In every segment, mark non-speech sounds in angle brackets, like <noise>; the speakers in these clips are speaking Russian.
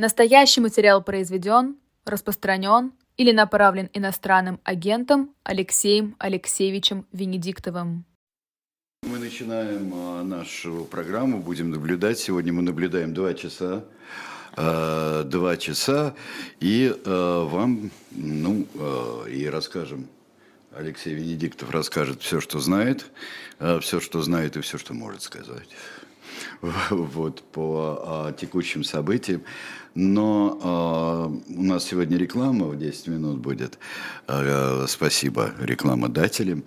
Настоящий материал произведен, распространен или направлен иностранным агентом Алексеем Алексеевичем Венедиктовым. Мы начинаем а, нашу программу, будем наблюдать. Сегодня мы наблюдаем два часа. а, Два часа, и а, вам, ну, и расскажем. Алексей Венедиктов расскажет все, что знает, все, что знает и все, что может сказать. <laughs> Вот, по текущим событиям. Но а, у нас сегодня реклама в 10 минут будет. А, спасибо рекламодателям.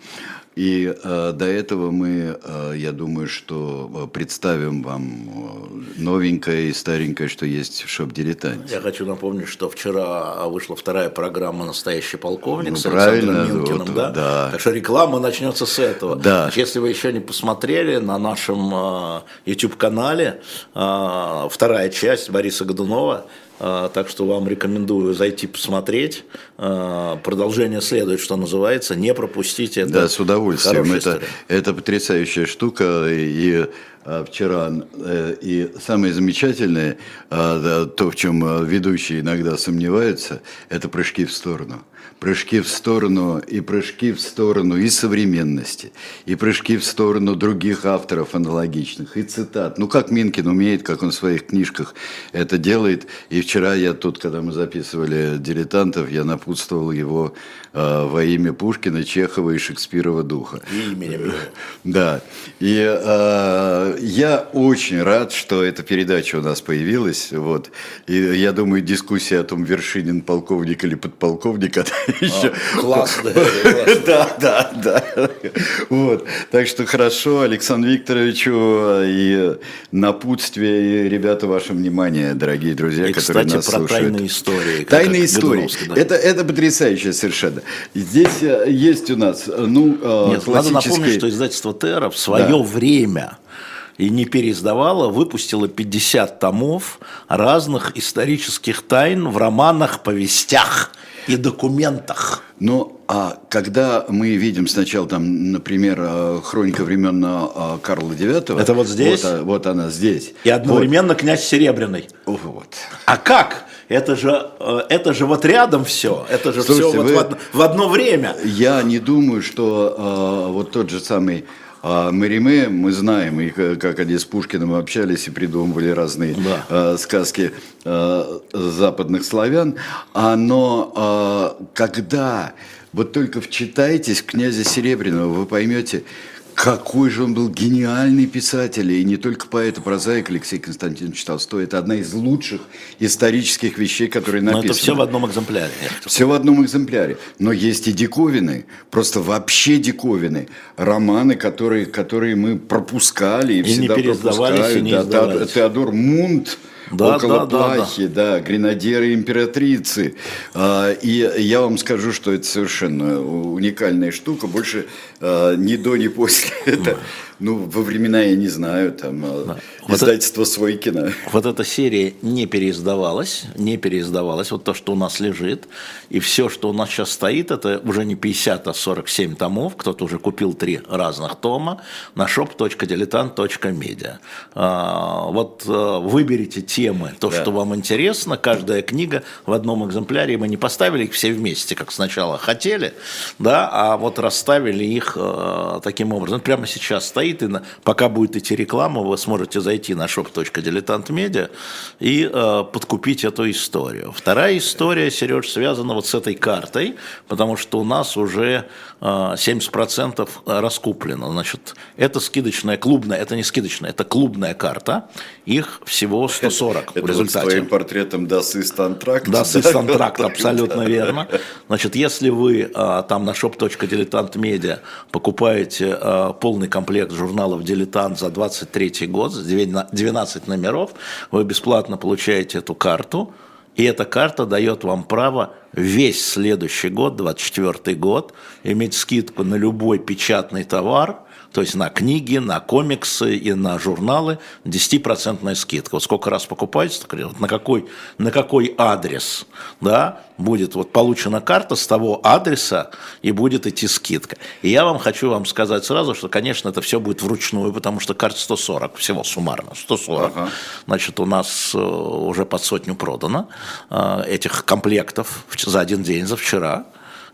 И э, до этого мы, э, я думаю, что э, представим вам э, новенькое и старенькое, что есть в шоп-дилетанте. Я хочу напомнить, что вчера вышла вторая программа «Настоящий полковник» Ну, с Александром правильно, Минкиным, вот, да? да. Так что реклама начнется с этого. Да. Значит, Если вы еще не посмотрели, на нашем э, YouTube-канале э, вторая часть Бориса Годунова, э, так что вам рекомендую зайти посмотреть. Э, Продолжение следует, что называется, не пропустите это. Да, с удовольствием. Это, это потрясающая штука. И а, вчера, э, и самое замечательное, а, то, в чем а, ведущие иногда сомневаются, это прыжки в сторону. Прыжки в сторону и прыжки в сторону и современности, и прыжки в сторону других авторов аналогичных, и цитат. Ну, как Минкин умеет, как он в своих книжках это делает. И вчера я тут, когда мы записывали «Дилетантов», я напутствовал его э, во имя Пушкина, Чехова и Шекспирова духа. И именем его. Да. И э, я очень рад, что эта передача у нас появилась. Вот. И я думаю, дискуссия о том, Вершинин полковник или подполковник, она еще... классно, классно. Да, да, да. Вот. Так что хорошо Александру Викторовичу и напутствие, и, ребята, ваше внимание, дорогие друзья, И, которые кстати, нас про слушают. тайные истории. Тайные истории. Да. Это, это потрясающе совершенно. Здесь э, есть у нас, э, ну, э, Нет, надо классический... напомнить, что издательство «Терра» в свое Да. время и не переиздавало, выпустило 50 томов разных исторических тайн в романах, повестях и документах. Ну, а когда мы видим сначала там, например, хроника времен Карла IX. Это вот здесь? Вот, вот она здесь. И одновременно князь Серебряный. Вот. Вот. А как? Это же, э, это же вот рядом все. Это же Слушайте, все вот вы- в, одно, в одно время. Я не думаю, что э, вот тот же самый э, Мариме, мы знаем, и к- как они с Пушкиным общались и придумывали разные Да. э, сказки э, западных славян, а, но э, когда вот только вчитаетесь в князя Серебряного, вы поймете, какой же он был гениальный писатель, и не только поэт, а прозаик Алексей Константинович Толстой. Это одна из лучших исторических вещей, которые Но написаны. это все в одном экземпляре. Все в одном экземпляре. Но есть и диковины, просто вообще диковины. Романы, которые, которые мы пропускали и, И не всегда переиздавались, пропускают. и не да, Теодор Мунт, Да, около да, да, плахи, да, гренадеры императрицы. А, и я вам скажу, что это совершенно уникальная штука. Больше а, ни до, ни после. <laughs> Это, ну, во времена, я не знаю, там, а, Вот издательство Свойкина. Вот эта серия не переиздавалась, не переиздавалась, вот то, что у нас лежит, и все, что у нас сейчас стоит, это уже не 50, а 47 томов, кто-то уже купил три разных тома на shop.diletant.media. А, Вот э, выберите темы, то, Да. что вам интересно, каждая книга в одном экземпляре, мы не поставили их все вместе, как сначала хотели, да, а вот расставили их э, таким образом. Вот Прямо сейчас стоит, и на- пока будет идти реклама, вы сможете зайти на shop.diletantmedia и э, подкупить эту историю. Вторая история, Сереж, связана вот с этой картой, потому что у нас уже э, 70% раскуплено. Значит, это скидочная, клубная, это не скидочная, это клубная карта, их всего <laughs> 140 в Это вот с результате. твоим портретом Das ist Antrakt. Да, с контракт, абсолютно верно. Значит, если вы а, там на shop.diletantmedia покупаете а, полный комплект журналов «Дилетант» за 23 год, за 12 номеров, вы бесплатно получаете эту карту, и эта карта дает вам право весь следующий год, 24 год, иметь скидку на любой печатный товар то есть на книги, на комиксы и на журналы 10% скидка. Вот сколько раз покупаете, вот на какой, на какой адрес да, будет вот получена карта, с того адреса и будет идти скидка. И я вам хочу вам сказать сразу, что, конечно, это все будет вручную, потому что карта 140 всего суммарно, 140. Ага. Значит, у нас э, уже под сотню продано э, этих комплектов за один день, за вчера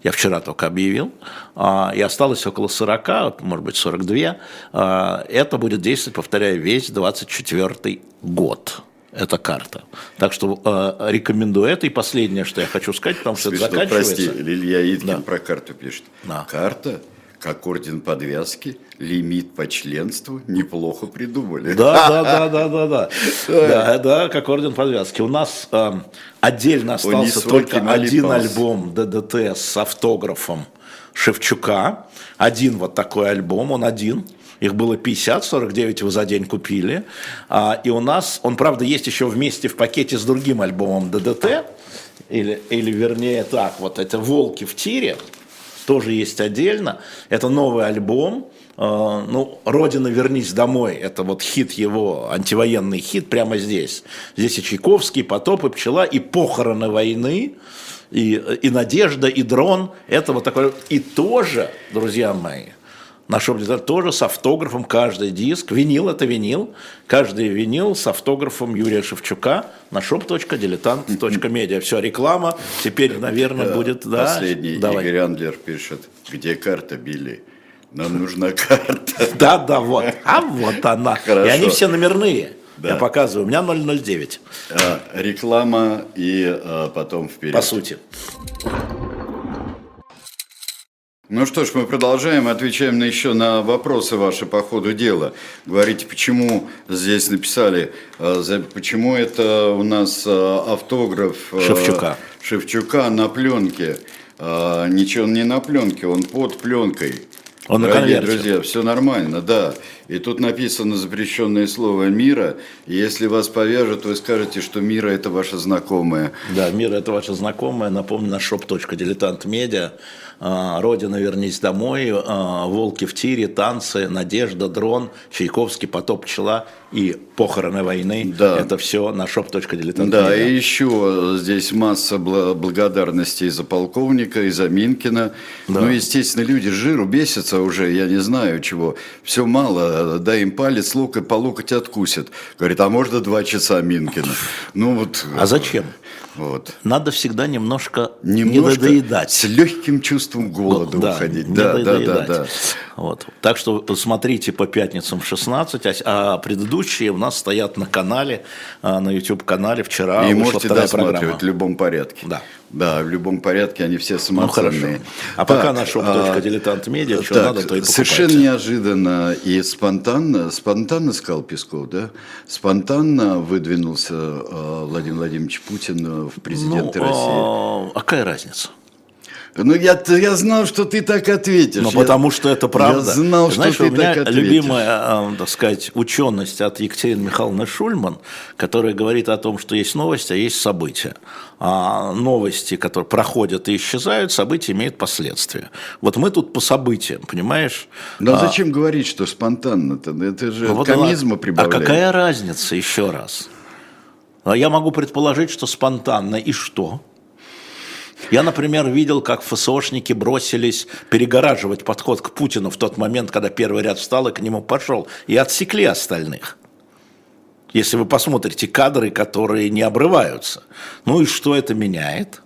я вчера только объявил, а, и осталось около 40, может быть 42, а, это будет действовать, повторяю, весь 24 год эта карта. Так что э, рекомендую это. И последнее, что я хочу сказать, потому что Смешно, это заканчивается. Прости, Илья Иткин да. про карту пишет. Да. Карта как орден подвязки, лимит по членству неплохо придумали. Да, да, да, да, да, да. Да, да, как орден подвязки. У нас э, отдельно остался только один альбом ДДТ с автографом Шевчука. Один вот такой альбом, он один. Их было 50, 49 его за день купили. А, и у нас, он, правда, есть еще вместе в пакете с другим альбомом ДДТ, или, или вернее так, вот это «Волки в тире», тоже есть отдельно. Это новый альбом. А, ну, «Родина, вернись домой» – это вот хит его, антивоенный хит прямо здесь. Здесь и Чайковский, «Потоп», и «Пчела», и «Похороны войны», и, и «Надежда», и «Дрон». Это вот такое. И тоже, друзья мои, Наш облитер тоже с автографом каждый диск. Винил – это винил. Каждый винил с автографом Юрия Шевчука на shop.diletant.media. Все, реклама. Теперь, наверное, будет... Да, Последний давай. Игорь Андлер пишет. Где карта, Билли? Нам нужна карта. <laughs> Да, да, вот. А вот она. Хорошо. И они все номерные. Да. Я показываю. У меня 009. А, реклама и а, потом вперед. По сути. Ну что ж, мы продолжаем, отвечаем еще на вопросы ваши по ходу дела. Говорите, почему здесь написали, э, почему это у нас э, автограф э, Шевчука, Шевчука на пленке. Ничего он не на пленке, он под пленкой. Он на Дорогие друзья, все нормально, да. И тут написано запрещенное слово «мира». И если вас повяжут, вы скажете, что «мира» – это ваша знакомая. Да, «мира» – это ваша знакомая. Напомню, на shop.diletant.media а, «Родина, вернись домой», а, «Волки в тире», «Танцы», «Надежда», «Дрон», «Чайковский», «Потоп пчела» и «Похороны войны». Да. Это все на shop.diletant.media. Да, и еще здесь масса благодарностей за полковника и за Минкина. Да. Ну, естественно, люди жиру бесятся уже, я не знаю чего. Все мало, дай им палец, локоть по локоть откусят. Говорит, а можно два часа Минкина? Ну вот. А зачем? Вот. Надо всегда немножко, немножко не недоедать. С легким чувством голода да, уходить. Да, да, да, да. Вот. Так что смотрите по пятницам в 16, а, а предыдущие у нас стоят на канале, а, на YouTube-канале вчера. И можете досматривать программа. в любом порядке. Да. Да, в любом порядке они все самоценные. Ну, а так, пока наш .дилетант медиа, что так, надо, то и покупайте. Совершенно неожиданно и спонтанно, спонтанно сказал Песков, да? Спонтанно выдвинулся э, Владимир Владимирович Путин в президенты ну, России. А какая разница? Ну, я, я знал, что ты так ответишь. Ну, потому что это правда. Я знал, Знаешь, что ты у меня так ответишь. любимая, так сказать, ученость от Екатерины Михайловны Шульман, которая говорит о том, что есть новости, а есть события. А новости, которые проходят и исчезают, события имеют последствия. Вот мы тут по событиям, понимаешь? Но а, зачем говорить, что спонтанно-то? Это же вот комизма прибавляет. А какая разница, еще раз? А я могу предположить, что спонтанно, и что? Я, например, видел, как ФСОшники бросились перегораживать подход к Путину в тот момент, когда первый ряд встал и к нему пошел, и отсекли остальных. Если вы посмотрите кадры, которые не обрываются. Ну и что это меняет?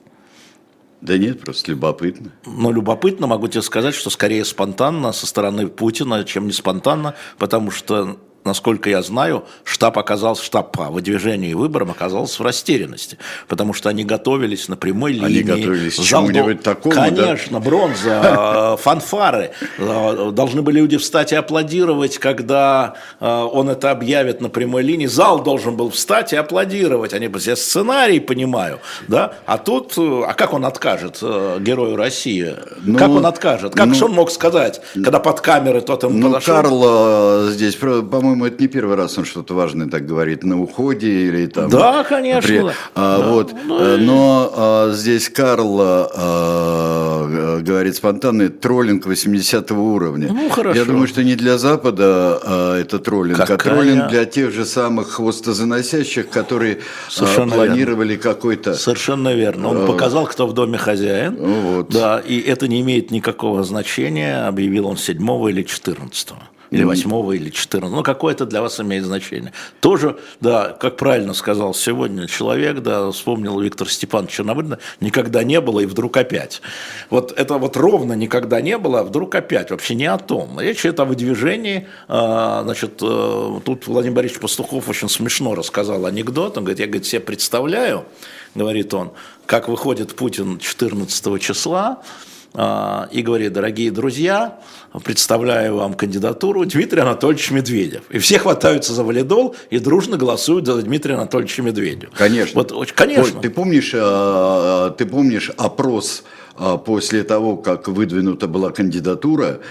Да нет, просто любопытно. Ну, любопытно, могу тебе сказать, что скорее спонтанно со стороны Путина, чем не спонтанно, потому что насколько я знаю, штаб оказался, штаб по выдвижению и выборам оказался в растерянности, потому что они готовились на прямой линии. Они готовились к чему-нибудь такому, Конечно, да? бронза, э, фанфары. Э, должны были люди встать и аплодировать, когда э, он это объявит на прямой линии. Зал должен был встать и аплодировать. Они, я сценарий понимаю, да? А тут, а как он откажет герою России? Ну, как он откажет? Как ну, же он мог сказать, когда под камеры тот им ну, подошел? Карл здесь, по-моему, по-моему, это не первый раз он что-то важное так говорит на уходе или там. Да, конечно. При, а, да. Вот, ну, э, но а, здесь Карл а, говорит спонтанный троллинг 80 уровня. Ну, хорошо. Я думаю, что не для Запада а, это троллинг, Какая... а троллинг для тех же самых хвостозаносящих, которые а, Совершенно планировали какой-то... Совершенно верно. Он показал, кто в доме хозяин. Вот. Да, и это не имеет никакого значения, объявил он 7 или 14 или восьмого, или четырнадцатого, ну, какое-то для вас имеет значение. Тоже, да, как правильно сказал сегодня человек, да, вспомнил Виктор Степанович Чернобыльна, никогда не было и вдруг опять. Вот это вот ровно никогда не было, а вдруг опять. Вообще не о том. Речь идет о выдвижении, а, значит, э, тут Владимир Борисович Пастухов очень смешно рассказал анекдот, он говорит, я, говорит, себе представляю, говорит он, как выходит Путин 14 числа, а, и говорит, дорогие друзья, представляю вам кандидатуру Дмитрия Анатольевича Медведев. И все хватаются за валидол и дружно голосуют за Дмитрия Анатольевича Медведева. Конечно. Вот, конечно. Ты помнишь, а, ты помнишь опрос а, после того, как выдвинута была кандидатура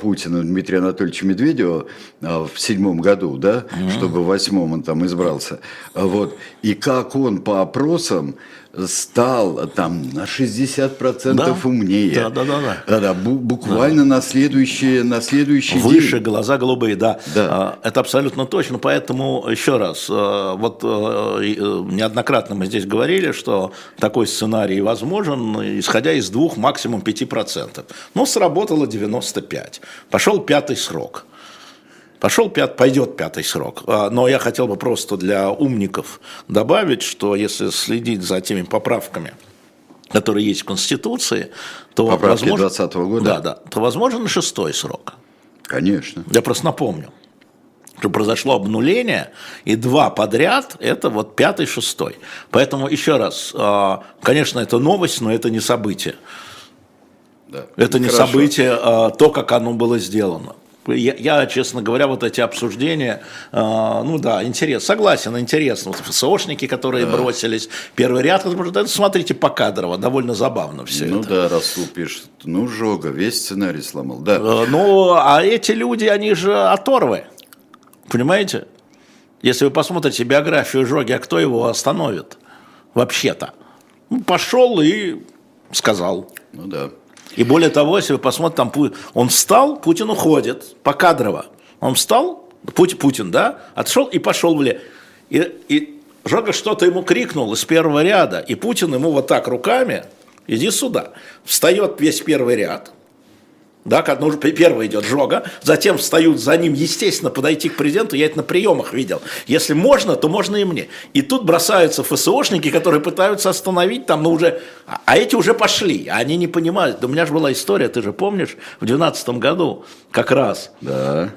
Путина Дмитрия Анатольевича Медведева в седьмом году, да, mm-hmm. чтобы в восьмом он там избрался, вот, и как он по опросам стал там на 60% да? умнее. Да, да, да. да. да, да буквально да. на следующий, на следующий Выше, день. глаза голубые, да. да. А, это абсолютно точно. Поэтому, еще раз, а, вот а, неоднократно мы здесь говорили, что такой сценарий возможен, исходя из двух, максимум 5%. Но сработало 95%. Пошел пятый срок. Пошел пят, пойдет пятый срок. Но я хотел бы просто для умников добавить, что если следить за теми поправками, которые есть в Конституции, то Поправки возможно, 2020 года? Да, да, то возможен шестой срок. Конечно. Я просто напомню, что произошло обнуление, и два подряд – это вот пятый, шестой. Поэтому еще раз, а, конечно, это новость, но это не событие. Да. Это не Хорошо. событие, а, то, как оно было сделано я, я, честно говоря, вот эти обсуждения, э, ну да, интерес, согласен, интересно. Вот ФСОшники, которые да. бросились, первый ряд, это, смотрите покадрово, довольно забавно все ну, это. Ну да, Расул пишет, ну Жога, весь сценарий сломал, да. Э, ну, а эти люди, они же оторвы, понимаете? Если вы посмотрите биографию Жоги, а кто его остановит вообще-то? Ну, пошел и сказал. Ну да. И более того, если вы посмотрите, там он встал, Путин уходит, покадрово. Он встал, Путин, Путин да, отшел и пошел в лес. И, и Жога что-то ему крикнул из первого ряда, и Путин ему вот так руками, иди сюда. Встает весь первый ряд, да, как, ну, первый идет Жога, затем встают за ним, естественно, подойти к президенту, я это на приемах видел. Если можно, то можно и мне. И тут бросаются ФСОшники, которые пытаются остановить там, ну уже, а эти уже пошли, а они не понимают. Да у меня же была история, ты же помнишь, в 2012 году как раз. Да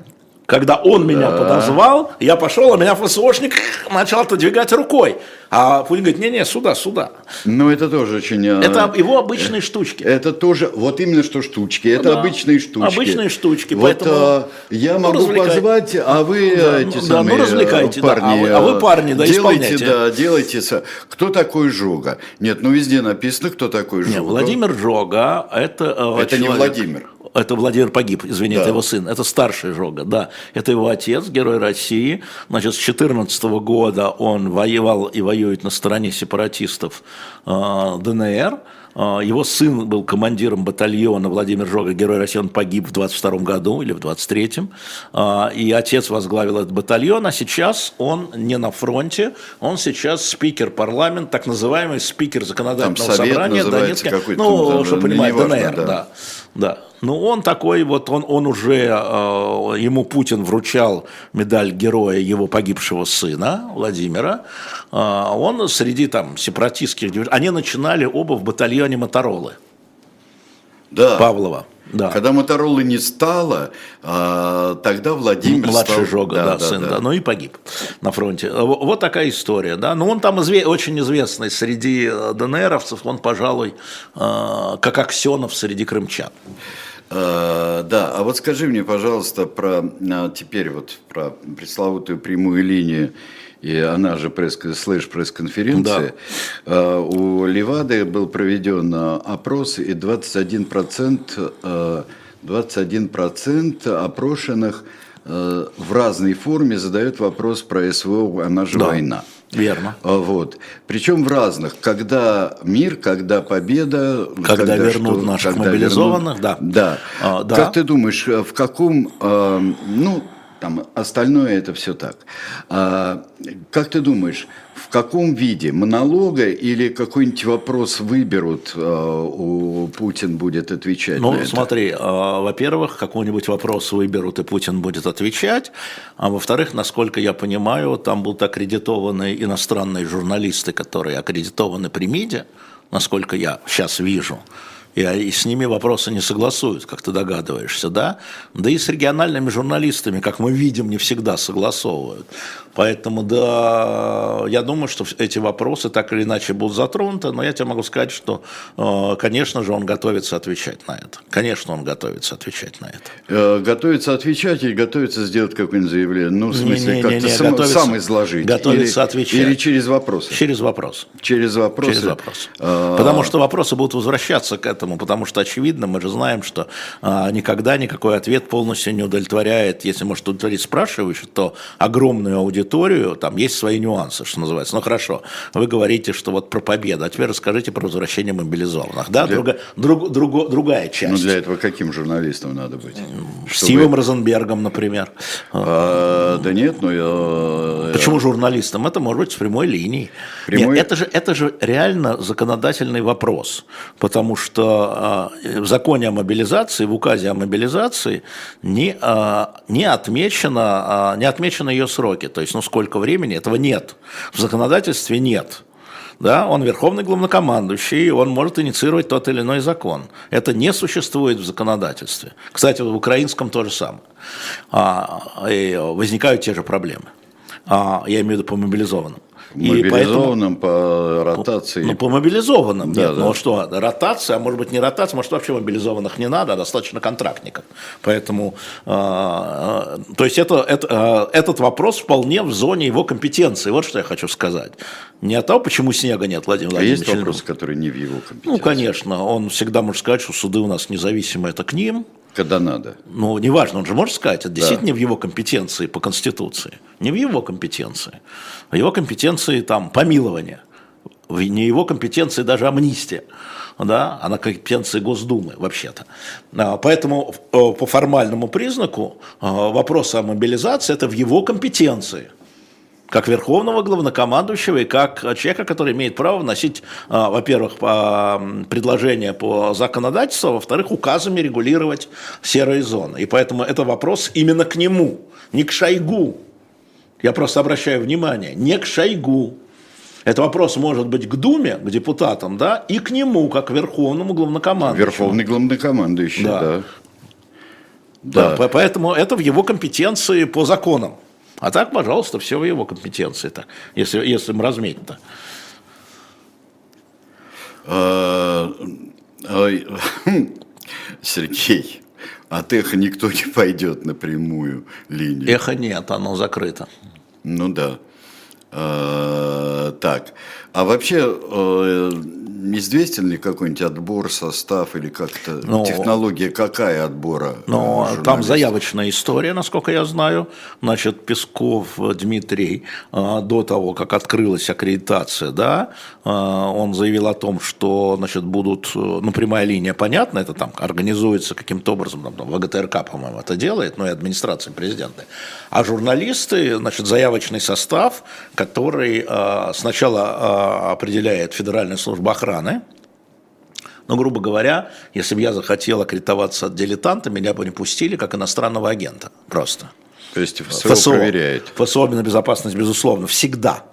когда он меня да. подозвал, я пошел, а меня ФСОшник начал отодвигать рукой. А Путин говорит, не-не, сюда, сюда. Ну, это тоже очень... А, это его обычные штучки. Это тоже, вот именно что штучки, это да. обычные штучки. Обычные штучки, вот, поэтому... А, я ну, могу позвать, а вы да, эти да, самые ну, развлекайте, парни... Да. А, вы, а вы парни, да, делайте, исполняйте. Да, делайте. Кто такой Жога? Нет, ну везде написано, кто такой Жога. Нет, Владимир Жога, это... Э, это человек... не Владимир это Владимир погиб, извини, да. это его сын, это старший Жога, да, это его отец, герой России, значит, с 14 года он воевал и воюет на стороне сепаратистов э, ДНР, э, его сын был командиром батальона Владимир Жога, герой России, он погиб в 22 году или в 23-м, э, и отец возглавил этот батальон, а сейчас он не на фронте, он сейчас спикер парламента, так называемый спикер законодательного Там собрания Донецка, ну, что понимаете, ДНР, да. да. Да. Ну, он такой вот, он, он уже, э, ему Путин вручал медаль героя его погибшего сына Владимира. Э, он среди там сепаратистских они начинали оба в батальоне Моторолы. Да. Павлова. Да. Когда Моторолы не стало, а, тогда Владимир Младший стал... Жога, да, да, да сын, да. да, ну и погиб на фронте. Вот такая история, да. Но ну, он там изве... очень известный среди э, ДНРовцев, он, пожалуй, э, как Аксенов среди крымчан. Uh, да, а вот скажи мне, пожалуйста, про а, теперь вот про пресловутую прямую линию и она же пресс, слэш пресс-конференции, да. у Левады был проведен опрос, и 21%, 21% опрошенных э, в разной форме задают вопрос про СВО, она же Да. война. Верно. А, Вот. Причем в разных. Когда мир, когда победа. Когда вернут наших мобилизованных, да. Да. А, да. Как ты думаешь, э, в каком, э, ну, там, остальное это все так. А, как ты думаешь, в каком виде? Монолога или какой-нибудь вопрос выберут, э, у Путин будет отвечать на Ну, это? смотри, э, во-первых, какой-нибудь вопрос выберут, и Путин будет отвечать. А во-вторых, насколько я понимаю, там будут аккредитованы иностранные журналисты, которые аккредитованы при МИДе, насколько я сейчас вижу. И, а, и с ними вопросы не согласуют, как ты догадываешься, да? Да и с региональными журналистами, как мы видим, не всегда согласовывают. Поэтому, да, я думаю, что эти вопросы так или иначе будут затронуты, но я тебе могу сказать, что, э, конечно же, он готовится отвечать на это. Конечно, он готовится отвечать на это. Э, Готовится отвечать или готовится сделать какое-нибудь заявление? Ну, в смысле, как-то сам, сам изложить? готовится или, отвечать. Или через вопросы? Через вопрос. Через вопросы? Через вопрос. А, Потому что вопросы будут возвращаться к этому, потому что очевидно, мы же знаем, что а, никогда никакой ответ полностью не удовлетворяет, если может удовлетворить спрашивающий, то огромную аудиторию, там есть свои нюансы, что называется. Ну хорошо, вы говорите, что вот про победу, а теперь расскажите про возвращение мобилизованных. Да, Для- друга- друг- друго- другая часть. Ну, для этого каким журналистом надо быть? Стивом Розенбергом, например. А, да нет, ну я... Почему журналистам? Это может быть с прямой линией. Прямой- Нет, это же, это же реально законодательный вопрос, потому что в законе о мобилизации, в указе о мобилизации не, а, не, отмечено, а, не отмечены ее сроки, то есть ну сколько времени, этого нет. В законодательстве нет. Да, он верховный главнокомандующий, он может инициировать тот или иной закон. Это не существует в законодательстве. Кстати, в украинском то же самое. А, возникают те же проблемы. А, я имею в виду по мобилизованным. И поэтому- Мобилизованным по ротации. ну, по мобилизованным. Да, нет. да. Ну, а что, ротация, а может быть, не ротация, может, вообще мобилизованных не надо, а достаточно контрактников. Поэтому, э, то есть, это, это, э, этот вопрос вполне в зоне его компетенции. Вот что я хочу сказать. Не от того, почему снега нет, Владимир а есть Владимирович. вопросы, которые не в его компетенции? Ну, конечно, он всегда может сказать, что суды у нас независимые, это к ним. Когда надо. Ну, неважно, он же может сказать, это действительно не в его компетенции по Конституции. Не в его компетенции. В его компетенции там помилование. Не его компетенции даже амнистия. Да, а на компетенции Госдумы вообще-то. А, Поэтому э, по формальному признаку э, вопрос о мобилизации это в его компетенции как верховного главнокомандующего и как человека, который имеет право вносить, а, во-первых, предложения по законодательству, а во-вторых, указами регулировать серые зоны. И поэтому это вопрос именно к нему, не к Шойгу. Я просто обращаю внимание, не к Шойгу. Это вопрос может быть к Думе, к депутатам, да, и к нему, как к верховному главнокомандующему. Верховный главнокомандующий, Да. да. Да, Да. по- поэтому это в его компетенции по законам. А так, пожалуйста, все в его компетенции-то, если, если мы разметим-то. А, <laughs> Сергей, от эхо никто не пойдет на прямую линию. Эхо нет, оно закрыто. Ну да. А, так. А вообще э, известен ли какой-нибудь отбор, состав или как-то Ну, технология какая отбора? Но э, там журналистов? заявочная история, насколько я знаю. Значит, Песков Дмитрий а, до того, как открылась аккредитация, да, а, он заявил о том, что значит, будут, э, ну, прямая линия, понятно, это там организуется каким-то образом, там, там, ВГТРК, по-моему, это делает, ну и администрация президента. А журналисты, значит, заявочный состав, который а, сначала а, определяет Федеральная служба охраны, но, грубо говоря, если бы я захотел аккредитоваться дилетанта, меня бы не пустили как иностранного агента. Просто. То есть ФСО, проверяет. ФСО безопасность, безусловно, всегда.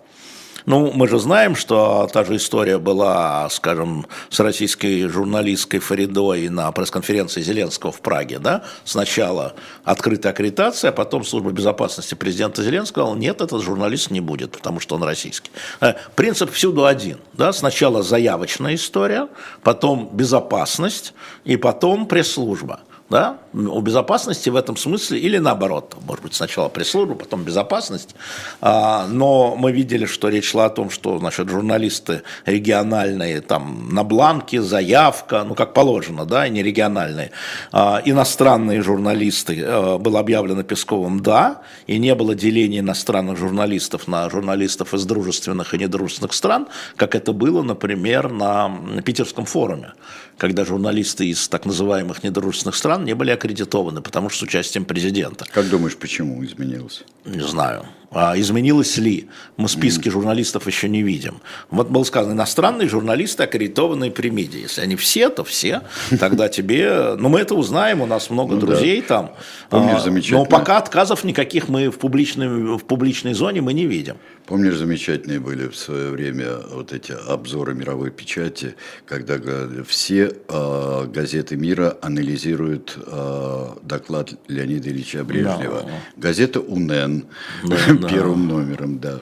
Ну, мы же знаем, что та же история была, скажем, с российской журналисткой Фаридой на пресс-конференции Зеленского в Праге, да? Сначала открытая аккредитация, а потом служба безопасности президента Зеленского сказала, нет, этот журналист не будет, потому что он российский. Э, Принцип всюду один, да? Сначала заявочная история, потом безопасность и потом пресс-служба. Да, у безопасности в этом смысле, или наоборот, может быть, сначала пресс-служба, потом безопасность, а, но мы видели, что речь шла о том, что, значит, журналисты региональные, там, на бланке, заявка, ну, как положено, да, и не региональные, а, иностранные журналисты, а, было объявлено Песковым «да», и не было деления иностранных журналистов на журналистов из дружественных и недружественных стран, как это было, например, на Питерском форуме, когда журналисты из так называемых недружественных стран не были аккредитованы, потому что с участием президента. Как думаешь, почему изменилось? Не знаю. А изменилось ли? Мы списки журналистов еще не видим. Вот было сказано, иностранные журналисты, аккредитованные при МИДе. Если они все, то все. Тогда тебе... Ну, мы это узнаем, у нас много ну, друзей да. там. Помнишь, замечательно. Но пока отказов никаких мы в публичной, в публичной зоне мы не видим. Помнишь, замечательные были в свое время вот эти обзоры мировой печати, когда все э, газеты мира анализируют э, доклад Леонида Ильича Брежнева. Да. Газета УНЕН да, <laughs> первым номером, да.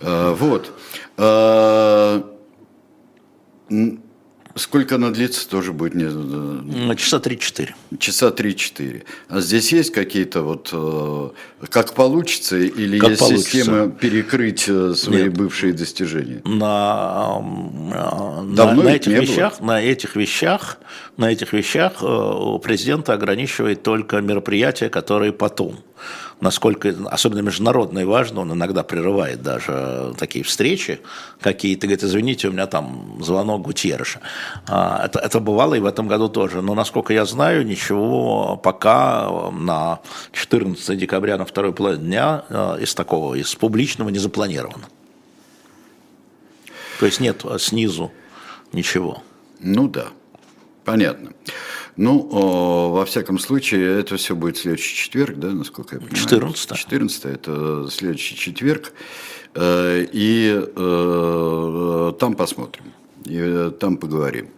Э, вот. Э, Сколько она длится, тоже будет не... Ну, часа 3-4. Часа 3-4. А здесь есть какие-то вот... Э, как получится, или как есть получится. система перекрыть э, свои Нет. бывшие достижения? На, на, на, этих вещах, на этих вещах, на этих вещах президента ограничивает только мероприятия, которые потом насколько, особенно международно и важно, он иногда прерывает даже такие встречи какие-то, говорит, извините, у меня там звонок Гутьерреша. А, это, это бывало и в этом году тоже. Но, насколько я знаю, ничего пока на 14 декабря на второй половине дня а, из такого, из публичного не запланировано. То есть нет снизу ничего. Ну да, понятно. Ну, о, во всяком случае, это все будет следующий четверг, да, насколько я понимаю? 14. 14 это следующий четверг. Э, и э, там посмотрим, и э, там поговорим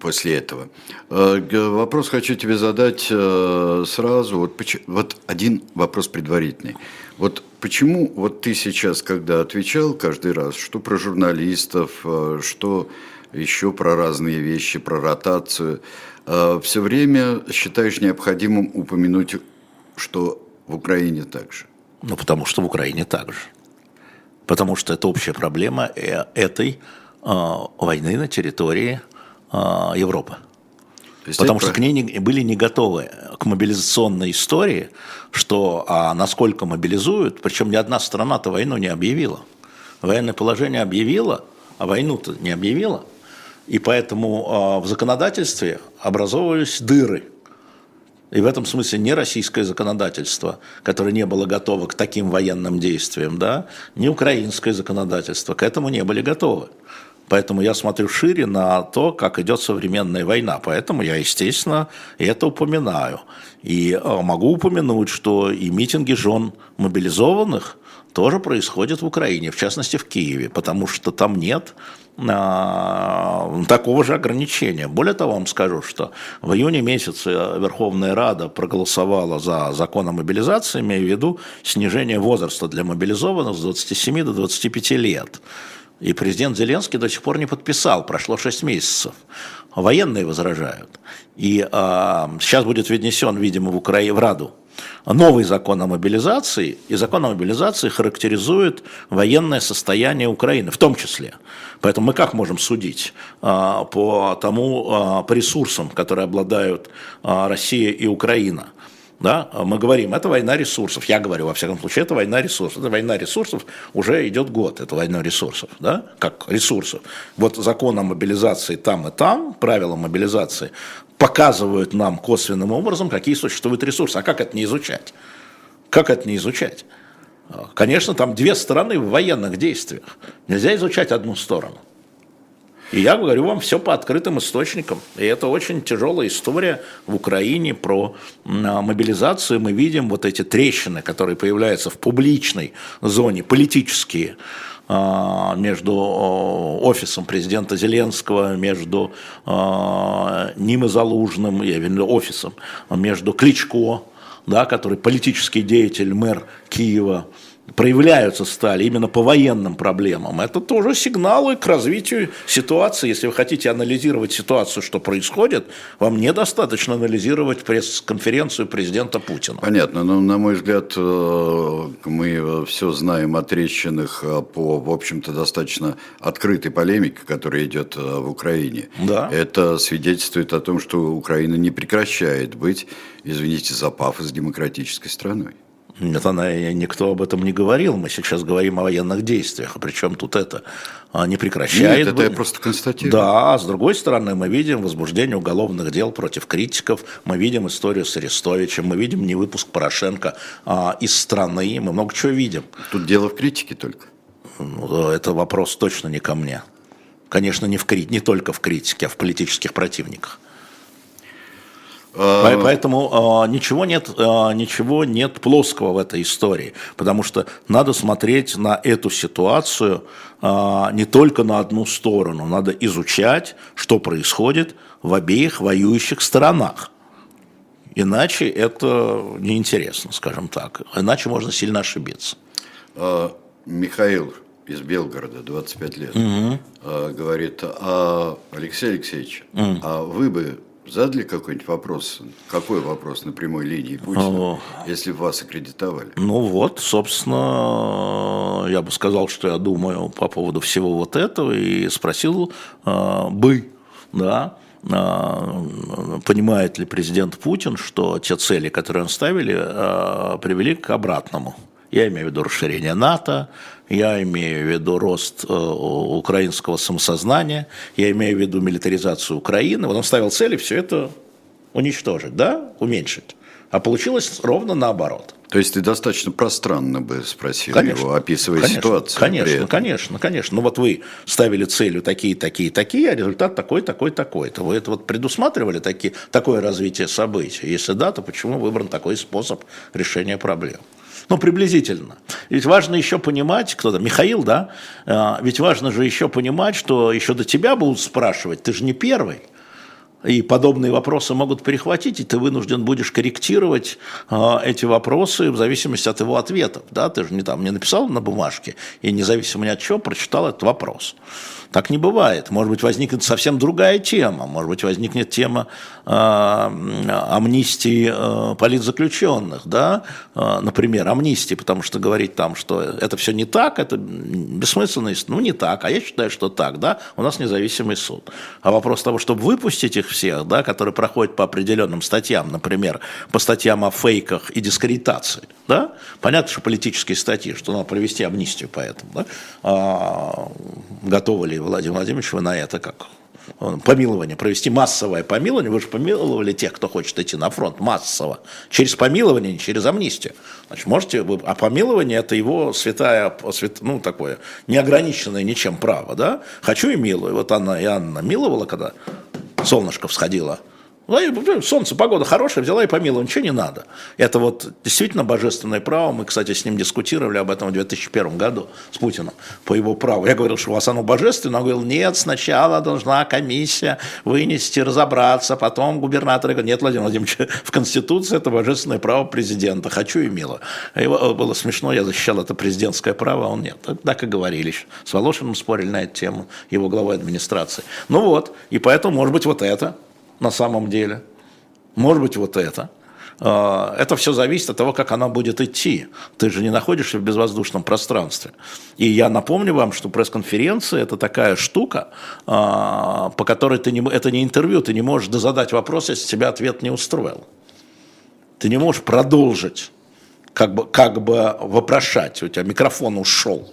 после этого. Вопрос хочу тебе задать сразу. Вот, вот один вопрос предварительный. Вот почему вот ты сейчас, когда отвечал каждый раз, что про журналистов, что еще про разные вещи, про ротацию, Э, все время считаешь необходимым упомянуть, что в Украине так же? Ну, потому что в Украине так же. Потому что это общая проблема э, этой э, войны на территории э, Европы. Потому что к ней не, были не готовы к мобилизационной истории, что а насколько мобилизуют, причем ни одна страна-то войну не объявила. Военное положение объявила, а войну-то не объявила. И поэтому а, в законодательстве образовывались дыры. И в этом смысле не российское законодательство, которое не было готово к таким военным действиям, да, не украинское законодательство к этому не были готовы. Поэтому я смотрю шире на то, как идет современная война. Поэтому я, естественно, это упоминаю. И а, могу упомянуть, что и митинги жен мобилизованных тоже происходят в Украине, в частности в Киеве, потому что там нет такого же ограничения. Более того, вам скажу, что в июне месяце Верховная Рада проголосовала за закон о мобилизации, имея в виду снижение возраста для мобилизованных с 27 до 25 лет. И президент Зеленский до сих пор не подписал, прошло 6 месяцев. Военные возражают. И э, сейчас будет внесен, видимо, в, Укра... в Раду новый закон о мобилизации, и закон о мобилизации характеризует военное состояние Украины, в том числе. Поэтому мы как можем судить а, по тому, а, по ресурсам, которые обладают а, Россия и Украина? Да, мы говорим, это война ресурсов. Я говорю, во всяком случае, это война ресурсов. Это война ресурсов уже идет год, это война ресурсов, да, как ресурсов. Вот закон о мобилизации там и там, правила мобилизации, показывают нам косвенным образом, какие существуют ресурсы. А как это не изучать? Как это не изучать? Конечно, там две стороны в военных действиях. Нельзя изучать одну сторону. И я говорю вам все по открытым источникам. И это очень тяжелая история в Украине про мобилизацию. Мы видим вот эти трещины, которые появляются в публичной зоне, политические, а, между офисом президента Зеленского, между а, ним и Залужным, я имею офисом, между Кличко, да, который политический деятель, мэр Киева, проявляются стали именно по военным проблемам, это тоже сигналы к развитию ситуации. Если вы хотите анализировать ситуацию, что происходит, вам недостаточно анализировать пресс-конференцию президента Путина. Понятно, но на мой взгляд э, мы все знаем о трещинах э, по, в общем-то, достаточно открытой полемике, которая идет э, в Украине. Да. Это свидетельствует о том, что Украина не прекращает быть, извините за пафос, демократической страной. Нет, она, никто об этом не говорил. Мы сейчас говорим о военных действиях. А причем тут это а, не прекращает. Нет, это я просто констатирую. Да, а с другой стороны, мы видим возбуждение уголовных дел против критиков, мы видим историю с Арестовичем, мы видим невыпуск Порошенко а, из страны, мы много чего видим. Тут дело в критике только. Ну, это вопрос точно не ко мне. Конечно, не, в, не только в критике, а в политических противниках. А, поэтому э, ничего, нет, э, ничего нет плоского в этой истории, потому что надо смотреть на эту ситуацию э, не только на одну сторону, надо изучать, что происходит в обеих воюющих сторонах. Иначе это неинтересно, скажем так. Иначе можно сильно ошибиться. Михаил из Белгорода, 25 лет, угу. говорит, а, Алексей Алексеевич, угу. а вы бы задали какой-нибудь вопрос? Какой вопрос на прямой линии Путина, если вас аккредитовали? Ну вот, собственно, я бы сказал, что я думаю по поводу всего вот этого и спросил э, бы, да, э, понимает ли президент Путин, что те цели, которые он ставили, э, привели к обратному. Я имею в виду расширение НАТО, я имею в виду рост э, украинского самосознания, я имею в виду милитаризацию Украины. Вот он ставил цели все это уничтожить, да, уменьшить. А получилось ровно наоборот. То есть ты достаточно пространно бы спросил конечно, его, описывая конечно, ситуацию. Конечно, конечно, конечно. Ну вот вы ставили целью такие, такие, такие, а результат такой, такой, такой. То вы это вот предусматривали такие, такое развитие событий? Если да, то почему выбран такой способ решения проблем? Ну, приблизительно. Ведь важно еще понимать, кто то Михаил, да? А, ведь важно же еще понимать, что еще до тебя будут спрашивать, ты же не первый. И подобные вопросы могут перехватить, и ты вынужден будешь корректировать э, эти вопросы в зависимости от его ответов. Да? Ты же не, там, не написал на бумажке и независимо ни от чего прочитал этот вопрос. Так не бывает. Может быть, возникнет совсем другая тема. Может быть, возникнет тема э, амнистии э, политзаключенных. Да? Э, например, амнистии, потому что говорить там, что это все не так, это бессмысленно. Ну, не так, а я считаю, что так. Да? У нас независимый суд. А вопрос того, чтобы выпустить их всех, да, которые проходят по определенным статьям, например, по статьям о фейках и дискредитации. Да? Понятно, что политические статьи, что надо провести амнистию по этому. Да? А, готовы ли Владимир Владимирович, вы на это как? Помилование, провести массовое помилование. Вы же помиловали тех, кто хочет идти на фронт массово. Через помилование, не через амнистию. Значит, можете вы... А помилование это его святая, свят, ну, такое, неограниченное ничем право, да? Хочу и милую. Вот Анна и Анна миловала, когда солнышко всходило солнце, погода хорошая, взяла и помила, ничего не надо. Это вот действительно божественное право. Мы, кстати, с ним дискутировали об этом в 2001 году с Путиным по его праву. Я говорил, что у вас оно божественное. Он говорил, нет, сначала должна комиссия вынести, разобраться, потом губернатор. Я говорю, нет, Владимир Владимирович, <laughs> в Конституции это божественное право президента. Хочу и мило. Его э, было смешно, я защищал это президентское право, а он нет. Так и говорили. С Волошиным спорили на эту тему, его главой администрации. Ну вот, и поэтому, может быть, вот это на самом деле. Может быть, вот это. А, это все зависит от того, как она будет идти. Ты же не находишься в безвоздушном пространстве. И я напомню вам, что пресс-конференция – это такая штука, а, по которой ты не, это не интервью, ты не можешь задать вопрос, если тебя ответ не устроил. Ты не можешь продолжить, как бы, как бы вопрошать, у тебя микрофон ушел.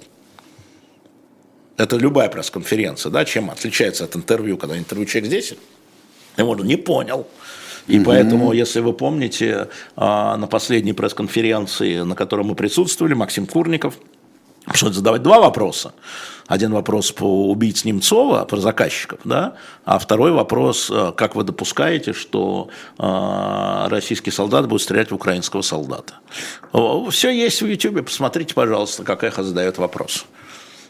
Это любая пресс-конференция, да, чем отличается от интервью, когда интервью человек здесь я говорю, не понял. И mm поэтому, если вы помните, а, на последней пресс-конференции, на которой мы присутствовали, Максим Курников пришлось задавать два вопроса. Один вопрос по убийц Немцова, про заказчиков, да, а второй вопрос, а, как вы допускаете, что э, российский солдат будет стрелять в украинского солдата. Все есть в YouTube, посмотрите, пожалуйста, как эхо задает вопрос.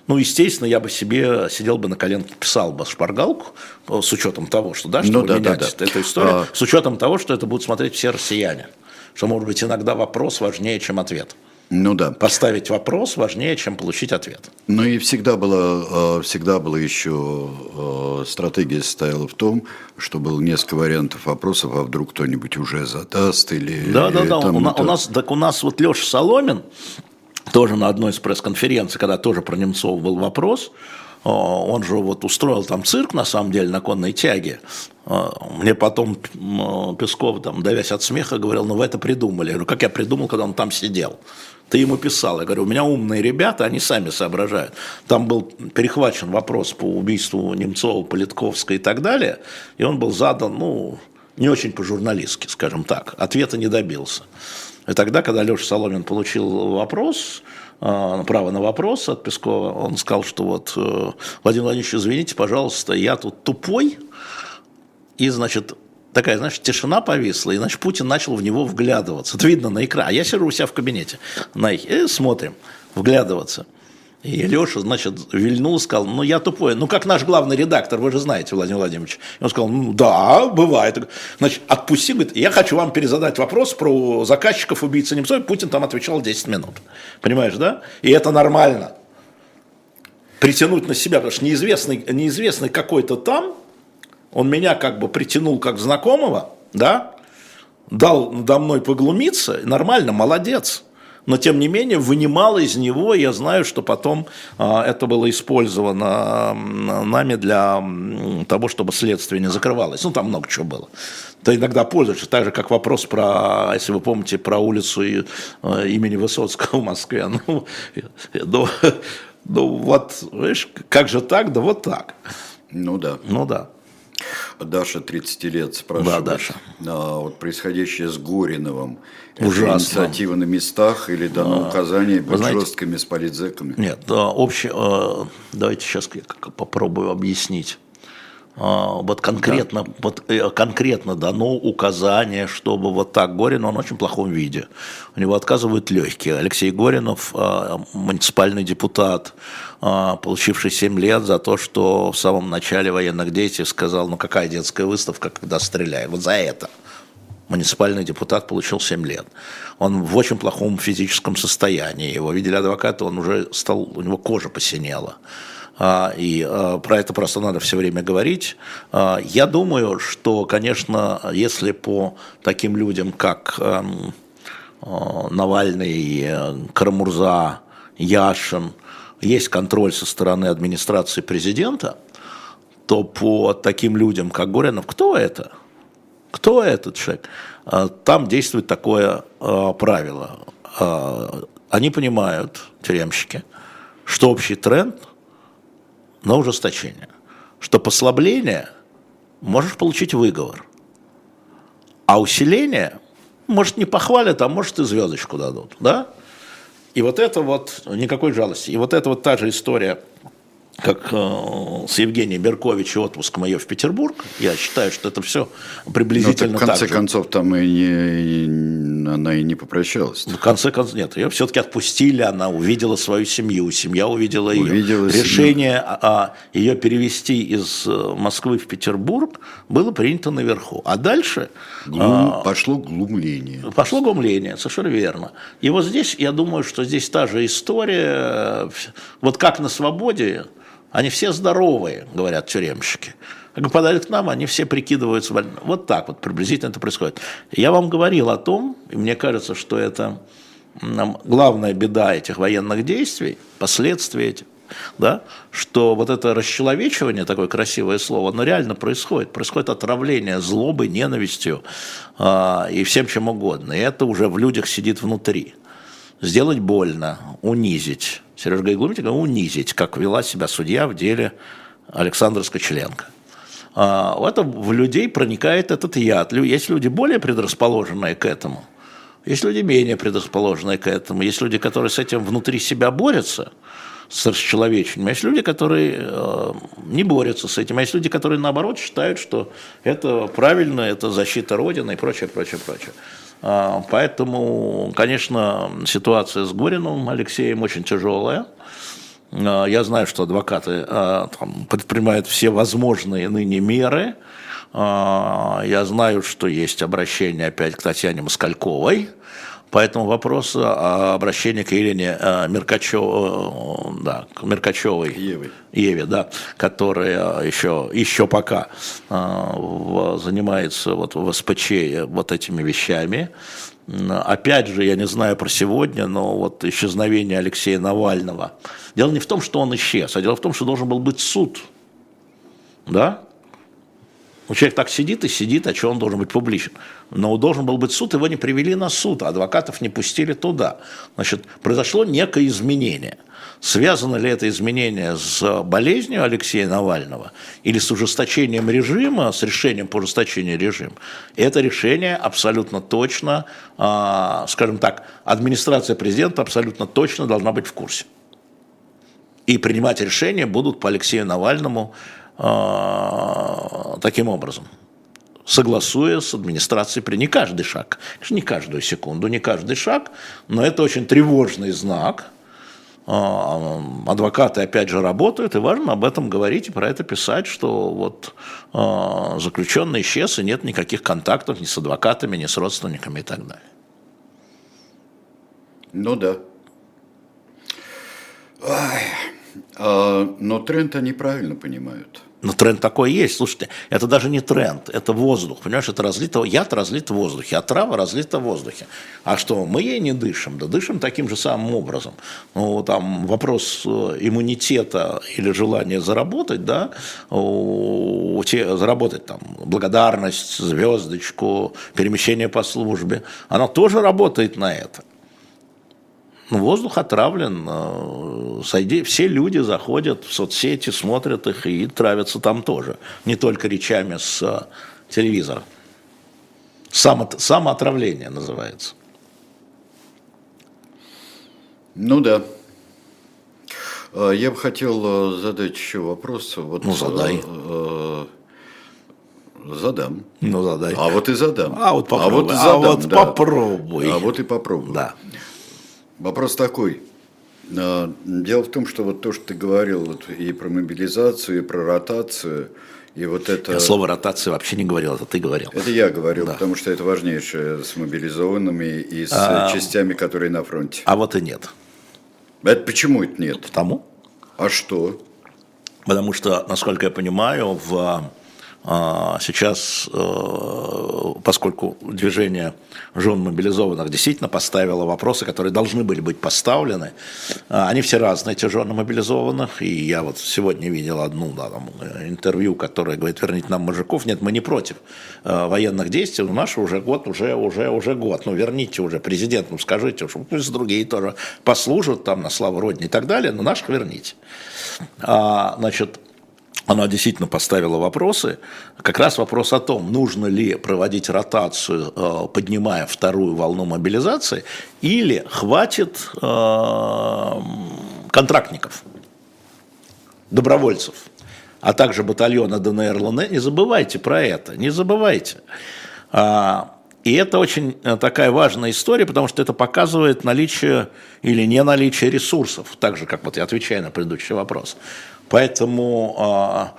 Ну, естественно, я бы себе сидел бы на коленке, писал бы шпаргалку, э, с учетом того, что, да, что ну, да, менять да, да. эту историю, а... с учетом того, что это будут смотреть все россияне. Что, может быть, иногда вопрос важнее, чем ответ. Ну да. Поставить вопрос важнее, чем получить ответ. Ну и всегда было, э, всегда было еще э, стратегия состояла в том, что было несколько вариантов вопросов, а вдруг кто-нибудь уже задаст или... Да, да, да. там У, у нас, так у нас вот Леша Соломин, тоже на одной из пресс-конференций, когда тоже про Немцова был вопрос, э, он же вот устроил там цирк, на самом деле, на конной тяге. Э, Мне потом м, Песков, там, давясь от смеха, говорил, ну вы это придумали. Я говорю, как я придумал, когда он там сидел? Ты ему писал. Я говорю, у меня умные ребята, они сами соображают. Там был перехвачен вопрос по убийству Немцова, Политковской и так далее. И он был задан, ну, не очень по-журналистски, скажем так. Ответа не добился. И тогда, когда Леша Соломин получил вопрос, э, право на вопрос от Пескова, он сказал, что вот, э, Владимир Владимирович, извините, пожалуйста, я тут тупой, и, значит, такая, знаешь, тишина повисла, и, значит, Путин начал в него вглядываться. Это видно на экране. А я сижу у себя в кабинете, на, и смотрим, вглядываться. И Леша, значит, вильнул, сказал, ну, я тупой. Ну, как наш главный редактор, вы же знаете, Владимир Владимирович. И он сказал, ну, да, бывает. Значит, отпусти, говорит, я хочу вам перезадать вопрос про заказчиков убийцы Немцова. Путин там отвечал 10 минут. Понимаешь, да? И это нормально. Притянуть на себя, потому что неизвестный, неизвестный какой-то там, он меня как бы притянул как знакомого, да, дал надо мной поглумиться, нормально, молодец. Но, тем не менее, вынимал из него, я знаю, что потом а, это было использовано нами для того, чтобы следствие не закрывалось. Ну, там много чего было. Ты иногда пользуешься, так же, как вопрос про, если вы помните, про улицу э, имени Высоцкого в Москве. <laughs> Ну, ну, <laughs> ну, вот, видишь, как же так, да вот так. Ну да. Ну, да. Даша 30 лет спрашивает. Да, Даша. а, вот происходящее с Гориновым. Ужасно. инициатива на местах или дано указание быть знаете- жесткими с политзеками? Нет, да, общее, э, давайте сейчас я попробую объяснить. А, Вот конкретно, вот э, конкретно дано указание, чтобы вот так Горин, он в очень плохом виде. У него отказывают легкие. Алексей Горинов, а, муниципальный депутат, а, получивший 7 лет за то, что в самом начале военных действий сказал, ну какая детская выставка, когда стреляют. Вот за это муниципальный депутат получил 7 лет. Он в очень плохом физическом состоянии. Его видели адвокаты, он уже стал, у него кожа посинела. А, И а, про это просто надо все время говорить. А, Я думаю, что, конечно, если по таким людям, как эм, Навальный, э, Карамурза, Яшин, есть контроль со стороны администрации президента, то по таким людям, как Горинов, кто это? Кто этот человек? А, Там действует такое а, правило. А, Они понимают, тюремщики, что общий тренд на ужесточение, что послабление можешь получить выговор, а усиление, может, не похвалят, а может, и звездочку дадут, да? И вот это вот, никакой жалости, и вот это вот та же история, как э, с Евгением Беркович и отпуск мое в Петербург, я считаю, что это все Ну, так приблизительно в конце так же. концов, там и не, и она и не попрощалась. В конце концов, нет, ее все-таки отпустили, она увидела свою семью, семья увидела ее. Увидела. Решение а, а, ее перевести из э, Москвы в Петербург было принято наверху. А дальше Глум- Пошло глумление. Пошло гумление, совершенно верно. И вот здесь, я думаю, что здесь та же история, вот как на свободе, они все здоровые, говорят тюремщики. А как подали к нам, они все прикидываются больными. Вот так вот приблизительно это происходит. Я вам говорил о том, и мне кажется, что это главная беда этих военных действий, последствия этих, да, что вот это расчеловечивание, такое красивое слово, оно реально происходит. Происходит отравление злобой, ненавистью а, и всем чем угодно. И это уже в людях сидит внутри. Сделать больно, унизить. Сережа Гайглумитик унизить, как вела себя судья в деле Александра Скочеленко. А, это в людей проникает этот яд. Есть люди более предрасположенные к этому, есть люди менее предрасположенные к этому, есть люди, которые с этим внутри себя борются, с расчеловечением, а есть люди, которые э, не борются с этим, а есть люди, которые наоборот считают, что это правильно, это защита Родины и прочее, прочее, прочее. А, Поэтому, конечно, ситуация с Гориновым Алексеем очень тяжелая. А, Я знаю, что адвокаты а, там, предпринимают все возможные ныне меры. Я знаю, что есть обращение опять к Татьяне Москальковой. Поэтому вопрос обращения к Елене Меркачевой, да, к Меркачевой, Еве. Еве, да, которая еще, еще пока занимается вот в СПЧ вот этими вещами. Опять же, я не знаю про сегодня, но вот исчезновение Алексея Навального. Дело не в том, что он исчез, а дело в том, что должен был быть суд. Да? Ну, человек так сидит и сидит, а что он должен быть публичен? Но должен был быть суд, его не привели на суд, а адвокатов не пустили туда. Значит, произошло некое изменение. Связано ли это изменение с болезнью Алексея Навального или с ужесточением режима, с решением по ужесточению режима? Это решение абсолютно точно, а, скажем так, администрация президента абсолютно точно должна быть в курсе. И принимать решения будут по Алексею Навальному таким образом, согласуя с администрацией при не каждый шаг, не каждую секунду, не каждый шаг, но это очень тревожный знак. А, адвокаты опять же работают, и важно об этом говорить и про это писать, что вот а, заключенный исчез, и нет никаких контактов ни с адвокатами, ни с родственниками и так далее. Ну да. Ой. но тренд они правильно понимают. Но тренд такой есть. Слушайте, это даже не тренд, это воздух. Понимаешь, это разлито, яд разлит в воздухе, а трава разлита в воздухе. А что, мы ей не дышим? Да дышим таким же самым образом. Ну, там вопрос э, иммунитета или желания заработать, да, у, те, заработать там благодарность, звездочку, перемещение по службе, она тоже работает на это. Ну, воздух отравлен. Э, сойди, все люди заходят в соцсети, смотрят их и травятся там тоже. Не только речами с э, телевизора. Само, самоотравление называется. Ну да. А, я бы хотел э, задать еще вопрос. Вот, ну, задай. Задам. Ну, задай. А вот и задам. А вот попробуй. А вот, задам, а вот да. попробуй. А вот и попробуй. Да. Вопрос такой. А, дело в том, что вот то, что ты говорил вот и про мобилизацию, и про ротацию, и вот это... Я слово ротация вообще не говорил, это ты говорил. Это я говорил, да. потому что это важнейшее с мобилизованными и с а... частями, которые на фронте. А вот и нет. Это почему это нет? Потому. А что? Потому что, насколько я понимаю, в сейчас, э, поскольку движение жен мобилизованных действительно поставило вопросы, которые должны были быть поставлены, а, они все разные, эти жены мобилизованных, и я вот сегодня видел одну да, там, интервью, которая говорит, верните нам мужиков, нет, мы не против э, военных действий, но наши уже год, уже, уже, уже год, ну верните уже президент, ну скажите, что пусть другие тоже послужат там на славу Родине и так далее, но наших верните. А, значит, она действительно поставила вопросы, как раз вопрос о том, нужно ли проводить ротацию, э, поднимая вторую волну мобилизации, или хватит э, контрактников, добровольцев, а также батальона ДНР ЛНР. Не забывайте про это, не забывайте. А, и это очень э, такая важная история, потому что это показывает наличие или не наличие ресурсов, так же, как вот я отвечаю на предыдущий вопрос. Поэтому а,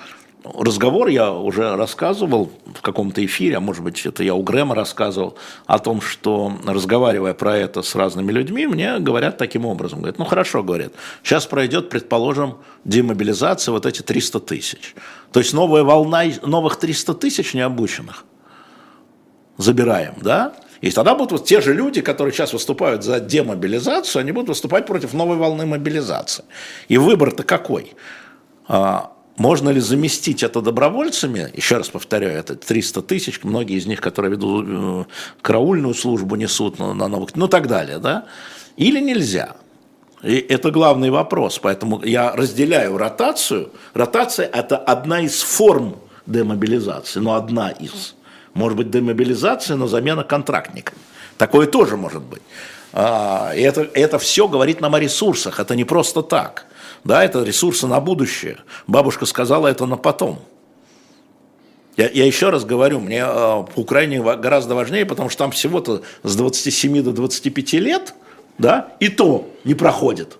разговор я уже рассказывал в каком-то эфире, а может быть это я у Грэма рассказывал, о том, что разговаривая про это с разными людьми, мне говорят таким образом. Говорят, ну хорошо, говорят, сейчас пройдет, предположим, демобилизация, вот эти 300 тысяч. То есть новая волна, новых 300 тысяч необученных забираем, да? И тогда будут вот те же люди, которые сейчас выступают за демобилизацию, они будут выступать против новой волны мобилизации. И выбор-то какой? А, можно ли заместить это добровольцами? Еще раз повторяю, это 300 тысяч, многие из них, которые ведут э, караульную службу, несут на, новых, ну так далее, да? Или нельзя? И это главный вопрос, поэтому я разделяю ротацию. Ротация – это одна из форм демобилизации, но одна из. Может быть демобилизация, но замена контрактника. Такое тоже может быть. А, и это, это все говорит нам о ресурсах, это не просто так. Да, это ресурсы на будущее. Бабушка сказала это на потом. Я, я еще раз говорю, мне э, Украине гораздо важнее, потому что там всего-то с 27 до 25 лет, да, и то не проходит.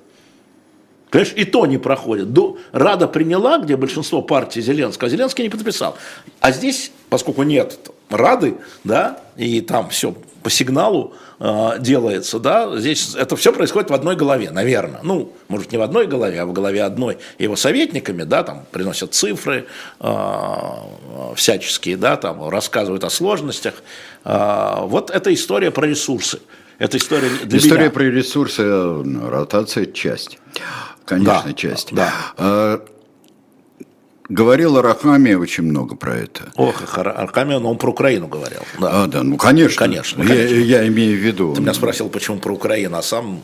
Конечно, и то не проходит. Рада приняла, где большинство партий Зеленского, а Зеленский не подписал. А здесь, поскольку нет рады, да, и там все по сигналу э, делается, да, здесь это все происходит в одной голове, наверное. Ну, может, не в одной голове, а в голове одной его советниками, да, там приносят цифры э, всяческие, да, там рассказывают о сложностях. Э, вот эта история про ресурсы. Это история для История меня. про ресурсы, э, ротация – часть. Конечно, Да, часть. да. Говорил Арахами очень много про это. Ох, Ар- Аркамион, он про Украину говорил. Да. А, да, ну конечно. Конечно, Я, конечно. я имею в виду. Ты меня спросил, почему про Украину, а сам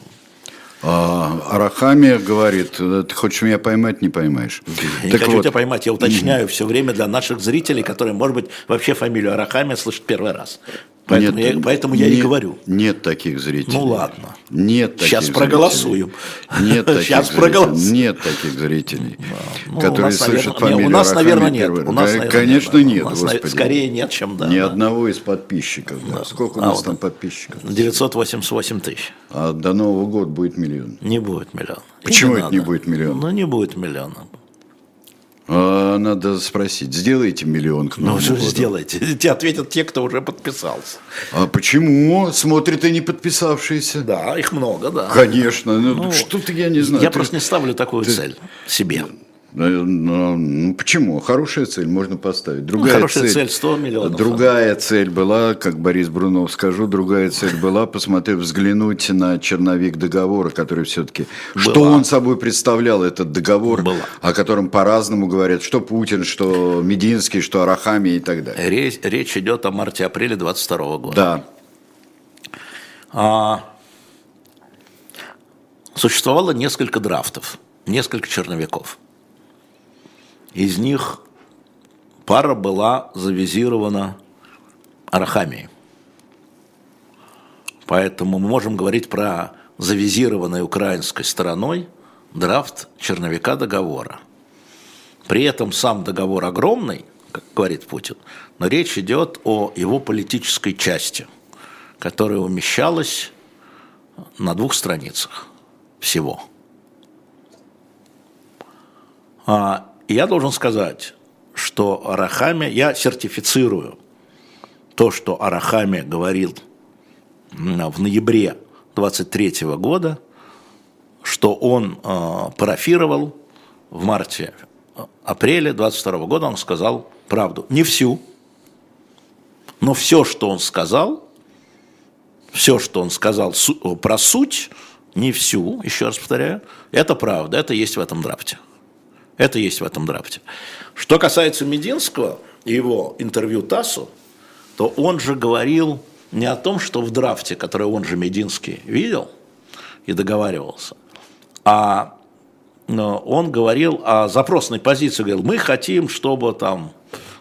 А, Арахами говорит, «Э, ты хочешь меня поймать, не поймаешь. Я не Так хочу вот, тебя поймать, я уточняю все время для наших зрителей, которые, может быть, вообще фамилию Арахами слышат первый раз. Поэтому, нет, я, поэтому я и говорю. Нет таких зрителей. Ну ладно. Нет таких Сейчас зрителей. проголосуем. Нет <laughs> таких Сейчас зрителей. проголосуем. Нет таких зрителей, Ну, у которые нас, слышат наверное, фамилию не, у нас, наверное, нет. У нас, Да, наверное, Конечно, да. нет, У нас, на- господи. скорее нет, чем да. Ни да. одного из подписчиков. да. Сколько у А нас вот там подписчиков? 988 тысяч. А до Нового года будет миллион. Не будет миллиона. Почему это надо. не будет миллиона? Ну, не будет миллиона. А, надо спросить, сделайте миллион к Ну, Новому что году? сделайте? <laughs> Тебе ответят те, кто уже подписался. А почему? Смотрят и не подписавшиеся. Да, их много, да. Конечно. Ну, Ну, что-то я не знаю. Я Ты- просто не ставлю такую цель себе. Ну, ну, ну, почему? Хорошая цель можно поставить. Другая Ну, хорошая цель 100 миллионов. Другая цель была, как Борис Брунов скажу, другая цель была посмотреть, взглянуть на черновик договора, который все-таки... Что он собой представлял, этот договор, Была. о котором по-разному говорят, что Путин, что Мединский, что Арахами и так далее. Речь, речь идет о марте-апреле 22 года. Да. А, существовало несколько драфтов, несколько черновиков. Из них пара была завизирована Арахамией. Поэтому мы можем говорить про завизированный украинской стороной драфт черновика договора. При этом сам договор огромный, как говорит Путин, но речь идет о его политической части, которая умещалась на двух страницах всего. А, я должен сказать, что Арахами, я сертифицирую то, что Арахами говорил в ноябре 23 года, что он э, парафировал в марте, э, апреле 22 года, он сказал правду. Не всю, но все, что он сказал, все, что он сказал су- про суть, не всю, еще раз повторяю, это правда, это есть в этом драфте. Это есть в этом драфте. Что касается Мединского и его интервью ТАССу, то он же говорил не о том, что в драфте, который он же Мединский видел и договаривался, а он говорил о запросной позиции, говорил, мы хотим, чтобы там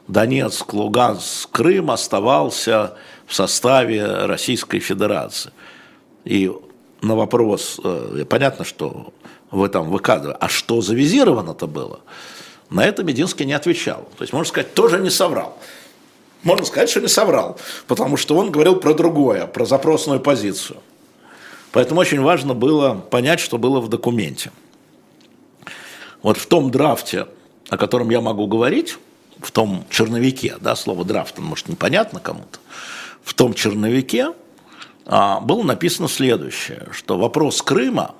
Донецк, Луганск, Крым оставался в составе Российской Федерации. И на вопрос, э, понятно, что вы там выкадывали, а что завизировано-то было? На это Мединский не отвечал. То есть, можно сказать, тоже не соврал. Можно сказать, что не соврал, потому что он говорил про другое, про запросную позицию. Поэтому очень важно было понять, что было в документе. Вот в том драфте, о котором я могу говорить, в том черновике, да, слово драфт, может, непонятно кому-то, в том черновике а, было написано следующее, что вопрос Крыма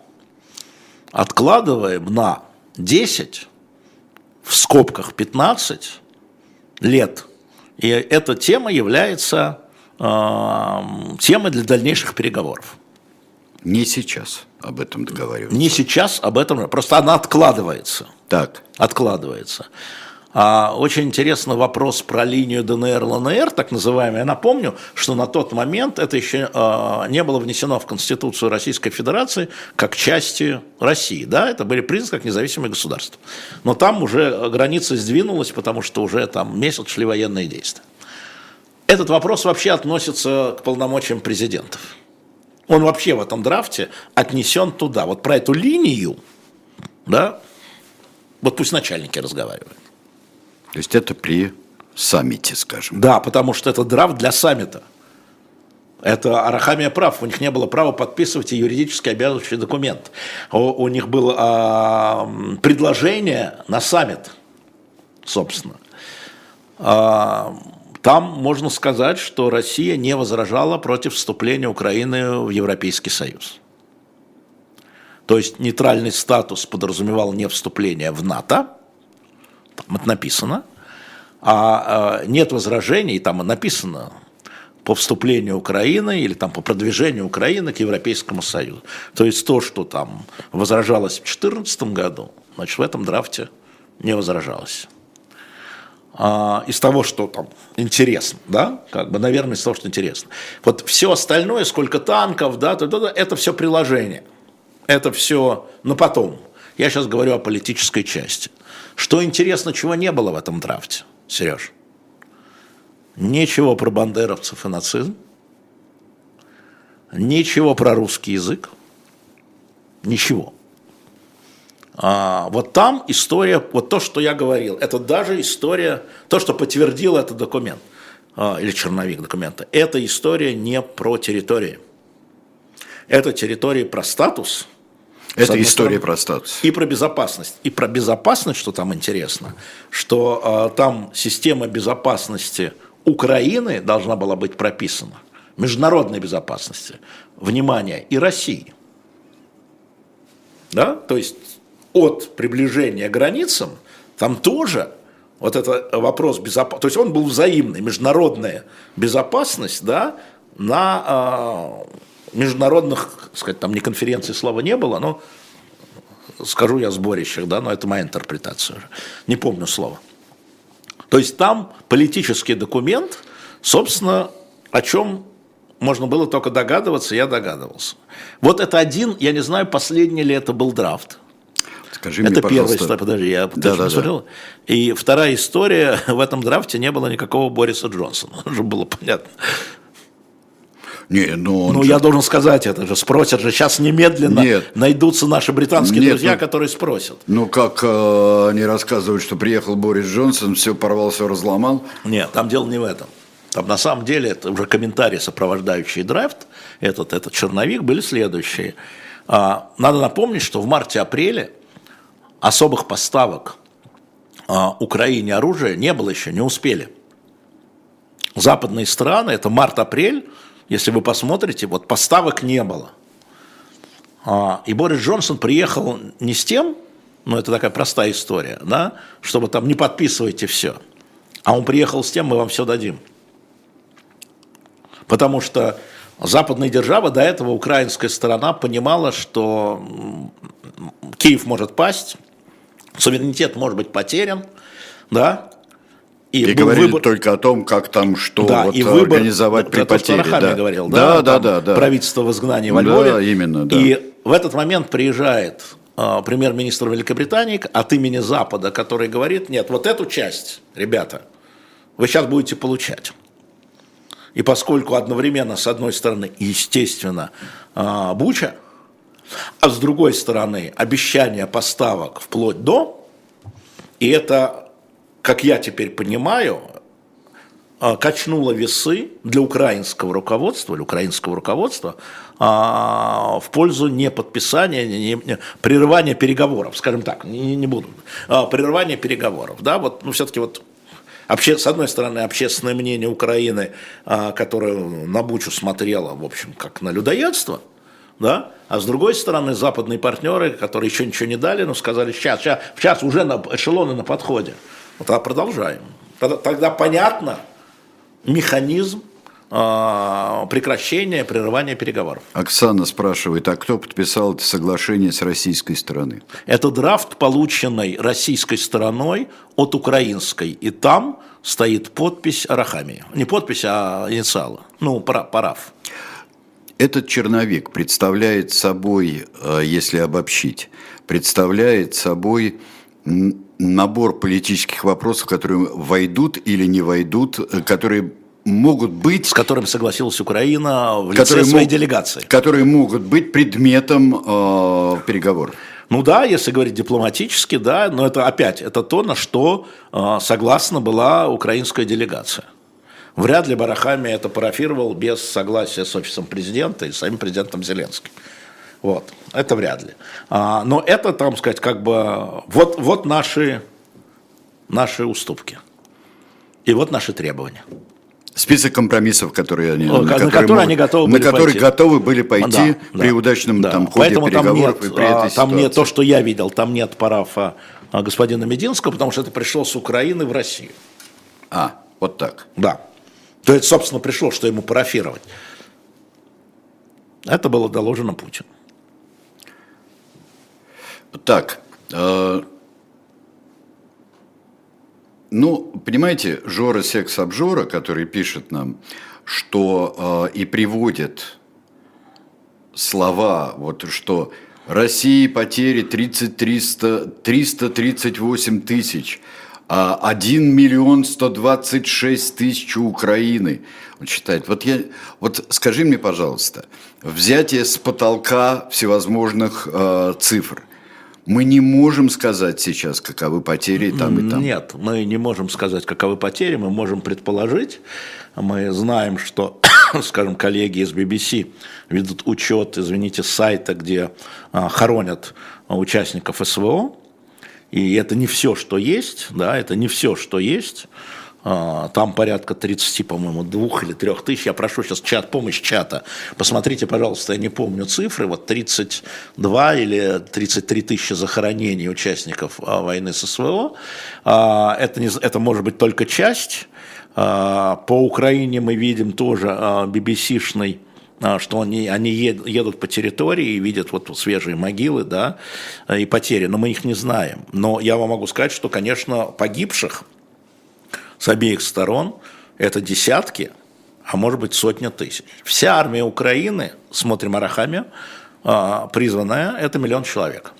откладываем на 10, в скобках 15 лет. И эта тема является э, темой для дальнейших переговоров. Не сейчас об этом договариваться. Не сейчас об этом, просто она откладывается. Так. Откладывается. А, очень интересный вопрос про линию ДНР-ЛНР, так называемую. Я напомню, что на тот момент это еще а, не было внесено в Конституцию Российской Федерации как части России. Да? Это были признаны как независимые государства. Но там уже граница сдвинулась, потому что уже там месяц шли военные действия. Этот вопрос вообще относится к полномочиям президентов. Он вообще в этом драфте отнесен туда. Вот про эту линию, да, вот пусть начальники разговаривают. То есть это при саммите, скажем. Да, потому что это драфт для саммита. Это Арахамия прав, у них не было права подписывать юридически обязывающий документ. У, у них было а, предложение на саммит, собственно. А, Там можно сказать, что Россия не возражала против вступления Украины в Европейский Союз. То есть нейтральный статус подразумевал не вступление в НАТО, написано, а, а нет возражений, там написано по вступлению Украины или там по продвижению Украины к Европейскому Союзу. То есть то, что там возражалось в 2014 году, значит в этом драфте не возражалось. А, из того, что там интересно, да, как бы, наверное, из того, что интересно. Вот все остальное, сколько танков, да, то, то, то, это все приложение. Это все, ну, потом. Я сейчас говорю о политической части. Что интересно, чего не было в этом драфте, Сереж? Ничего про бандеровцев и нацизм. Ничего про русский язык. Ничего. А, вот там история, вот то, что я говорил, это даже история, то, что подтвердил этот документ, а, или черновик документа, это история не про территории. Это территория про статус. Это история стороны, про статус. И про безопасность. И про безопасность, что там интересно, что а, там система безопасности Украины должна была быть прописана, международной безопасности, внимание, и России. Да? То есть от приближения к границам, там тоже вот это вопрос безопасности, то есть он был взаимный, международная безопасность, да, на э, международных, сказать, там не конференции слова не было, но скажу я сборищах, да, но это моя интерпретация уже, не помню слова. То есть там политический документ, собственно, о чем можно было только догадываться, я догадывался. Вот это один, я не знаю, последний ли это был драфт. Скажи это мне, первая история, подожди, я да, да, Да. И вторая история, <laughs> в этом драфте не было никакого Бориса Джонсона, <laughs> уже было понятно. Не, ну, ну же... я должен сказать это же, спросят же, сейчас немедленно Нет. найдутся наши британские Нет, друзья, ну, которые спросят. Ну, как э, они рассказывают, что приехал Борис Джонсон, все порвал, все разломал. Нет, там дело не в этом. Там на самом деле это уже комментарии, сопровождающие драфт, этот, этот черновик, были следующие. А, надо напомнить, что в марте-апреле особых поставок а, Украине оружия не было еще, не успели. Западные страны, это март-апрель, если вы посмотрите, вот поставок не было. А, и Борис Джонсон приехал не с тем, ну это такая простая история, да, чтобы там не подписывайте все, а он приехал с тем, мы вам все дадим. Потому что западная держава, до этого украинская сторона понимала, что Киев может пасть, суверенитет может быть потерян, да, и, и говорили выбор... только о том, как там что да, вот и выбор, организовать при потере. То, да. говорил, да, да, да, да, Правительство в изгнании во Львове. Да, именно, да. И в этот момент приезжает э, премьер-министр Великобритании от имени Запада, который говорит, нет, вот эту часть, ребята, вы сейчас будете получать. И поскольку одновременно, с одной стороны, естественно, э, Буча, а с другой стороны, обещание поставок вплоть до, и это, как я теперь понимаю, а, качнуло весы для украинского руководства, для украинского руководства а, в пользу не подписания, не, не, прерывания переговоров, скажем так, не, не буду, а, прерывания переговоров, да, вот, ну, все-таки вот Обще, с одной стороны, общественное мнение Украины, а, которое на Бучу смотрело, в общем, как на людоедство – да? А с другой стороны, западные партнеры, которые еще ничего не дали, но сказали, сейчас, сейчас, сейчас уже на, эшелоны на подходе. Вот тогда продолжаем. Тогда, тогда понятно механизм э, прекращения, прерывания переговоров. Оксана спрашивает, а кто подписал это соглашение с российской стороны? Это драфт, полученный российской стороной от украинской. И там стоит подпись Арахами. Не подпись, а инициалы. Ну, параф. Этот черновик представляет собой, э, если обобщить, представляет собой набор политических вопросов, которые войдут или не войдут, э, которые могут быть... С которым согласилась Украина в лице своей мог, делегации. Которые могут быть предметом э, переговоров. Ну да, если говорить дипломатически, да, но это опять, это то, на что э, согласна была украинская делегация. Вряд ли Барахами это парафировал без согласия с офисом президента и самим президентом Зеленским. Вот, это вряд ли. А, но это, там сказать, как бы, вот, вот наши, наши уступки. И вот наши требования. Список компромиссов, которые они, на, на которые, которые они готовы на были которые пойти. готовы были пойти да, при да, удачном да. там, ходе Поэтому переговоров там нет, и при этой а, Там нет то, что я видел, там нет парафа а, господина Мединского, потому что это пришло с Украины в Россию. А, вот так. Да. То есть, собственно, пришло, что ему парафировать. Это было доложено Путину. Так, э, ну, понимаете, Жора Секс Обжора, который пишет нам, что э, и приводит слова, вот что России потери 30, 300, 338 тысяч, а 1 миллион 126 тысяч Украины. Он считает, вот, я, вот скажи мне, пожалуйста, взятие с потолка всевозможных э, цифр – мы не можем сказать сейчас, каковы потери там и там. Нет, мы не можем сказать, каковы потери, мы можем предположить. Мы знаем, что, <coughs> скажем, коллеги из BBC ведут учет, извините, сайта, где а, хоронят участников СВО. И это не все, что есть, да, это не все, что есть. А, там порядка 30, по-моему, двух или трех тысяч. Я прошу сейчас чат, помощь чата. Посмотрите, пожалуйста, я не помню цифры. Вот 32 или 33 тысячи захоронений участников а, войны с СВО. А, это, не, это может быть только часть. По Украине мы видим тоже BBC-шный что они, они едут по территории и видят вот свежие могилы, да, и потери, но мы их не знаем. Но я вам могу сказать, что, конечно, погибших с обеих сторон, это десятки, а может быть сотня тысяч. Вся армия Украины, смотрим Арахами, а, призванная, это миллион человек.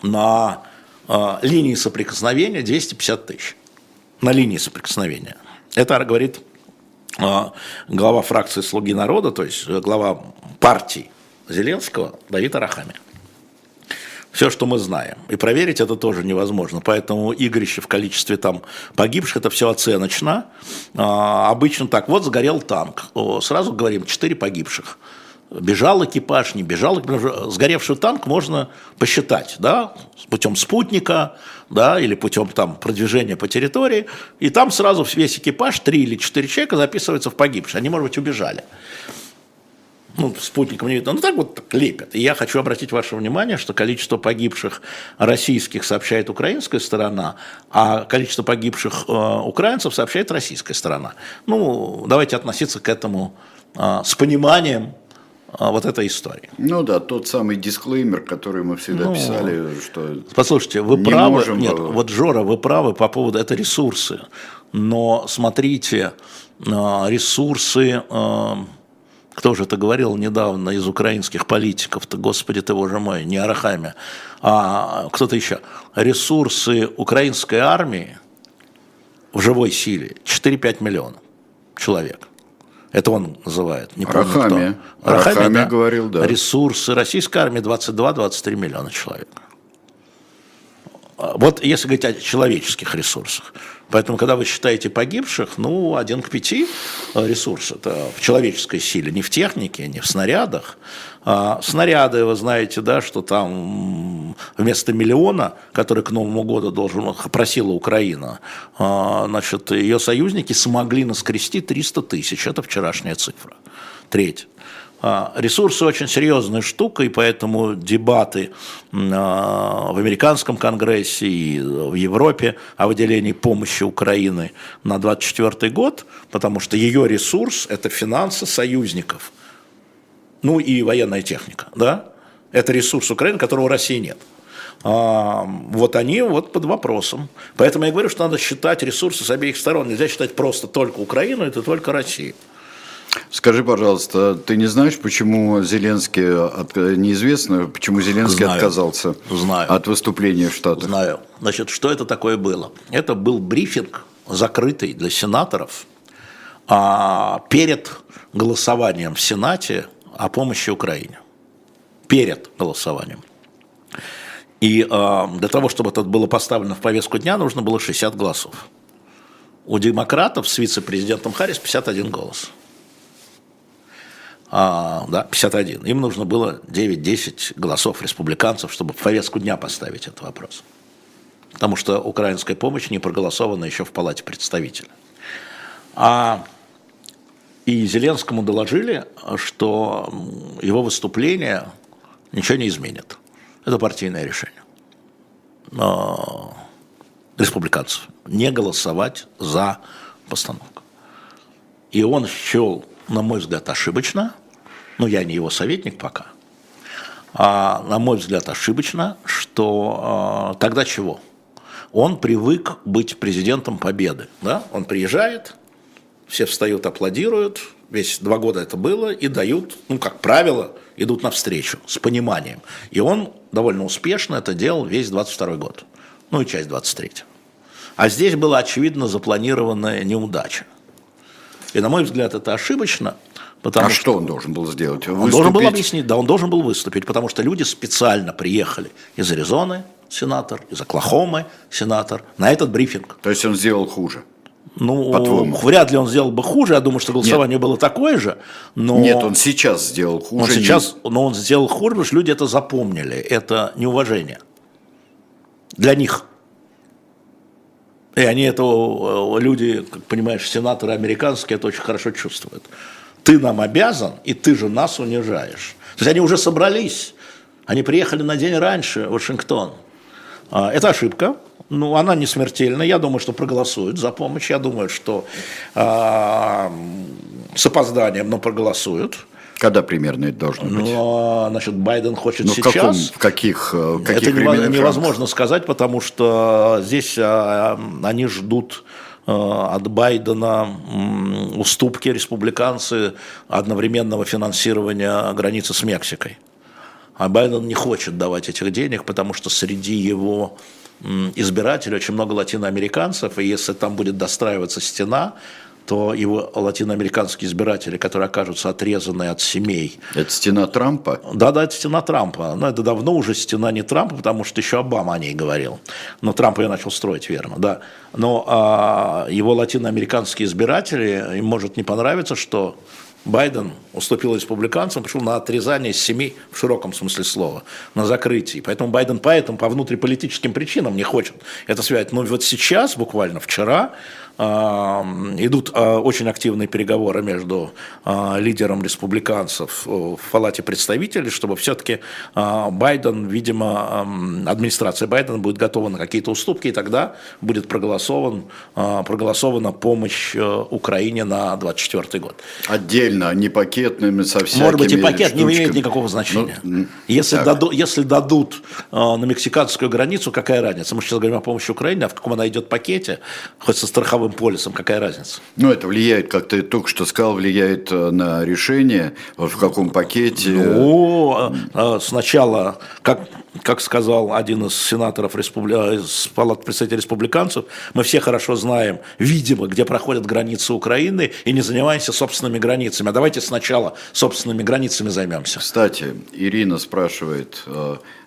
На а, линии соприкосновения 250 тысяч. На линии соприкосновения. Это говорит а, глава фракции «Слуги народа», то есть глава партии Зеленского Давид Арахами все, что мы знаем. И проверить это тоже невозможно. Поэтому игрище в количестве там погибших, это все оценочно. А, обычно так, вот сгорел танк. О, сразу говорим, 4 погибших. Бежал экипаж, не бежал. Сгоревший танк можно посчитать, да, путем спутника, да, или путем там продвижения по территории. И там сразу весь экипаж, 3 или 4 человека записываются в погибшие. Они, может быть, убежали ну, спутником не видно, ну так вот так лепят. И я хочу обратить ваше внимание, что количество погибших российских сообщает украинская сторона, а количество погибших э, украинцев сообщает российская сторона. Ну, давайте относиться к этому э, с пониманием э, вот этой истории. Ну да, тот самый дисклеймер, который мы всегда ну, писали, что... Послушайте, вы не правы, можем... нет, вот Жора, вы правы по поводу, это ресурсы, но смотрите, э, ресурсы... Кто же это говорил недавно из украинских политиков-то, господи ты, боже мой, не Арахами, а кто-то еще, ресурсы украинской армии в живой силе 4-5 миллионов человек. Это он называет, не помню Рахами. кто. Рахами, Рахами да? говорил, да. Ресурсы российской армии 22-23 миллиона человек. Вот если говорить о человеческих ресурсах. Поэтому, когда вы считаете погибших, ну, один к пяти ресурс это в человеческой силе, не в технике, не в снарядах. А снаряды, вы знаете, да, что там вместо миллиона, который к Новому году должен, просила Украина, а, значит, ее союзники смогли наскрести 300 тысяч. Это вчерашняя цифра. Треть. А, ресурсы очень серьезная штука, и поэтому дебаты а, в американском конгрессе и в Европе о выделении помощи Украины на 2024 год, потому что ее ресурс – это финансы союзников, ну и военная техника, да? Это ресурс Украины, которого у России нет. А, вот они вот под вопросом. Поэтому я говорю, что надо считать ресурсы с обеих сторон. Нельзя считать просто только Украину, это только Россию. Скажи, пожалуйста, ты не знаешь, почему Зеленский, от... неизвестно, почему Зеленский Знаю. отказался Знаю. от выступления в Штатах? Знаю. Значит, что это такое было? Это был брифинг, закрытый для сенаторов, а перед голосованием в Сенате о помощи Украине. Перед голосованием. И э, для того, чтобы это было поставлено в повестку дня, нужно было 60 голосов. У демократов с вице-президентом Харрис 51 голос да, 51. Им нужно было 9-10 голосов республиканцев, чтобы в повестку дня поставить этот вопрос. Потому что украинская помощь не проголосована еще в Палате представителей. А И Зеленскому доложили, что его выступление ничего не изменит. Это партийное решение. Но республиканцев не голосовать за постановку. И он счел, на мой взгляд, ошибочно, но я не его советник пока, а, на мой взгляд, ошибочно, что а, тогда чего? Он привык быть президентом победы. Да? Он приезжает, все встают, аплодируют, весь два года это было, и дают, ну, как правило, идут навстречу с пониманием. И он довольно успешно это делал весь 22 год, ну и часть 23 -го. А здесь была очевидно запланированная неудача. И, на мой взгляд, это ошибочно. Потому а что, что он должен был сделать? Выступить? Он должен был объяснить, да, он должен был выступить, потому что люди специально приехали из Аризоны, сенатор, из Оклахомы, сенатор, на этот брифинг. То есть он сделал хуже? Ну, вряд ли он сделал бы хуже. Я думаю, что голосование Нет. было такое же. Но... Нет, он сейчас сделал хуже. Он сейчас, но он сделал хуже, потому что люди это запомнили. Это неуважение для них. И они это, э, люди, как понимаешь, сенаторы американские это очень хорошо чувствуют. Ты нам обязан, и ты же нас унижаешь. То есть они уже собрались. Они приехали на день раньше в Вашингтон. А, это ошибка. Ну, она не смертельная. Я думаю, что проголосуют за помощь. Я думаю, что э, с опозданием, но проголосуют. Когда примерно это должно быть? Ну, значит, Байден хочет ну, сейчас. Каком, в каких, э, в каких Это невозможно рамках? сказать, потому что здесь а, они ждут э, от Байдена уступки республиканцы одновременного финансирования границы с Мексикой. А Байден не хочет давать этих денег, потому что среди его избирателей очень много латиноамериканцев, и если там будет достраиваться стена, то его латиноамериканские избиратели, которые окажутся отрезаны от семей. Это стена Трампа? Да, да, это стена Трампа. Но это давно уже стена не Трампа, потому что еще Обама о ней говорил. Но Трамп ее начал строить, верно, да. Но а, его латиноамериканские избиратели, им может не понравиться, что Байден уступил республиканцам, пошел на отрезание семи в широком смысле слова, на закрытие. Поэтому Байден поэтому по внутриполитическим причинам не хочет это связать. Но вот сейчас, буквально вчера, идут а, очень активные переговоры между а, лидером республиканцев в Палате представителей, чтобы все-таки а, Байден, видимо, администрация Байдена будет готова на какие-то уступки, и тогда будет проголосован, проголосована помощь э, Украине на 2024 год. Отдельно, не пакетными, со всякими Может быть, и пакет штучками. не имеет никакого значения. Ну, если, даду, если дадут на мексиканскую границу, какая разница? Мы сейчас говорим о помощи Украине, а в каком она идет пакете, хоть со страховым правым полюсом, какая разница? Ну, это влияет, как ты только что сказал, влияет э, на решение, вот в каком пакете. Ну, э, э, сначала, как, как сказал один из сенаторов республи... из палат представителей республиканцев, мы все хорошо знаем, видимо, где проходят границы Украины, и не занимаемся собственными границами. А давайте сначала собственными границами займемся. Кстати, Ирина спрашивает,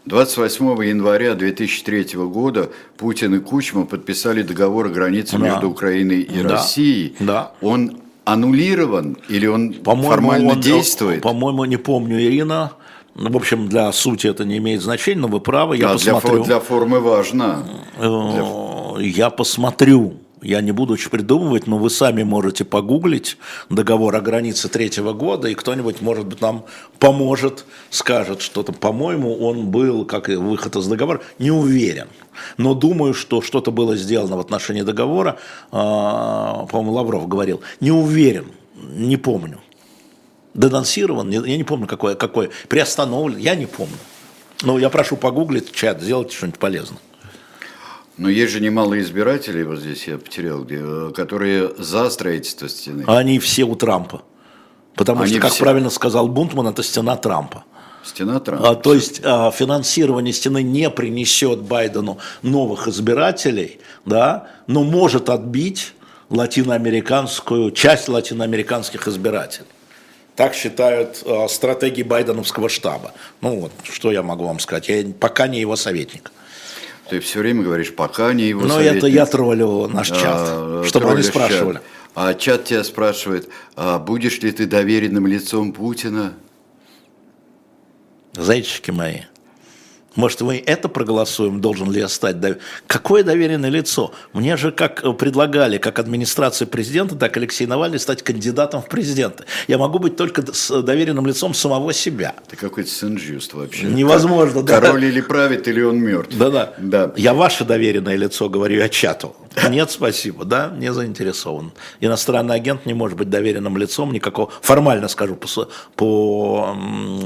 28 января 2003 года Путин и Кучма подписали договор о границе да. между Украиной и да. Россией. Да. Он аннулирован или он формально он, действует? По-моему, не помню, Ирина. Ну, в общем, для сути это не имеет значения, но вы правы, я да, посмотрю. Для, для формы важно. Э, я посмотрю я не буду придумывать, но вы сами можете погуглить договор о границе третьего года, и кто-нибудь, может быть, нам поможет, скажет что-то. По-моему, он был, как и выход из договора, не уверен. Но думаю, что что-то было сделано в отношении договора. А, по-моему, Лавров говорил. Не уверен, не помню. Денонсирован, я не помню, какой, какой приостановлен, я не помню. Но я прошу погуглить чат, сделайте что-нибудь полезное. Но есть же немало избирателей, вот здесь я потерял, где, которые за строительство стены. Они все у Трампа. Потому Они что, как все... правильно сказал Бунтман, это стена Трампа. Стена Трампа. А, то есть а, финансирование стены не принесет Байдену новых избирателей, да, но может отбить латиноамериканскую, часть латиноамериканских избирателей. Так считают э, стратеги Байденовского штаба. Ну вот, что я могу вам сказать. Я пока не его советник. Ты все время говоришь, пока не его Но это я троллю наш чат, а, чтобы они спрашивали. Чат. А чат тебя спрашивает, а будешь ли ты доверенным лицом Путина? Зайчики мои, Может, мы это проголосуем, должен ли я стать. Какое доверенное лицо? Мне же как э, предлагали, как администрация президента, так Алексей Навальный стать кандидатом в президенты. Я могу быть только с доверенным лицом самого себя. Это какой-то сенжюст вообще. Невозможно, да. Король или правит, или он мертв. Да-да. Да. Я ваше доверенное лицо, говорю я чату. Нет, спасибо, да, не заинтересован. Иностранный агент не может быть доверенным лицом никакого, формально скажу по, по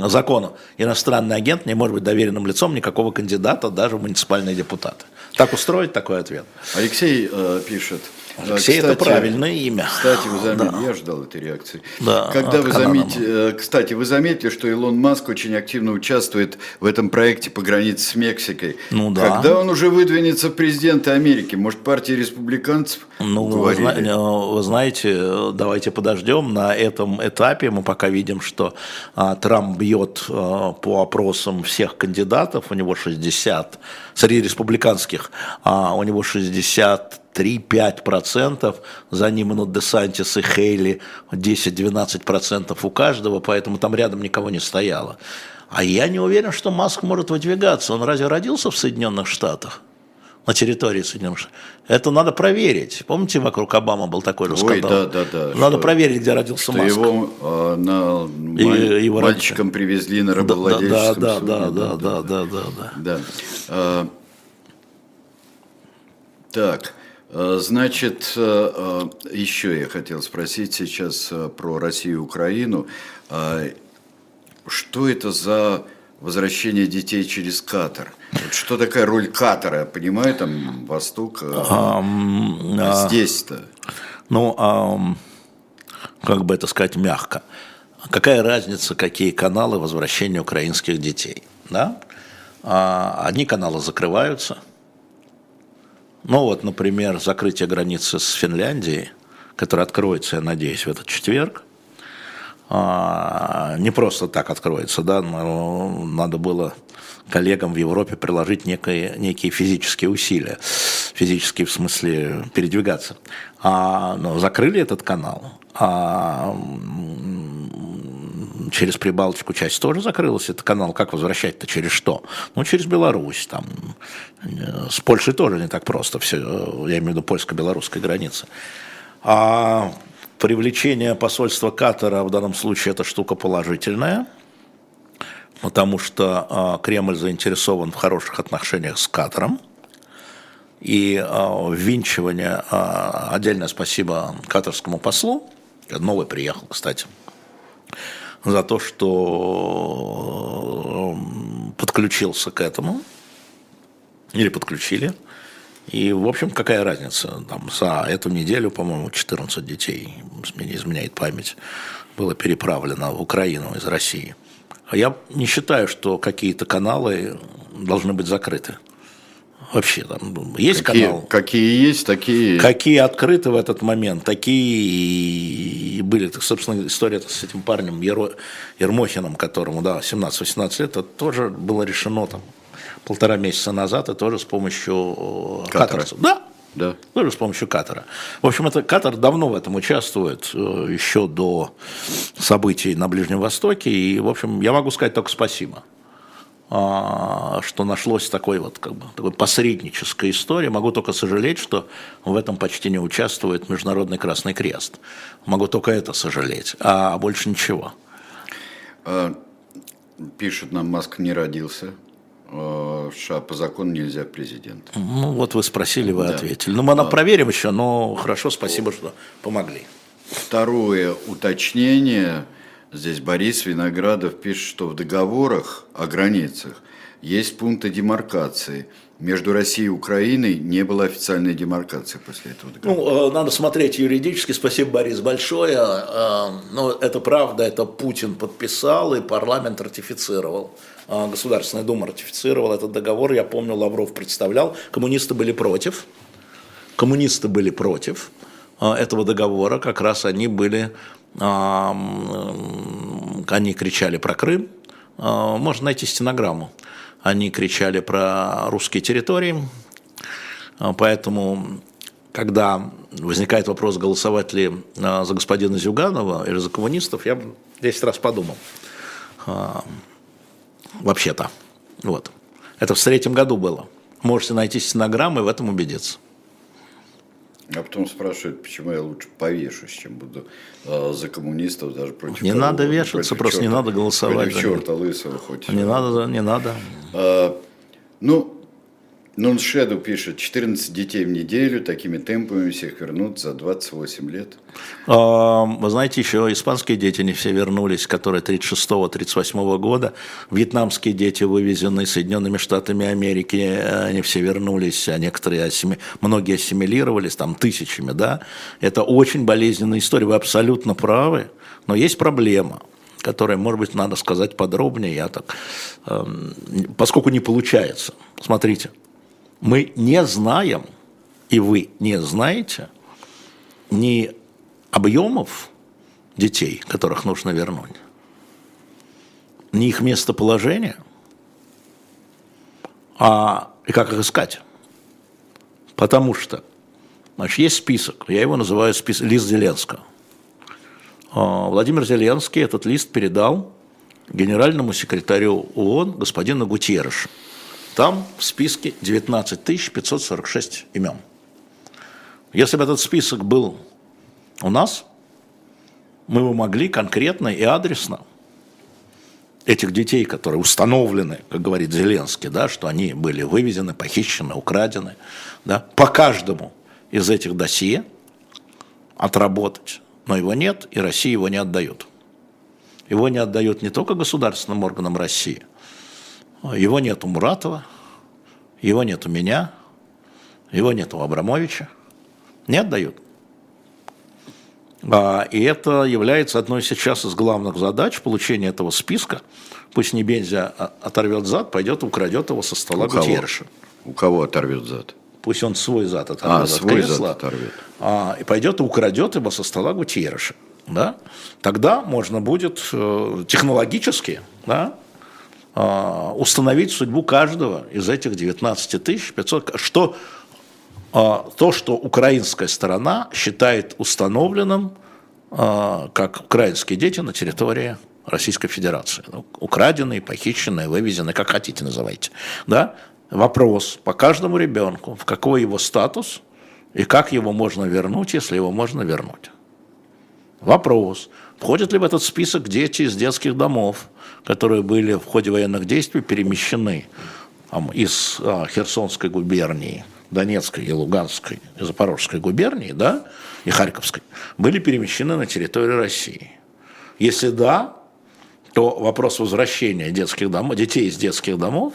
закону, иностранный агент не может быть доверенным лицом никакого кандидата, даже в муниципальные депутаты. Так устроить такой ответ. Алексей э, пишет, Алексей кстати, это правильное имя. Кстати, вы заметили, да. я ждал этой реакции. Да, Когда вы заметили, э, кстати, вы заметили, что Илон Маск очень активно участвует в этом проекте по границе с Мексикой. Ну да. Когда он уже выдвинется в президенты Америки? Может, партия республиканцев? Ну, вы, э, вы знаете, давайте подождем. На этом этапе мы пока видим, что а, Трамп бьет а, по опросам всех кандидатов. У него 60 среди республиканских, а у него 60 3-5%, за ним идут Десантис и Хейли 10-12% у каждого, поэтому там рядом никого не стояло. А я не уверен, что Маск может выдвигаться. Он разве родился в Соединенных Штатах? на территории Соединенных Штатов. Это надо проверить. Помните, вокруг Обама был такой же скандал? Ой, да, да, да. Надо что, проверить, где родился что Маск. его, э, на, и, маль, его мальчиком родители. привезли на рабовладельческом да, да, да, суде. Да, да, да, да, да, да. да. да. А, так, значит, э, э, еще я хотел спросить сейчас про Россию и Украину. Что это за возвращение детей через Катар? Что такая роль Катара? Я понимаю, там Восток, а, а здесь-то? Ну, а, как бы это сказать мягко. Какая разница, какие каналы возвращения украинских детей? Да? А, одни каналы закрываются – ну вот, например, закрытие границы с Финляндией, которая откроется, я надеюсь, в этот четверг, а, не просто так откроется, да, но надо было коллегам в Европе приложить некие, некие физические усилия, физические в смысле передвигаться. А, но закрыли этот канал, а через Прибалтику часть тоже закрылась, это канал, как возвращать-то, через что? Ну, через Беларусь, там, э, с Польшей тоже не так просто, все, э, я имею в виду польско-белорусской границы. А привлечение посольства Катара в данном случае это штука положительная, потому что а, Кремль заинтересован в хороших отношениях с Катаром, и а, ввинчивание, а, отдельное спасибо катарскому послу, новый приехал, кстати, за то, что подключился к этому, или подключили. И, в общем, какая разница? Там, за эту неделю, по-моему, 14 детей, мне изменяет память, было переправлено в Украину из России. Я не считаю, что какие-то каналы должны быть закрыты. Вообще там есть какие, канал. Какие есть, такие. Какие открыты в этот момент, такие и были. Так, собственно, история с этим парнем Еро, Ермохиным, которому, да, 17-18 лет, это тоже было решено там полтора месяца назад, и тоже с помощью э, Катара. Да, да. Тоже с помощью Катара. В общем, это Катар давно в этом участвует, э, еще до событий на Ближнем Востоке. И, в общем, я могу сказать только спасибо. А, что нашлось такой вот как бы такой посредническая история. Могу только сожалеть, что в этом почти не участвует Международный Красный Крест. Могу только это сожалеть, а больше ничего. А, пишут нам, Маск не родился. А, в США по закону нельзя президент. Ну вот вы спросили, вы да. ответили. Ну мы а, проверим еще, но хорошо, спасибо, что помогли. Второе уточнение – Здесь Борис Виноградов пишет, что в договорах о границах есть пункты демаркации. Между Россией и Украиной не было официальной демаркации после этого договора. Ну, э, надо смотреть юридически. Спасибо, Борис, большое. Э, но это правда, это Путин подписал и парламент ратифицировал. Э, Государственная Дума ратифицировала этот договор. Я помню, Лавров представлял. Коммунисты были против. Коммунисты были против этого договора. Как раз они были они кричали про Крым, а, можно найти стенограмму. Они кричали про русские территории, а, поэтому, когда возникает вопрос, голосовать ли а, за господина Зюганова или за коммунистов, я бы 10 раз подумал. Вообще-то. Вот. Это в третьем году было. Можете найти стенограммы и в этом убедиться. А потом спрашивают, почему я лучше повешусь, чем буду э, за коммунистов даже против Не кого, надо вешаться, просто черта, не надо голосовать. Против черта лысого хоть. Не надо, не надо. А, ну, Нон Шеду пишет, 14 детей в неделю, такими темпами всех вернут за 28 лет. А, вы знаете, еще испанские дети не все вернулись, которые 36-38 года. Вьетнамские дети, вывезенные Соединенными Штатами Америки, они все вернулись, а некоторые, ассими... многие ассимилировались, там тысячами, да. Это очень болезненная история, вы абсолютно правы, но есть проблема которая, может быть, надо сказать подробнее, я так, эм, поскольку не получается. Смотрите, мы не знаем, и вы не знаете, ни объемов детей, которых нужно вернуть, ни их местоположения, а и как их искать. Потому что значит, есть список, я его называю список, лист Зеленского. А, Владимир Зеленский этот лист передал генеральному секретарю ООН господину Гутьеррешу. Там в списке 19 546 имен. Если бы этот список был у нас, мы бы могли конкретно и адресно этих детей, которые установлены, как говорит Зеленский, да, что они были вывезены, похищены, украдены, да, по каждому из этих досье отработать. Но его нет, и Россия его не отдает. Его не отдает не только государственным органам России, его нет у Муратова, его нет у меня, его нет у Абрамовича. Не отдают. А, и это является одной сейчас из главных задач получения этого списка. Пусть не Бензя а, оторвет зад, пойдет и украдет его со стола у Гутерреша. У кого оторвет зад? Пусть он свой зад оторвет а, свой кресла, зад оторвет. А, и пойдет и украдет его со стола Гутерреша. Да? Тогда можно будет э, технологически да, а, установить судьбу каждого из этих 19 500, что а, то, что украинская сторона считает установленным а, как украинские дети на территории Российской Федерации. Ну, украденные, похищенные, вывезенные, как хотите называйте. Да? Вопрос по каждому ребенку, в какой его статус и как его можно вернуть, если его можно вернуть. Вопрос, входят ли в этот список дети из детских домов, которые были в ходе военных действий перемещены из а, Херсонской губернии, Донецкой и Луганской и Запорожской губернии, да, и Харьковской, были перемещены на территорию России. Если да, то вопрос возвращения детских домов, детей из детских домов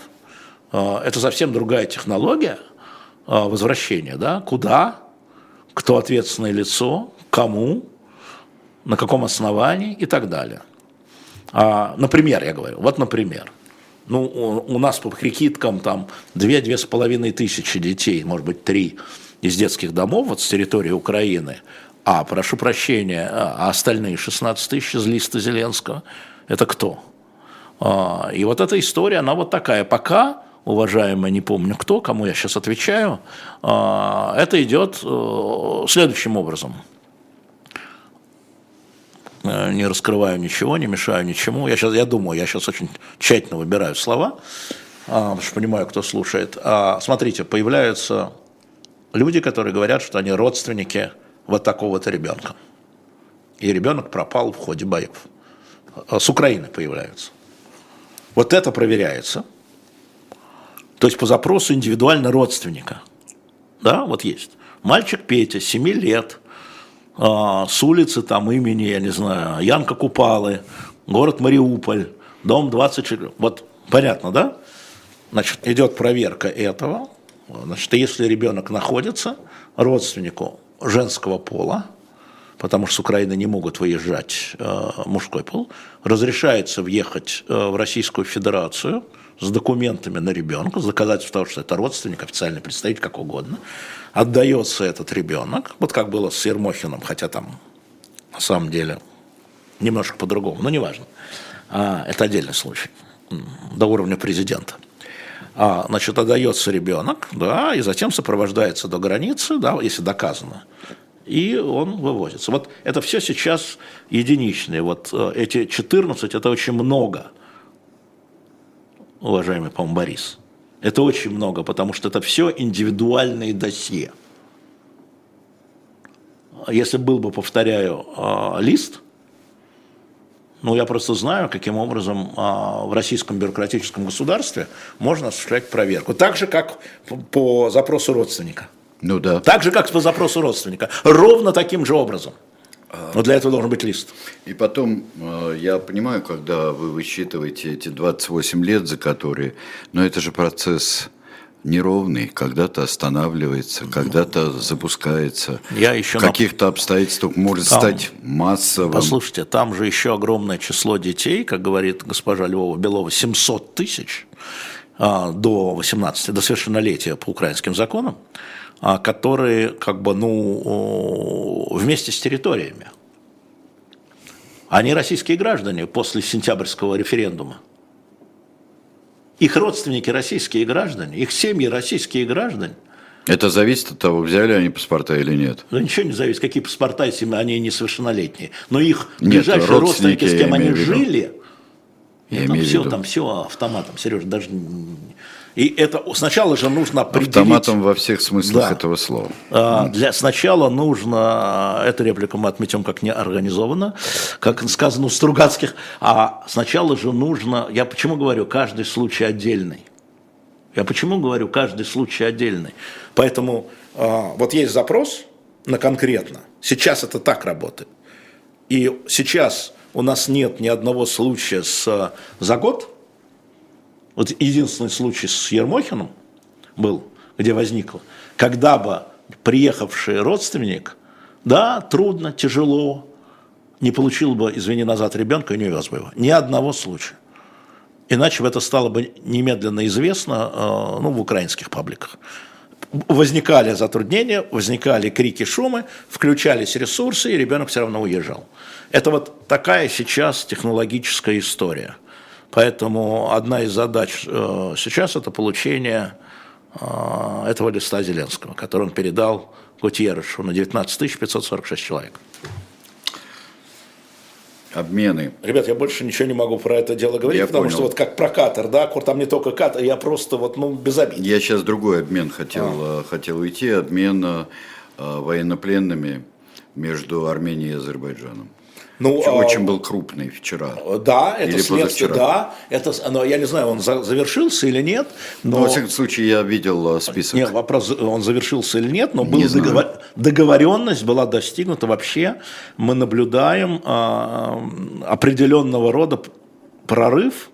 а, это совсем другая технология а, возвращения, да, куда, кто ответственное лицо, кому, на каком основании и так далее. А, например, я говорю, вот например, ну, у нас по прикидкам там 2-2,5 тысячи детей, может быть, 3 из детских домов вот с территории Украины, а, прошу прощения, а остальные 16 тысяч из листа Зеленского, это кто? А, и вот эта история, она вот такая. Пока, уважаемые, не помню кто, кому я сейчас отвечаю, а, это идет э, следующим образом – не раскрываю ничего, не мешаю ничему. Я сейчас, я думаю, я сейчас очень тщательно выбираю слова, а, потому что понимаю, кто слушает. А, смотрите, появляются люди, которые говорят, что они родственники вот такого-то ребенка. И ребенок пропал в ходе боев. А, с Украины появляются. Вот это проверяется. То есть по запросу индивидуально родственника. Да, вот есть. Мальчик Петя, 7 лет – с улицы там имени, я не знаю, Янка Купалы, город Мариуполь, дом 24. Вот понятно, да? Значит, идет проверка этого. Значит, если ребенок находится родственнику женского пола, потому что с Украины не могут выезжать э, мужской пол, разрешается въехать э, в Российскую Федерацию с документами на ребенка, с доказательством того, что это родственник, официальный представитель, как угодно – отдается этот ребенок, вот как было с Ермохиным, хотя там на самом деле немножко по-другому, но неважно. А, это отдельный случай, до уровня президента. А, значит, отдается ребенок, да, и затем сопровождается до границы, да, если доказано, и он вывозится. Вот это все сейчас единичные. Вот э, эти 14 – это очень много, уважаемый, по-моему, Борис. Это очень много, потому что это все индивидуальные досье. Если был бы, повторяю, а, лист, ну, я просто знаю, каким образом а, в российском бюрократическом государстве можно осуществлять проверку. Так же, как по запросу родственника. Ну да. Так же, как по запросу родственника. Ровно таким же образом. Но для этого должен быть лист. И потом, э, я понимаю, когда вы высчитываете эти 28 лет, за которые, но это же процесс неровный, когда-то останавливается, когда-то запускается. Я еще в каких-то обстоятельствах может там, стать массовым. Послушайте, там же еще огромное число детей, как говорит госпожа Львова Белова, 700 тысяч а, до 18, до совершеннолетия по украинским законам. А, которые как бы, ну, вместе с территориями. Они российские граждане после сентябрьского референдума. Их родственники российские граждане, их семьи российские граждане. Это зависит от того, взяли они паспорта или нет? Да ничего не зависит, какие паспорта, если они несовершеннолетние. Но их нет, ближайшие родственники, с кем они жили, я там все, там все автоматом, Сережа, даже и это сначала же нужно определить... Автоматом во всех смыслах да. этого слова. А, для, сначала нужно, эту реплику мы отметим как неорганизованно, как сказано у Стругацких, а сначала же нужно, я почему говорю, каждый случай отдельный. Я почему говорю, каждый случай отдельный. Поэтому а, вот есть запрос на конкретно. Сейчас это так работает. И сейчас у нас нет ни одного случая с, за год, вот единственный случай с Ермохиным был, где возникло, когда бы приехавший родственник, да, трудно, тяжело, не получил бы, извини, назад ребенка и не увез бы его. Ни одного случая. Иначе бы это стало бы немедленно известно э, ну, в украинских пабликах. Возникали затруднения, возникали крики, шумы, включались ресурсы, и ребенок все равно уезжал. Это вот такая сейчас технологическая история – Поэтому одна из задач э, сейчас это получение э, этого листа Зеленского, который он передал Гутьеррешу на 19 546 человек. Обмены. Ребят, я больше ничего не могу про это дело говорить, я потому понял. что вот как про катер, да, там не только катер, я просто вот, ну, без обид. Я сейчас другой обмен хотел, а. Э, хотел уйти, обмен военнопленными между Арменией и Азербайджаном. Ну, очень а, был крупный вчера. Да, это или следствие, да. Это, но я не знаю, он за, завершился или нет. Но... Ну, во всяком случае, я видел э, список. Нет, вопрос, он завершился или нет, но была договор... договоренность была достигнута вообще. Мы наблюдаем а, определенного рода прорыв,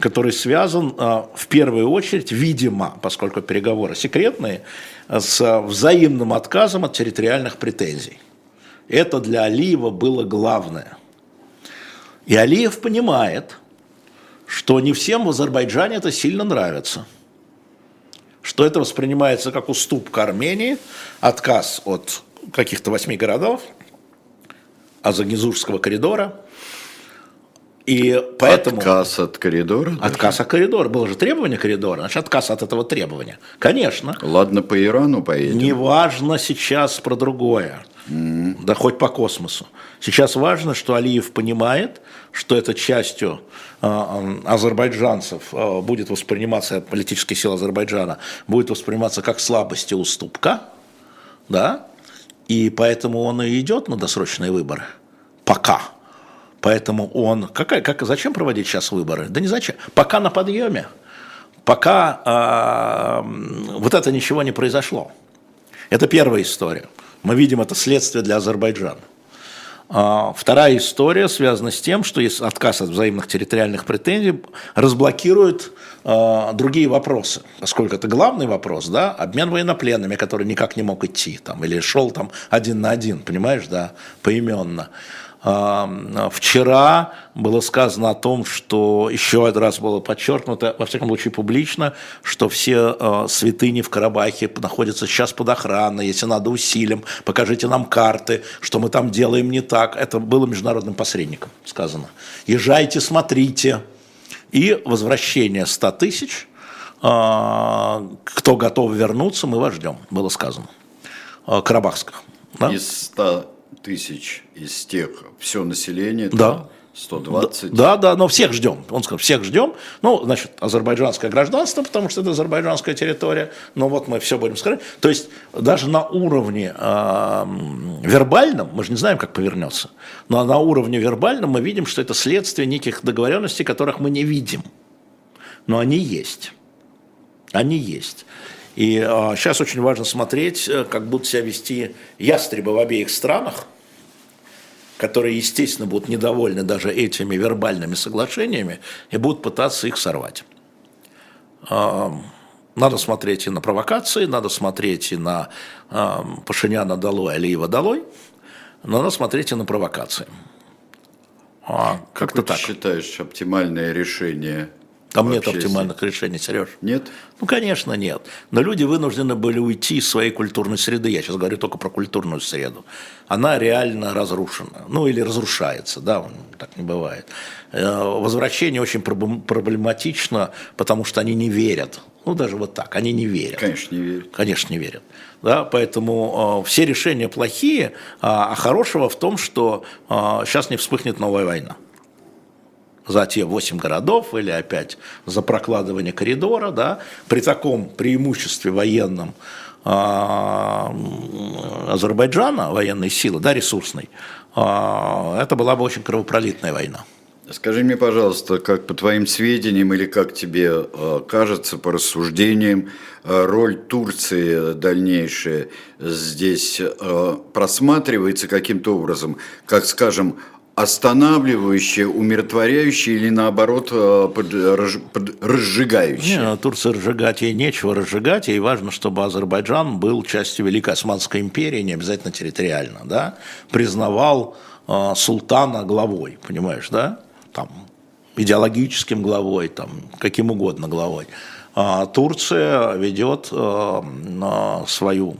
который связан а, в первую очередь, видимо, поскольку переговоры секретные, с взаимным отказом от территориальных претензий. Это для Алиева было главное. И Алиев понимает, что не всем в Азербайджане это сильно нравится. Что это воспринимается как уступка Армении, отказ от каких-то восьми городов, Азагизурского коридора. И поэтому... Отказ от коридора? Отказ даже? от коридора. Было же требование коридора, значит, отказ от этого требования. Конечно. Ладно, по Ирану поедем. Неважно сейчас про другое да хоть по космосу. Сейчас важно, что Алиев понимает, что это частью э, азербайджанцев э, будет восприниматься, политической силы Азербайджана, будет восприниматься как слабость и уступка, да, и поэтому он и идет на досрочные выборы. Пока. Поэтому он... Какая, как, зачем проводить сейчас выборы? Да не зачем. Пока на подъеме. Пока э, вот это ничего не произошло. Это первая история. Мы видим это следствие для Азербайджана. А, вторая история связана с тем, что отказ от взаимных территориальных претензий разблокирует э, другие вопросы, поскольку это главный вопрос, да, обмен военнопленными, который никак не мог идти, там, или шел там один на один, понимаешь, да, поименно. Вчера было сказано о том, что еще один раз было подчеркнуто, во всяком случае публично, что все а, святыни в Карабахе находятся сейчас под охраной, если надо усилим, покажите нам карты, что мы там делаем не так. Это было международным посредником сказано. Езжайте, смотрите. И возвращение 100 тысяч, а, кто готов вернуться, мы вас ждем, было сказано. А, Карабахских. Да? Из 100 тысяч из тех все население, да. 120. Да, да, но всех ждем. Он сказал, всех ждем. Ну, значит, азербайджанское гражданство, потому что это азербайджанская территория. Но вот мы все будем сказать. То есть даже на уровне э, вербальном, мы же не знаем, как повернется, но на уровне вербальном мы видим, что это следствие неких договоренностей, которых мы не видим. Но они есть. Они есть. И э, сейчас очень важно смотреть, э, как будут себя вести ястребы в обеих странах – которые, естественно, будут недовольны даже этими вербальными соглашениями и будут пытаться их сорвать. Надо смотреть и на провокации, надо смотреть и на Пашиняна долой, Алиева долой, но надо смотреть и на провокации. А, как-то так. считаешь оптимальное решение там нет оптимальных решений, Сереж. Нет? Ну, конечно, нет. Но люди вынуждены были уйти из своей культурной среды. Я сейчас говорю только про культурную среду. Она реально разрушена. Ну, или разрушается, да, так не бывает. Э, возвращение очень проблематично, потому что они не верят. Ну, даже вот так, они не верят. Конечно, не верят. Конечно, не верят. Да, поэтому э, все решения плохие, а, а хорошего в том, что э, сейчас не вспыхнет новая война за те 8 городов или опять за прокладывание коридора, да, при таком преимуществе военном а, Азербайджана, военной силы, да, ресурсной, а, это была бы очень кровопролитная война. Скажи мне, пожалуйста, как по твоим сведениям или как тебе а, кажется, по рассуждениям, роль Турции дальнейшая здесь просматривается каким-то образом, как, скажем, останавливающее, умиротворяющее или наоборот э, под, под, разжигающее? Не, Турция разжигать ей нечего разжигать, ей важно, чтобы Азербайджан был частью Великой Османской империи, не обязательно территориально, да, признавал э, султана главой, понимаешь, да, там, идеологическим главой, там, каким угодно главой. А Турция ведет э, свою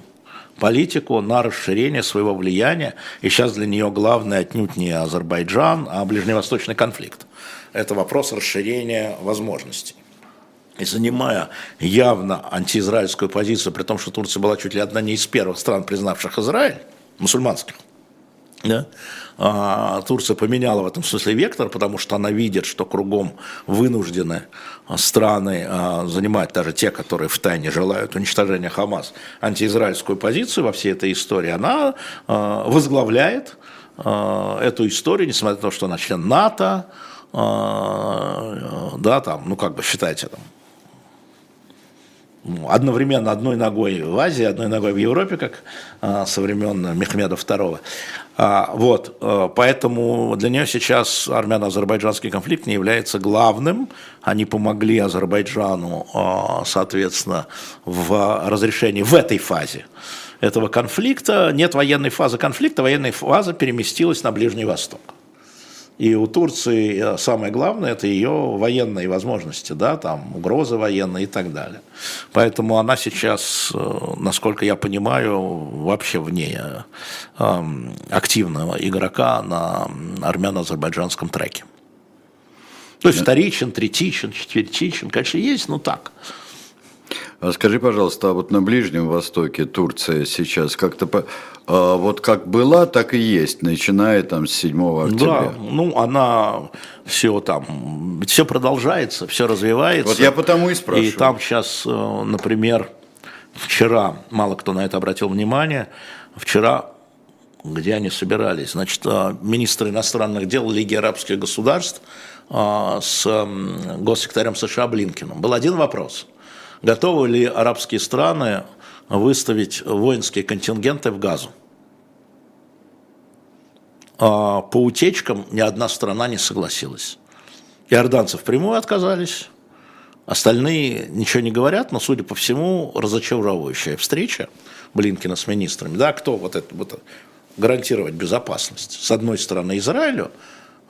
политику на расширение своего влияния. И сейчас для нее главное отнюдь не Азербайджан, а ближневосточный конфликт. Это вопрос расширения возможностей. И занимая явно антиизраильскую позицию, при том, что Турция была чуть ли одна не из первых стран, признавших Израиль, мусульманских, да? А, Турция поменяла в этом смысле вектор, потому что она видит, что кругом вынуждены страны а, занимать, даже те, которые в тайне желают уничтожения Хамас, антиизраильскую позицию во всей этой истории. Она а, возглавляет эту историю, несмотря на то, что она член НАТО, да, там, ну как бы считайте там, ну, одновременно одной ногой в Азии, одной ногой в Европе, как со времен Мехмеда II. А, вот, э, поэтому для нее сейчас армяно-азербайджанский конфликт не является главным. Они помогли Азербайджану, э, соответственно, в разрешении в этой фазе этого конфликта. Нет военной фазы конфликта, военная фаза переместилась на Ближний Восток. И у Турции э, самое главное – это ее военные возможности, да, там, угрозы военные и так далее. Поэтому она сейчас, э, насколько я понимаю, вообще вне э, активного игрока на армяно-азербайджанском треке. То есть вторичен, третичен, четвертичен, конечно, есть, но так – а скажи, пожалуйста, а вот на Ближнем Востоке Турция сейчас как-то а вот как была, так и есть, начиная там с 7 октября. Да, ну она все там, все продолжается, все развивается. Вот я потому и спрашиваю. И там сейчас, э, например, вчера, мало кто на это обратил внимание, вчера где они собирались. Значит, э, министр иностранных дел Лиги арабских государств э, с госсекретарем США Блинкиным. Был один вопрос. Готовы ли арабские страны выставить воинские контингенты в Газу? А по утечкам ни одна страна не согласилась. Иорданцы впрямую отказались, остальные ничего не говорят, но, судя по всему, разочаровывающая встреча Блинкина с министрами. Да, кто вот это, вот гарантировать безопасность? С одной стороны Израилю,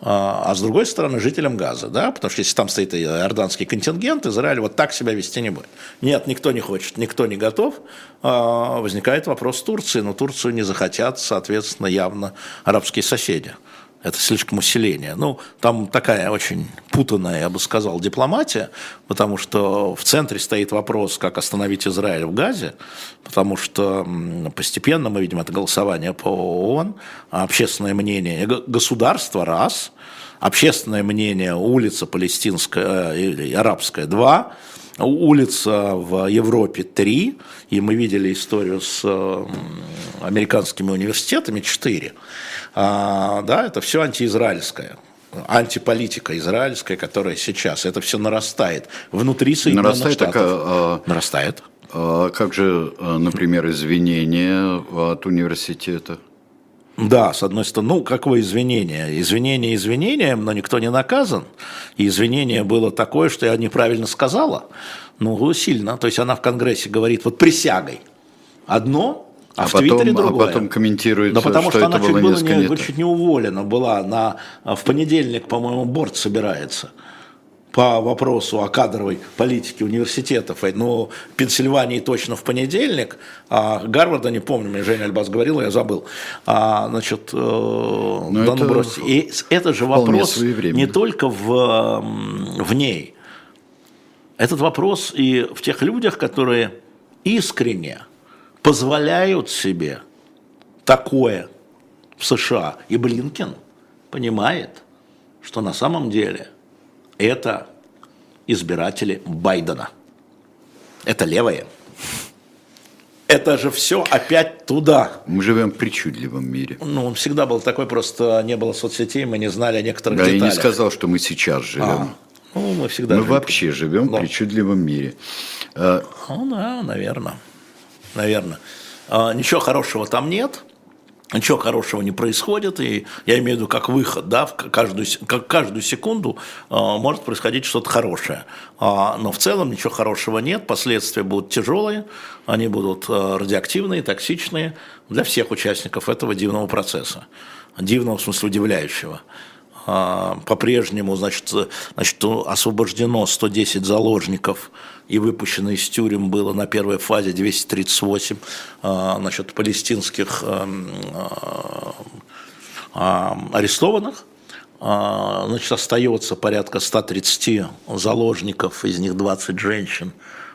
а, а с другой стороны жителям Газа, да, потому что если там стоит иорданский контингент, Израиль вот так себя вести не будет. Нет, никто не хочет, никто не готов. А, возникает вопрос Турции, но Турцию не захотят, соответственно, явно арабские соседи. Это слишком усиление. Ну, там такая очень путанная, я бы сказал, дипломатия, потому что в центре стоит вопрос, как остановить Израиль в Газе, потому что постепенно мы видим это голосование по ООН, общественное мнение государства – раз, общественное мнение улица палестинская э, или арабская – два, улица в Европе три, и мы видели историю с американскими университетами четыре а, да, это все антиизраильское антиполитика израильская, которая сейчас, это все нарастает внутри Соединенных нарастает Штатов. Так, а, нарастает. А как же, а, например, извинения от университета? Да, с одной стороны, ну, какое извинение? Извинение извинением, но никто не наказан. И извинение было такое, что я неправильно сказала. Ну, сильно. То есть она в Конгрессе говорит, вот присягой. Одно, а, а в потом, Твиттере другое. А потом комментируется, да потому что, что она это чуть было не, не чуть не уволена была. На, в понедельник, по-моему, борт собирается по вопросу о кадровой политике университетов. Но в Пенсильвании точно в понедельник, а Гарварда, не помню, мне Женя Альбас говорил, я забыл. А, значит, э, да это ну И это же вопрос не только в, в ней. Этот вопрос и в тех людях, которые искренне позволяют себе такое в США. И Блинкен понимает, что на самом деле это избиратели Байдена. Это левые. Это же все опять туда. Мы живем в причудливом мире. Ну, он всегда был такой, просто не было соцсетей, мы не знали о некоторых да, деталях. я не сказал, что мы сейчас живем. А, ну, мы всегда Мы живем. вообще живем Но. в причудливом мире. А, ну, да, наверное наверное. А, ничего хорошего там нет, ничего хорошего не происходит, и я имею в виду как выход, да, в каждую, как каждую секунду а, может происходить что-то хорошее. А, но в целом ничего хорошего нет, последствия будут тяжелые, они будут радиоактивные, токсичные для всех участников этого дивного процесса. Дивного в смысле удивляющего. По-прежнему, значит, значит, освобождено 110 заложников и выпущено из тюрем было на первой фазе 238 а, значит, палестинских а, а, арестованных. Значит, остается порядка 130 заложников, из них 20 женщин,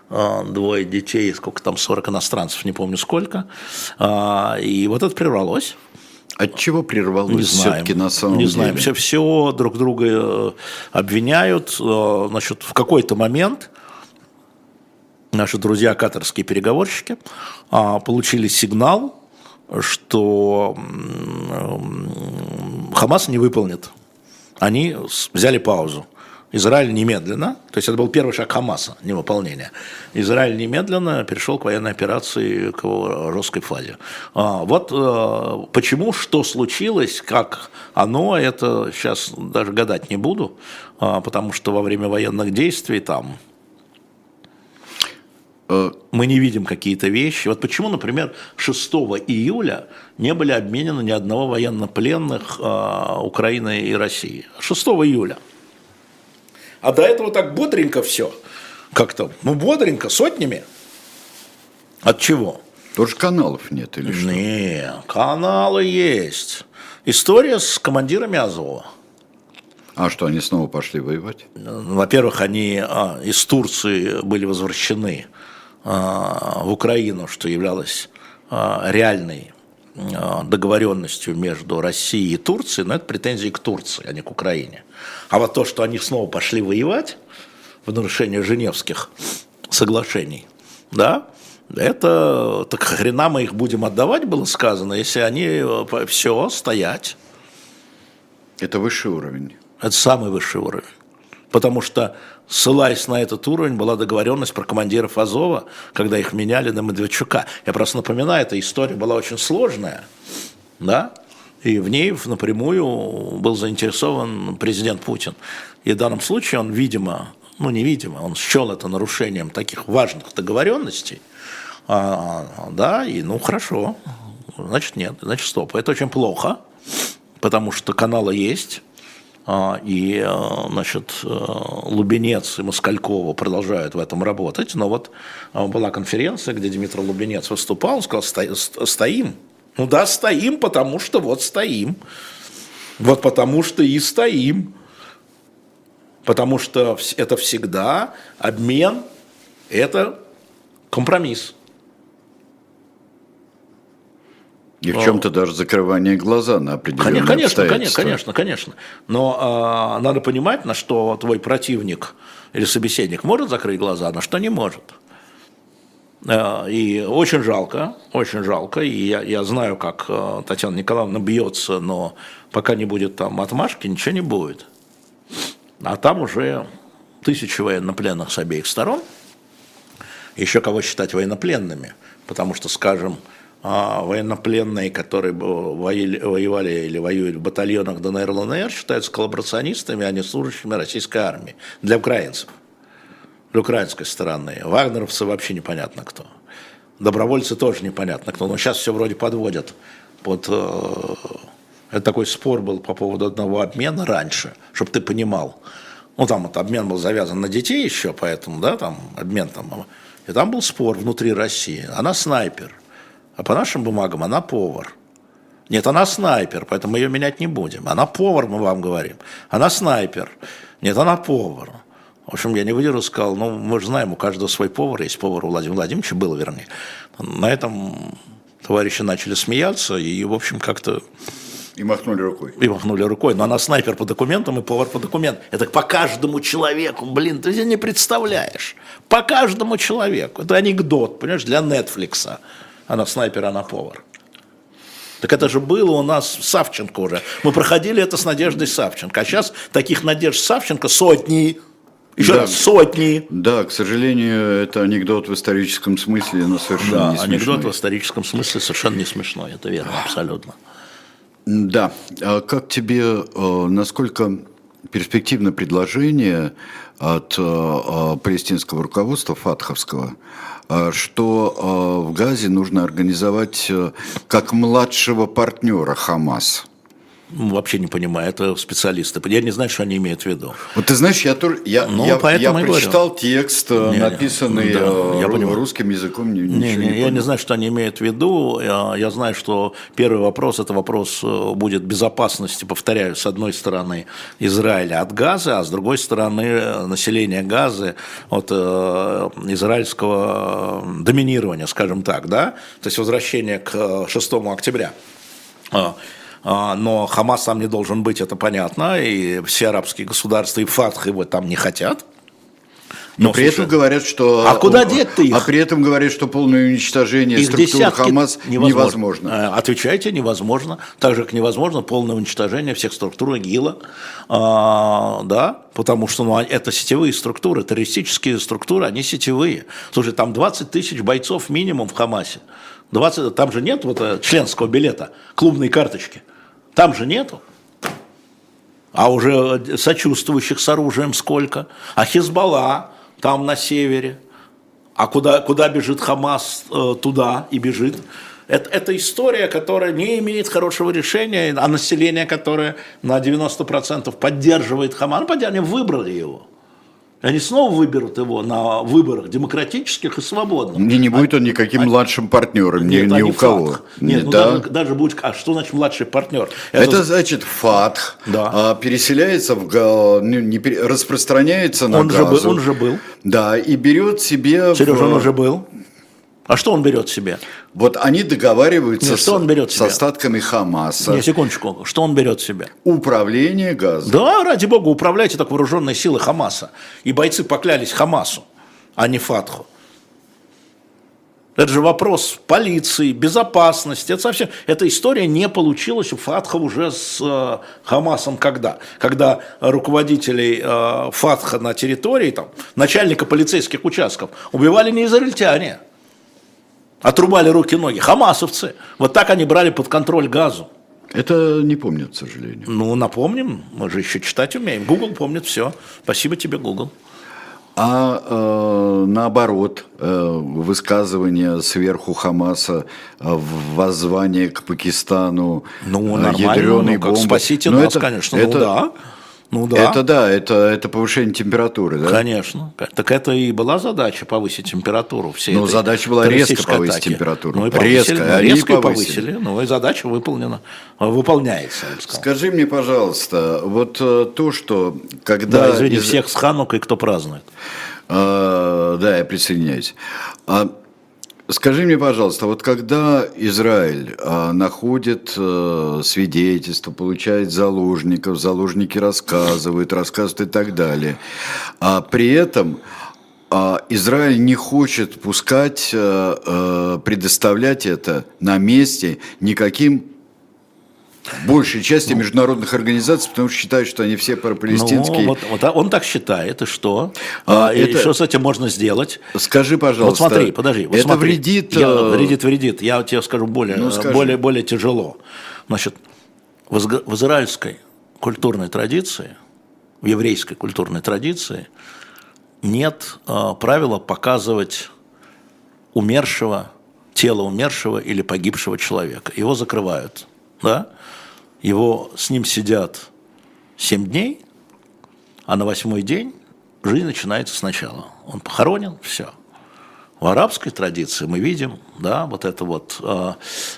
двое детей, сколько там, 40 иностранцев, не помню сколько. И вот это прервалось. От чего прервалось не все-таки на самом не деле? Не знаем. Все, все друг друга э, обвиняют. Э, значит, в какой-то момент наши друзья катарские переговорщики а, получили сигнал, что Хамас не выполнит. Они взяли паузу. Израиль немедленно, то есть это был первый шаг Хамаса, невыполнение. Израиль немедленно перешел к военной операции, к жесткой фазе. А, вот а, почему, что случилось, как оно, это сейчас даже гадать не буду, а, потому что во время военных действий там мы не видим какие-то вещи. Вот почему, например, 6 июля не были обменены ни одного военнопленных э, Украины и России. 6 июля. А до этого так бодренько все. Как-то, ну бодренько, сотнями. От чего? Тоже каналов нет или что? Не, каналы есть. История с командирами Азова. А что, они снова пошли воевать? Во-первых, они а, из Турции были возвращены а, в Украину, что являлось а, реальной а, договоренностью между Россией и Турцией, но это претензии к Турции, а не к Украине. А вот то, что они снова пошли воевать в нарушение Женевских соглашений, да, это так хрена мы их будем отдавать, было сказано, если они э, все стоять. Это высший уровень. Это самый высший уровень. Потому что ссылаясь на этот уровень, была договоренность про командиров Азова, когда их меняли на Медведчука. Я просто напоминаю, эта история была очень сложная, да, и в ней напрямую был заинтересован президент Путин. И в данном случае он, видимо, ну невидимо, он счел это нарушением таких важных договоренностей, а, да, и ну хорошо, значит нет, значит стоп. Это очень плохо, потому что каналы есть, и, а, значит, э, Лубенец и Москалькова продолжают в этом работать. Но вот а, была конференция, где Дмитрий Лубенец выступал, он сказал, стоим. Ну да, стоим, потому что вот стоим. Вот потому что и стоим. Потому что это всегда обмен, это компромисс. И в чем-то даже закрывание глаза на определенные конечно, конечно, конечно, конечно. Но э, надо понимать, на что твой противник или собеседник может закрыть глаза, а на что не может. Э, и очень жалко, очень жалко. И я, я знаю, как э, Татьяна Николаевна бьется, но пока не будет там отмашки, ничего не будет. А там уже тысячи военнопленных с обеих сторон. Еще кого считать военнопленными, потому что, скажем, военнопленные, которые воевали или воюют в батальонах ДНР, ЛНР, считаются коллаборационистами, а не служащими российской армии для украинцев, для украинской стороны. Вагнеровцы вообще непонятно кто. Добровольцы тоже непонятно кто. Но сейчас все вроде подводят под... Э, это такой спор был по поводу одного обмена раньше, чтобы ты понимал. Ну, там вот обмен был завязан на детей еще, поэтому, да, там обмен там. И там был спор внутри России. Она снайпер – а по нашим бумагам она повар. Нет, она снайпер, поэтому мы ее менять не будем. Она повар, мы вам говорим. Она снайпер. Нет, она повар. В общем, я не выдержал, сказал, ну, мы же знаем, у каждого свой повар, есть повар у Владимира Владимировича, был, вернее. На этом товарищи начали смеяться, и, в общем, как-то... И махнули рукой. И махнули рукой. Но она снайпер по документам и повар по документам. Это по каждому человеку. Блин, ты себе не представляешь. По каждому человеку. Это анекдот, понимаешь, для Нетфликса она снайпер, она повар. Так это же было у нас Савченко уже. Мы проходили это с Надеждой Савченко. А сейчас таких Надежд Савченко сотни. Еще да, раз, сотни. Да, к сожалению, это анекдот в историческом смысле, но совершенно да, не смешной. анекдот в историческом смысле совершенно не смешной, это верно, абсолютно. Да. А как тебе, э, насколько перспективно предложение от э, э, палестинского руководства фатховского что э, в Газе нужно организовать э, как младшего партнера Хамас. Вообще не понимаю, это специалисты. Я не знаю, что они имеют в виду. Вот ты знаешь, я тоже я, ну, я, я прочитал говорю. текст, не, написанный да, я русским языком. Не, не, не, не я не знаю, что они имеют в виду. Я, я знаю, что первый вопрос это вопрос будет безопасности, повторяю, с одной стороны Израиля от газа, а с другой стороны населения газа от э, израильского доминирования, скажем так, да, то есть возвращение к 6 октября. А, а, но Хамас там не должен быть, это понятно, и все арабские государства, и Фатх его там не хотят. Но, но при слушай, этом говорят, что... А куда деть-то их? А при этом говорят, что полное уничтожение их структур Хамас невозможно. невозможно. Э, отвечайте, невозможно. Так же, как невозможно полное уничтожение всех структур ИГИЛа. А, да, потому что ну, это сетевые структуры, террористические структуры, они сетевые. Слушай, там 20 тысяч бойцов минимум в Хамасе. 20, там же нет вот э, членского билета, клубной карточки. Там же нету. А уже сочувствующих с оружием сколько? А Хизбалла там на севере. А куда, куда бежит Хамас, э, туда и бежит. Это, это история, которая не имеет хорошего решения, а население, которое на 90% поддерживает Хамас, ну, они выбрали его. Они снова выберут его на выборах демократических и свободных. Не, не будет он никаким а, младшим партнером, нет, ни, ни у кого. Фатх. Нет, ну да. даже, даже будет. А что значит младший партнер? Это, Это значит ФАТХ да. а, переселяется в не, не, распространяется на он газу. Же был, он же был. Да, и берет себе. Сережа, в... он уже был. А что он берет себе? Вот они договариваются Нет, что он берет с, себе? с остатками Хамаса. Не, секундочку. Что он берет себе? Управление газом. Да, ради бога, управляйте так вооруженные силы Хамаса. И бойцы поклялись Хамасу, а не Фатху. Это же вопрос полиции, безопасности. Это совсем... Эта история не получилась у Фатха уже с э, Хамасом когда? Когда руководителей э, Фатха на территории, там, начальника полицейских участков убивали не израильтяне, Отрубали руки-ноги. Хамасовцы. Вот так они брали под контроль газу. Это не помню, к сожалению. Ну, напомним. Мы же еще читать умеем. Google помнит все. Спасибо тебе, Google. А э, наоборот, э, высказывание сверху Хамаса, э, воззвание к Пакистану, ну, э, ядреный ну, бомбы. Спасите ну, нас, это, конечно. Ну это, ну, да. Ну да. Это да, это, это повышение температуры, да? Конечно. Так это и была задача повысить температуру всей Ну, задача была резко повысить атаки. температуру. Ну, и Резко, повысили, резко и повысили. повысили. Ну, и задача выполнена. Выполняется, я бы сказал. Скажи мне, пожалуйста, вот э, то, что когда... Да, извини, из- всех с Ханукой, кто празднует. А, да, я присоединяюсь. А, скажи мне, пожалуйста, вот когда Израиль а, находит э, свидетельства, получает заложников, заложники рассказывают, рассказывают и так далее, а при этом а, Израиль не хочет пускать, э, э, предоставлять это на месте никаким большей части международных организаций, потому что считают, что они все пропалестинские. Ну, вот, вот он так считает, и что? А, А, и это- что с этим можно сделать? Скажи, пожалуйста. Вот смотри, подожди. Вот это смотри. вредит... Я- э, вредит, вредит. Я тебе скажу более, Ну, скажи. более, более тяжело. Значит, в израильской культурной традиции, в еврейской культурной традиции нет э, правила показывать умершего, тело умершего или погибшего человека. Его закрывают, да? Его, с ним сидят 7 дней, а на восьмой день жизнь начинается сначала. Он похоронен, все. В арабской традиции мы видим, да, вот это вот э,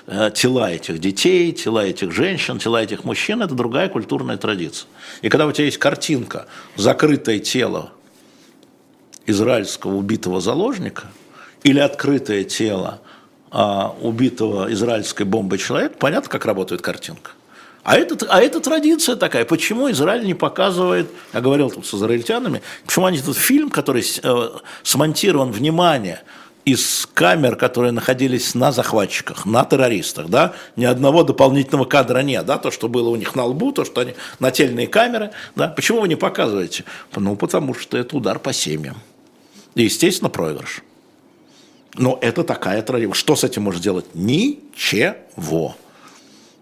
э, тела этих детей, тела этих женщин, тела этих мужчин, это другая культурная традиция. И когда у тебя есть картинка, закрытое тело израильского убитого заложника или открытое тело а, убитого израильской бомбой человека, понятно, как работает картинка. А это, а это традиция такая. Почему Израиль не показывает, я говорил тут с израильтянами, почему они тут фильм, который э, смонтирован, внимание, из камер, которые находились на захватчиках, на террористах, да, ни одного дополнительного кадра нет, да, то, что было у них на лбу, то, что они, нательные камеры, да, почему вы не показываете? Ну, потому что это удар по семьям. И, естественно, проигрыш. Но это такая традиция. Что с этим может сделать? Ничего.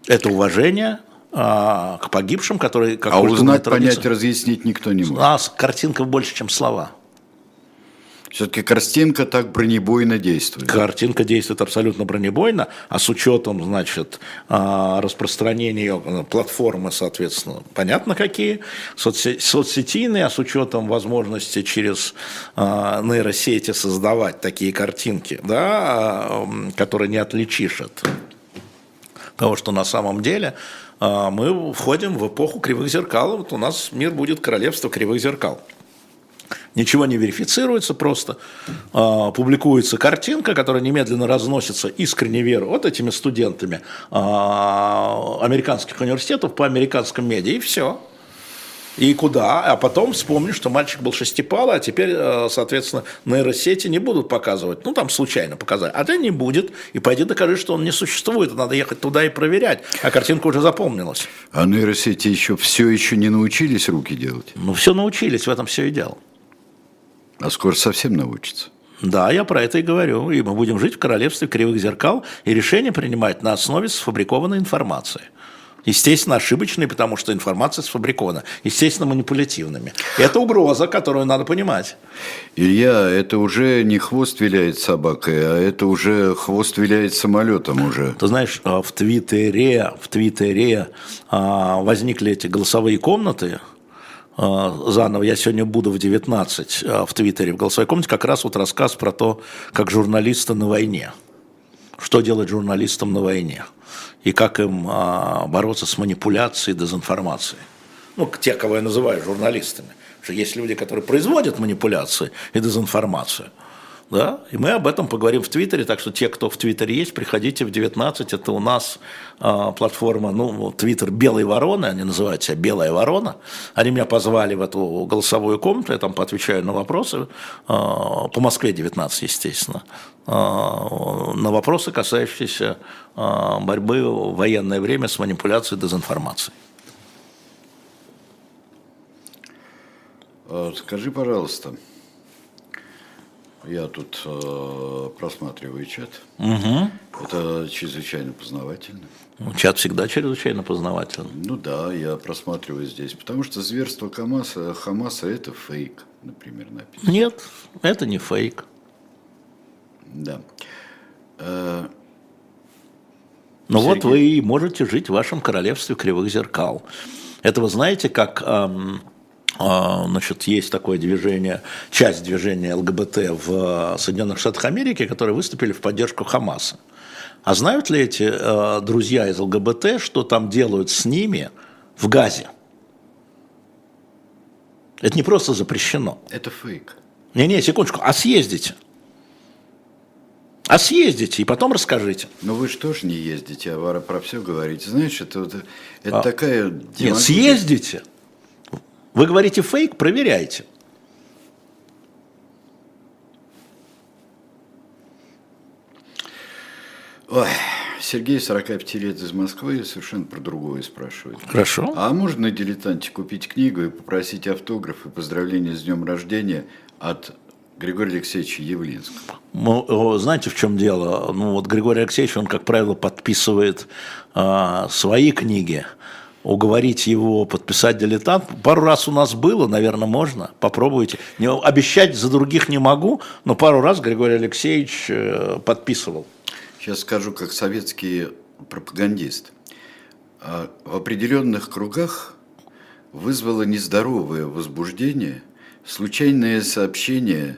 Это уважение к погибшим, которые как А узнать, традиция. понять, разъяснить никто не У может. нас картинка больше, чем слова. Все-таки картинка так бронебойно действует. Картинка действует абсолютно бронебойно, а с учетом, значит, а, распространения ее, э, платформы, соответственно, понятно какие, соцсе- соцсетийные, а с учетом возможности через а, нейросети создавать такие картинки, да, а, которые не отличишь от того, что на самом деле а, мы входим в эпоху кривых зеркал. Вот у нас мир будет королевство кривых зеркал. Ничего не верифицируется, просто а, публикуется картинка, которая немедленно разносится искренне веру вот этими студентами а, американских университетов по американским медиа, и все. И куда? А потом вспомнишь, что мальчик был шестипалый, а теперь, э, соответственно, нейросети не будут показывать. Ну, там случайно показать. А ты не будет. И пойди докажи, что он не существует. Надо ехать туда и проверять. А картинка уже запомнилась. А нейросети еще все еще не научились руки делать. Ну, все научились, в этом все и дело. А скоро совсем научатся. Да, я про это и говорю. И мы будем жить в королевстве кривых зеркал и решения принимать на основе сфабрикованной информации. Естественно, ошибочной, потому что информация сфабрикована. Естественно, манипулятивными. Это угроза, которую надо понимать. Илья, это уже не хвост виляет собакой, а это уже хвост виляет самолетом уже. Ты знаешь, а, в Твиттере, в Твиттере а, возникли эти голосовые комнаты, а, заново, я сегодня буду в 19 а, в Твиттере, в голосовой комнате, как раз вот рассказ про то, как журналисты на войне. Что делать журналистам на войне? И как им а, бороться с манипуляцией, дезинформацией. Ну, те, кого я называю журналистами. Что есть люди, которые производят манипуляции и дезинформацию. Да? И мы об этом поговорим в Твиттере, так что те, кто в Твиттере есть, приходите в 19, это у нас а, платформа, ну, Твиттер «Белой вороны», они называют себя «Белая ворона», они меня позвали в эту голосовую комнату, я там поотвечаю на вопросы, а, по Москве 19, естественно, а, на вопросы, касающиеся а, борьбы в военное время с манипуляцией дезинформацией. Скажи, пожалуйста, я тут э, просматриваю чат. Это чрезвычайно познавательно. Ну, Чат всегда чрезвычайно познавательный. Ну да, я просматриваю здесь, потому что зверство Хамаса, Хамаса это фейк, например, написано. Нет, это не фейк. Да. Э, Ну вот вы и можете жить в вашем королевстве кривых зеркал. Это вы знаете, как эм, значит, есть такое движение, часть движения ЛГБТ в Соединенных Штатах Америки, которые выступили в поддержку Хамаса. А знают ли эти э, друзья из ЛГБТ, что там делают с ними в Газе? Это не просто запрещено. Это фейк. Не-не, секундочку, а съездите. А съездите и потом расскажите. Но вы же тоже не ездите, а про все говорите. Знаешь, это, это, это а, такая... Нет, съездите. Вы говорите фейк, проверяйте. Ой, Сергей, 45 лет из Москвы, совершенно про другое спрашивает. Хорошо. А можно на дилетанте купить книгу и попросить автограф и поздравления с днем рождения от Григория Алексеевича Явлинского? Ну, знаете, в чем дело? Ну, вот Григорий Алексеевич, он, как правило, подписывает э, свои книги уговорить его подписать дилетант. Пару раз у нас было, наверное, можно. Попробуйте. Не, обещать за других не могу, но пару раз Григорий Алексеевич э, подписывал. Сейчас скажу, как советский пропагандист. А, в определенных кругах вызвало нездоровое возбуждение случайное сообщение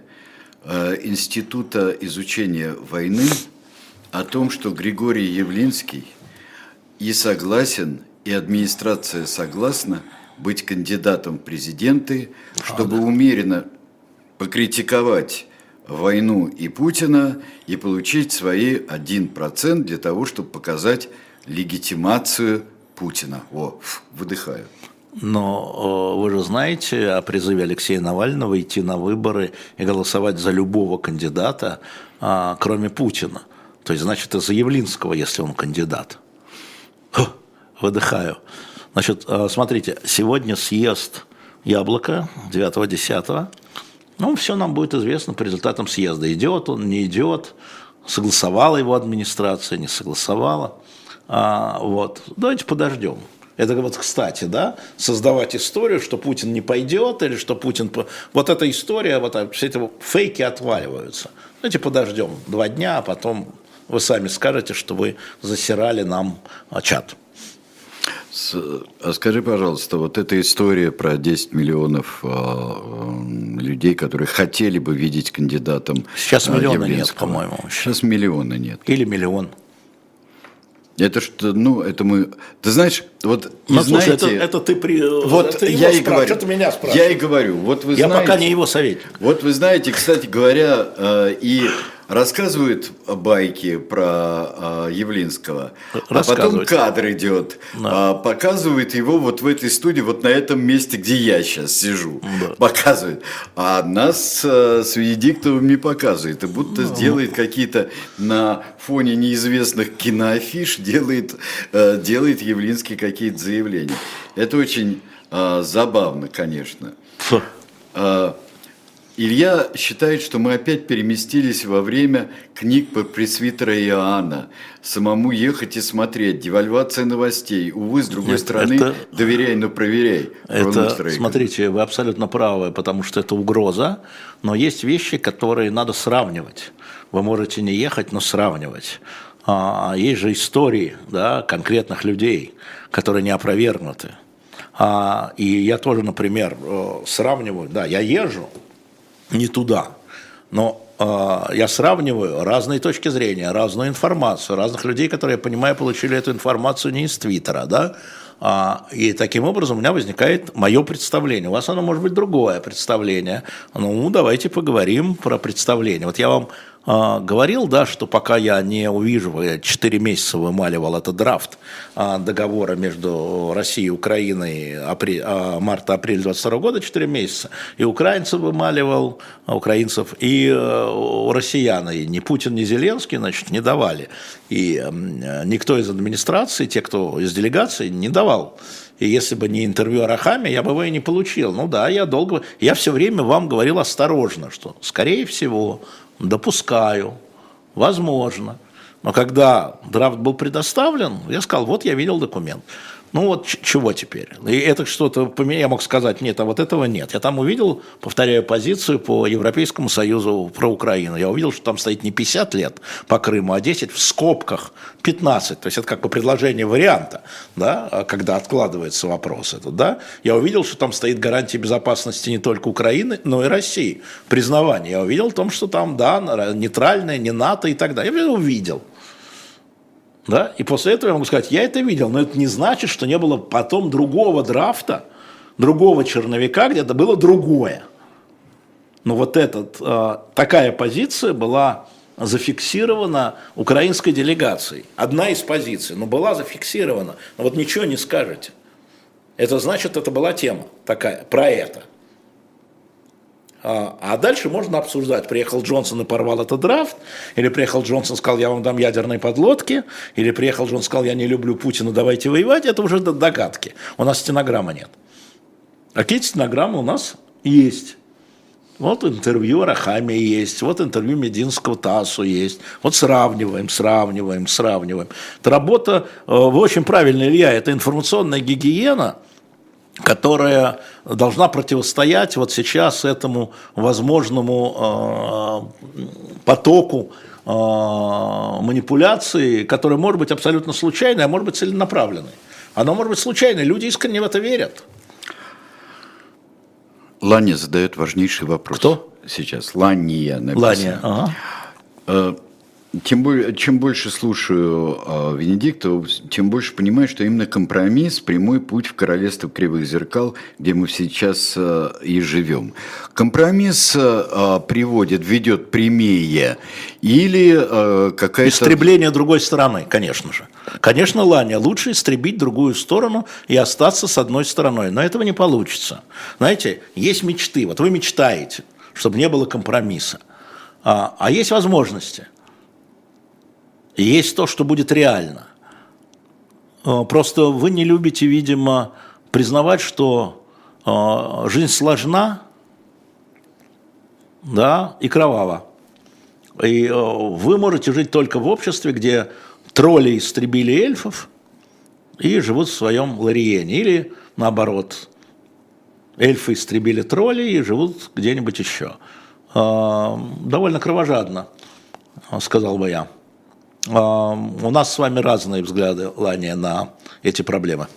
э, Института изучения войны о том, что Григорий Явлинский и согласен, и администрация согласна быть кандидатом в президенты, чтобы умеренно покритиковать войну и Путина и получить свои 1% для того, чтобы показать легитимацию Путина. О, выдыхаю. Но вы же знаете о призыве Алексея Навального идти на выборы и голосовать за любого кандидата, а, кроме Путина. То есть, значит, и за Явлинского, если он кандидат. Выдыхаю. Значит, а, смотрите, сегодня съезд Яблоко 9-10 ну, все нам будет известно по результатам съезда. Идет он, не идет, согласовала его администрация, не согласовала. А, вот. Давайте подождем. Это вот, кстати, да, создавать историю, что Путин не пойдет, или что Путин... Вот эта история, вот все эти фейки отваливаются. Давайте подождем два дня, а потом вы сами скажете, что вы засирали нам чат. А скажи, пожалуйста, вот эта история про 10 миллионов э, людей, которые хотели бы видеть кандидатом Сейчас миллиона нет, по-моему. Сейчас миллиона нет. Или миллион. Это что, ну, это мы... Ты знаешь, вот, ну, знаете... Слушай, это, это ты при... Вот это я и говорю. Что ты меня спрашиваешь? Я и говорю. Вот вы я знаете, пока не его советник. Вот вы знаете, кстати говоря, э, и рассказывают байки про э, Явлинского, а потом кадр идет, да. э, показывают его вот в этой студии, вот на этом месте, где я сейчас сижу, да. показывают, а нас э, с Венедиктовым не показывает, и будто да. делает какие-то на фоне неизвестных киноафиш, делает, э, делает Явлинский какие-то заявления. Это очень э, забавно, конечно. Э, Илья считает, что мы опять переместились во время книг по пресвитера Иоанна. Самому ехать и смотреть, девальвация новостей. Увы, с другой Нет, стороны, это, доверяй, но проверяй. Это, смотрите, вы абсолютно правы, потому что это угроза, но есть вещи, которые надо сравнивать. Вы можете не ехать, но сравнивать. А, есть же истории да, конкретных людей, которые не опровергнуты. А, и я тоже, например, э, сравниваю, да, я езжу, не туда. Но э, я сравниваю разные точки зрения, разную информацию, разных людей, которые, я понимаю, получили эту информацию не из Твиттера, да, а, и таким образом у меня возникает мое представление. У вас оно может быть другое представление. Ну, давайте поговорим про представление. Вот я вам говорил, да, что пока я не увижу, я 4 месяца вымаливал этот драфт а, договора между Россией и Украиной апрель, а, марта-апрель 22 года, 4 месяца, и украинцев вымаливал, а, украинцев, и а, россиян, и ни Путин, ни Зеленский, значит, не давали. И а, никто из администрации, те, кто из делегации, не давал. И если бы не интервью Арахами, я бы его и не получил. Ну да, я долго... Я все время вам говорил осторожно, что, скорее всего, Допускаю, возможно. Но когда драфт был предоставлен, я сказал, вот я видел документ. Ну вот чего теперь? И это что-то поменять, я мог сказать, нет, а вот этого нет. Я там увидел, повторяю, позицию по Европейскому Союзу про Украину. Я увидел, что там стоит не 50 лет по Крыму, а 10 в скобках 15. То есть это как бы предложение варианта, да, а когда откладывается вопрос этот, да. Я увидел, что там стоит гарантия безопасности не только Украины, но и России. Признавание. Я увидел в том, что там, да, нейтральное, не НАТО и так далее. Я увидел. Да? И после этого я могу сказать, я это видел, но это не значит, что не было потом другого драфта, другого черновика, где-то было другое. Но вот этот, э, такая позиция была зафиксирована украинской делегацией. Одна из позиций, но была зафиксирована. Но вот ничего не скажете. Это значит, это была тема такая, про это. А, а дальше можно обсуждать, приехал Джонсон и порвал этот драфт, или приехал Джонсон и сказал, я вам дам ядерные подлодки, или приехал Джонсон и сказал, я не люблю Путина, давайте воевать, это уже догадки. У нас стенограммы нет. А какие стенограммы у нас есть. Вот интервью Рахами есть, вот интервью Мединского ТАССу есть. Вот сравниваем, сравниваем, сравниваем. Это работа, э, вы очень правильно, Илья, это информационная гигиена – которая должна противостоять вот сейчас этому возможному э, потоку э, манипуляции, которая может быть абсолютно случайной, а может быть целенаправленной. Она может быть случайной, люди искренне в это верят. Ланя задает важнейший вопрос. Кто? Сейчас. Лания написано. Лания, ага. Тем более, чем больше слушаю э, Венедиктова, тем больше понимаю, что именно компромисс – прямой путь в королевство кривых зеркал, где мы сейчас э, и живем. Компромисс э, приводит, ведет прямее или э, какая-то… Истребление другой стороны, конечно же. Конечно, Ланя, лучше истребить другую сторону и остаться с одной стороной, но этого не получится. Знаете, есть мечты, вот вы мечтаете, чтобы не было компромисса, а, а есть возможности – есть то, что будет реально. Э, просто вы не любите, видимо, признавать, что э, жизнь сложна, да, и кровава. И э, вы можете жить только в обществе, где тролли истребили эльфов и живут в своем лариене. Или наоборот, эльфы истребили троллей и живут где-нибудь еще. Довольно кровожадно, сказал бы я. У нас с вами разные взгляды, Лания, на эти проблемы.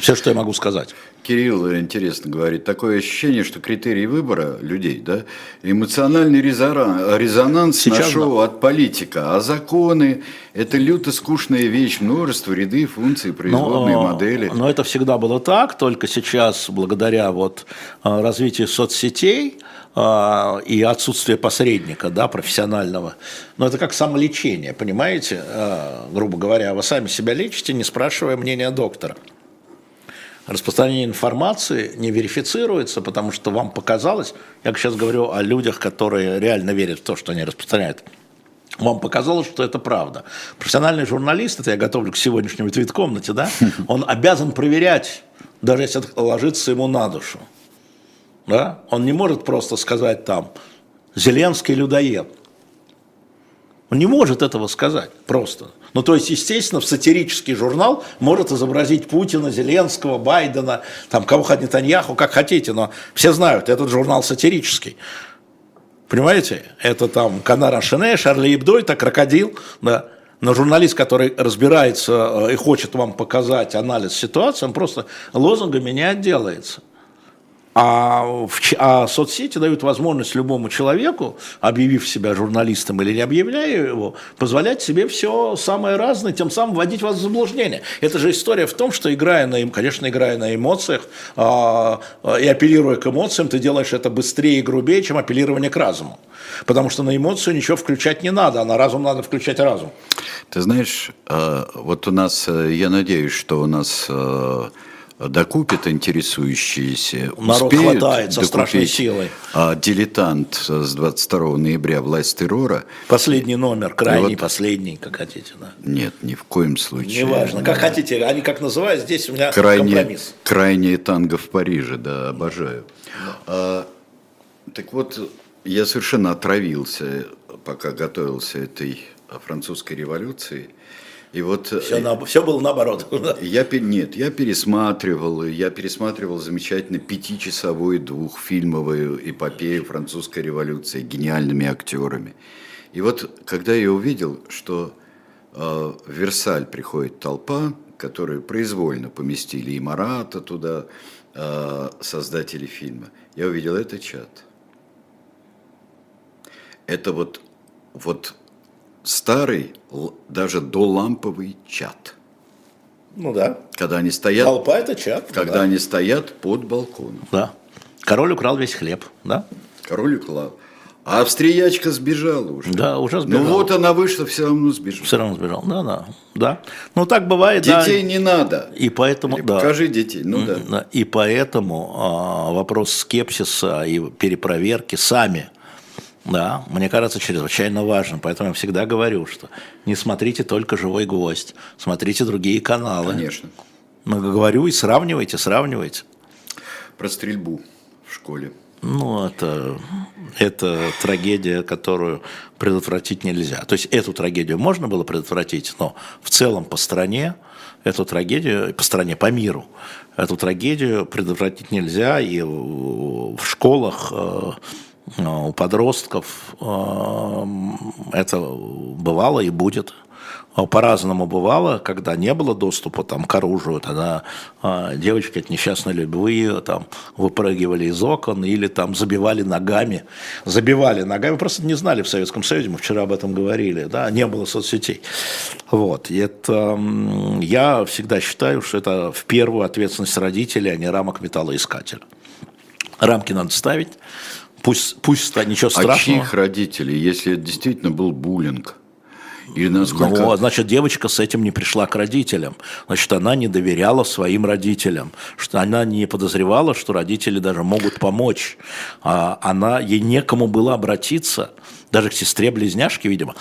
Все, что я могу сказать. Кирилл интересно говорит, такое ощущение, что критерии выбора людей, да, эмоциональный резонанс, Сейчас нашел да. от политика, а законы – это люто скучная вещь, множество, ряды, функций, производные но, модели. Но это всегда было так, только сейчас, благодаря вот а, развитию соцсетей, и отсутствие посредника, да, профессионального. Но это как самолечение, понимаете? А, грубо говоря, вы сами себя лечите, не спрашивая мнения доктора. Распространение информации не верифицируется, потому что вам показалось, я сейчас говорю о людях, которые реально верят в то, что они распространяют, вам показалось, что это правда. Профессиональный журналист, это я готовлю к сегодняшнему твит-комнате, да, он обязан проверять, даже если это ложится ему на душу. Да? Он не может просто сказать там «Зеленский людоед». Он не может этого сказать просто. Ну, то есть, естественно, в сатирический журнал может изобразить Путина, Зеленского, Байдена, там, кого хоть Нетаньяху, как хотите, но все знают, этот журнал сатирический. Понимаете? Это там Канара Шене, Шарли Ибдо, это крокодил, да. Но журналист, который разбирается э, и хочет вам показать анализ ситуации, он просто лозунгами не отделается. А, в, а соцсети дают возможность любому человеку, объявив себя журналистом или не объявляя его, позволять себе все самое разное, тем самым вводить вас в заблуждение. Это же история в том, что играя на, конечно, играя на эмоциях а, и апеллируя к эмоциям, ты делаешь это быстрее и грубее, чем апеллирование к разуму. Потому что на эмоцию ничего включать не надо, а на разум надо включать разум. Ты знаешь, а, вот у нас, э, я надеюсь, что у нас э, докупят интересующиеся, Народ успеют хватает со страшной силой. А, дилетант с 22 ноября «Власть террора». Последний номер, крайний, вот, последний, как хотите. Да. Нет, ни в коем случае. Неважно, как да. хотите, они как называют, здесь у меня крайне, компромисс. Крайнее танго в Париже, да, обожаю. Да. А, так вот, я совершенно отравился, пока готовился этой французской революции – И вот все, на, все было наоборот. Я нет, я пересматривал, я пересматривал замечательно пятичасовую двухфильмовую эпопею французской революции гениальными актерами. И вот когда я увидел, что э, в Версаль приходит толпа, которую произвольно поместили и Марата туда, э, создатели фильма, я увидел это чат. Это вот, вот старый, даже доламповый чат. Ну да. Когда они стоят... Толпа это чат. Когда да. они стоят под балконом. Да. Король украл весь хлеб, да? Король украл. А австриячка сбежала уже. Да, уже сбежала. Ну вот она вышла, все равно сбежала. Все равно сбежала, да, да. да. Ну так бывает, Детей да. не надо. И поэтому, Или да. Покажи детей, ну да. И поэтому а, вопрос скепсиса и перепроверки сами да, мне кажется, чрезвычайно важно. Поэтому я всегда говорю, что не смотрите только «Живой гвоздь», смотрите другие каналы. Конечно. Но говорю и сравнивайте, сравнивайте. Про стрельбу в школе. Ну, это, это трагедия, которую предотвратить нельзя. То есть эту трагедию можно было предотвратить, но в целом по стране эту трагедию, по стране, по миру, эту трагедию предотвратить нельзя. И в школах э, у подростков э, это бывало и будет. По-разному бывало, когда не было доступа там, к оружию, тогда э, девочки от несчастной любви там, выпрыгивали из окон или там забивали ногами. Забивали ногами, просто не знали в Советском Союзе, мы вчера об этом говорили, да, не было соцсетей. Вот. И это, я всегда считаю, что это в первую ответственность родителей, а не рамок металлоискателя. Рамки надо ставить, Пусть, пусть ничего страшного. А чьих родителей, если это действительно был буллинг? Или насколько... Ну, значит, девочка с этим не пришла к родителям. Значит, она не доверяла своим родителям. Что она не подозревала, что родители даже могут помочь. А она, ей некому было обратиться. Даже к сестре-близняшке, видимо,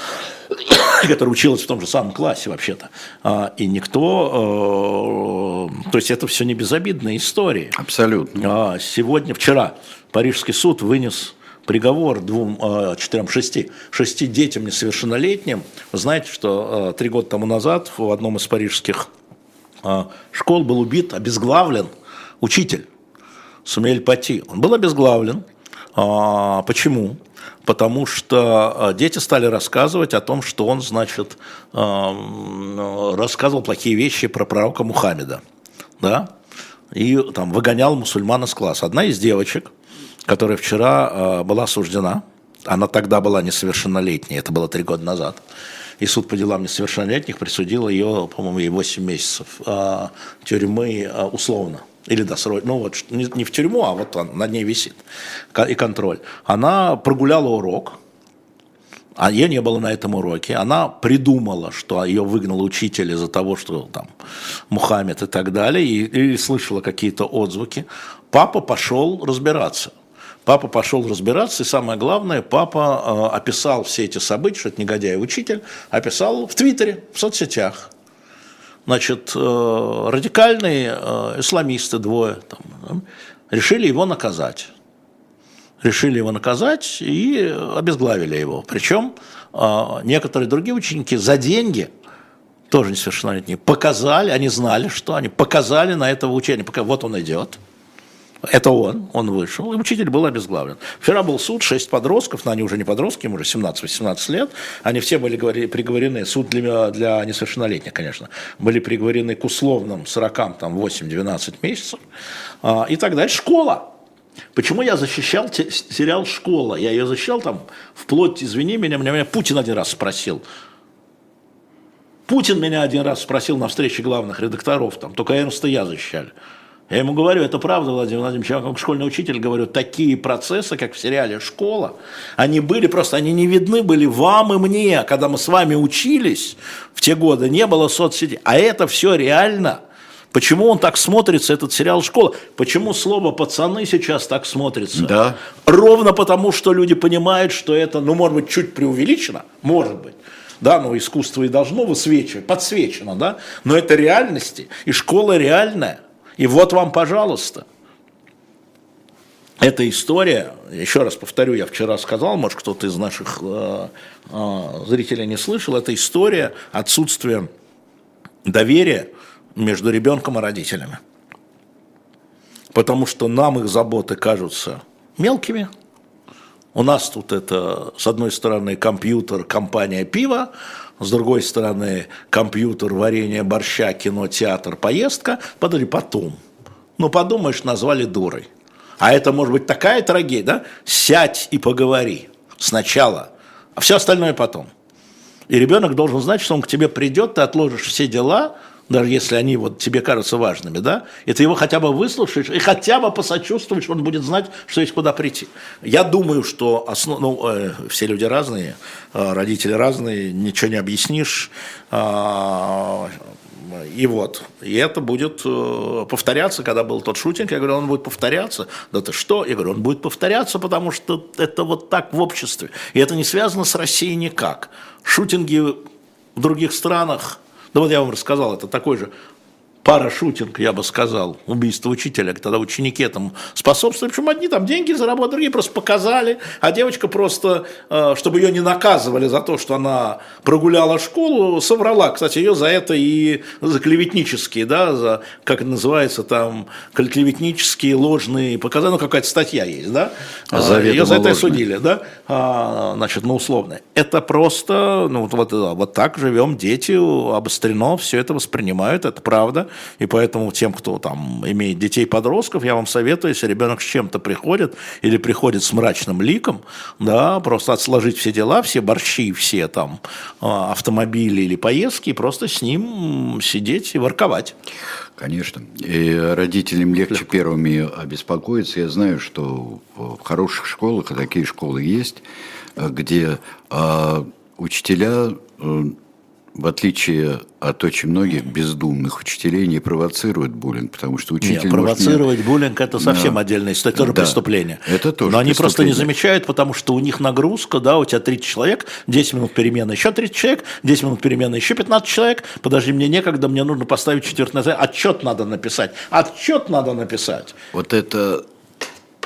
<coughs> которая училась в том же самом классе вообще-то. А, и никто... Э, то есть это все не безобидная история. Абсолютно. А, сегодня, вчера Парижский суд вынес приговор двум, а, четырем, шести, шести детям несовершеннолетним. Вы знаете, что а, три года тому назад в одном из парижских а, школ был убит, обезглавлен учитель Сумель Пати. Он был обезглавлен. Почему? Потому что дети стали рассказывать о том, что он, значит, рассказывал плохие вещи про пророка Мухаммеда. Да? И там выгонял мусульман из класса. Одна из девочек – которая вчера э, была осуждена. Она тогда была несовершеннолетней, это было три года назад. И суд по делам несовершеннолетних присудил ее, по-моему, ей 8 месяцев э, тюрьмы э, условно. Или досрочно, ну вот не, не в тюрьму, а вот он, над ней висит и контроль. Она прогуляла урок, а ее не было на этом уроке. Она придумала, что ее выгнал учитель из-за того, что там Мухаммед и так далее, и, и слышала какие-то отзвуки. Папа пошел разбираться. Папа пошел разбираться, и самое главное, папа э, описал все эти события, что это негодяй учитель, описал в Твиттере, в соцсетях. Значит, э, радикальные э, исламисты двое там, решили его наказать. Решили его наказать и обезглавили его. Причем э, некоторые другие ученики за деньги, тоже несовершеннолетние, показали, они знали, что они показали на этого учения. Вот он идет – это он, он вышел, и учитель был обезглавлен. Вчера был суд, шесть подростков, но они уже не подростки, им уже 17-18 лет, они все были приговорены, суд для, для несовершеннолетних, конечно, были приговорены к условным срокам, там, 8-12 месяцев, а, и так дальше. Школа, Почему я защищал сериал «Школа»? Я ее защищал там вплоть, извини меня, меня, меня Путин один раз спросил. Путин меня один раз спросил на встрече главных редакторов, там, только Эрнста я защищали. Я ему говорю, это правда, Владимир Владимирович, я как школьный учитель говорю, такие процессы, как в сериале «Школа», они были просто, они не видны были вам и мне, когда мы с вами учились в те годы, не было соцсетей, а это все реально. Почему он так смотрится, этот сериал «Школа»? Почему слово «пацаны» сейчас так смотрится? Да. Ровно потому, что люди понимают, что это, ну, может быть, чуть преувеличено, может быть да, но искусство и должно высвечивать, подсвечено, да, но это реальности, и школа реальная. И вот вам, пожалуйста. Эта история, еще раз повторю, я вчера сказал, может кто-то из наших э, э, зрителей не слышал, это история отсутствия доверие между ребенком и родителями. Потому что нам их заботы кажутся мелкими. У нас тут это, с одной стороны, компьютер, компания пива, с другой стороны, компьютер, варенье борща, кино, театр, поездка. Подожди, потом. Ну, подумаешь, назвали дурой. А это может быть такая трагедия, да? Сядь и поговори сначала, а все остальное потом. И ребенок должен знать, что он к тебе придет, ты отложишь все дела, даже если они вот тебе кажутся важными, да, и ты его хотя бы выслушаешь и хотя бы посочувствуешь, он будет знать, что есть куда прийти. Я думаю, что основ... ну, э, все люди разные, э, родители разные, ничего не объяснишь, э, и вот, и это будет э, повторяться, когда был тот шутинг, я говорю, он будет повторяться. Да ты что? Я говорю, он будет повторяться, потому что это вот так в обществе. И это не связано с Россией никак. Шутинги в других странах, да вот я вам рассказал, это такой же парашутинг, я бы сказал, убийство учителя, тогда ученики этому способствовали, причем одни там деньги заработали, другие просто показали, а девочка просто, э, чтобы ее не наказывали за то, что она прогуляла школу, соврала, кстати, ее за это и за клеветнические, да, за, как это называется, там, клеветнические ложные показания, ну, какая-то статья есть, да, а ее за это ложные. судили, да, а, значит, ну, условно. Это просто, ну, вот, вот так живем, дети обострено, все это воспринимают, это правда, и поэтому тем, кто там имеет детей-подростков, я вам советую, если ребенок с чем-то приходит или приходит с мрачным ликом, да, просто отсложить все дела, все борщи, все там а, автомобили или поездки, и просто с ним сидеть и ворковать. Конечно. И родителям легче первыми обеспокоиться. Я знаю, что в хороших школах, а такие школы есть, где э, учителя э, в отличие от очень многих бездумных учителей, не провоцируют буллинг, потому что учитель Нет, провоцировать может... буллинг – это совсем да. отдельная история, тоже да. преступление. Это тоже Но они просто не замечают, потому что у них нагрузка, да, у тебя 30 человек, 10 минут перемены, еще 30 человек, 10 минут перемены, еще 15 человек, подожди, мне некогда, мне нужно поставить четвертый отчет надо написать, отчет надо написать. Вот это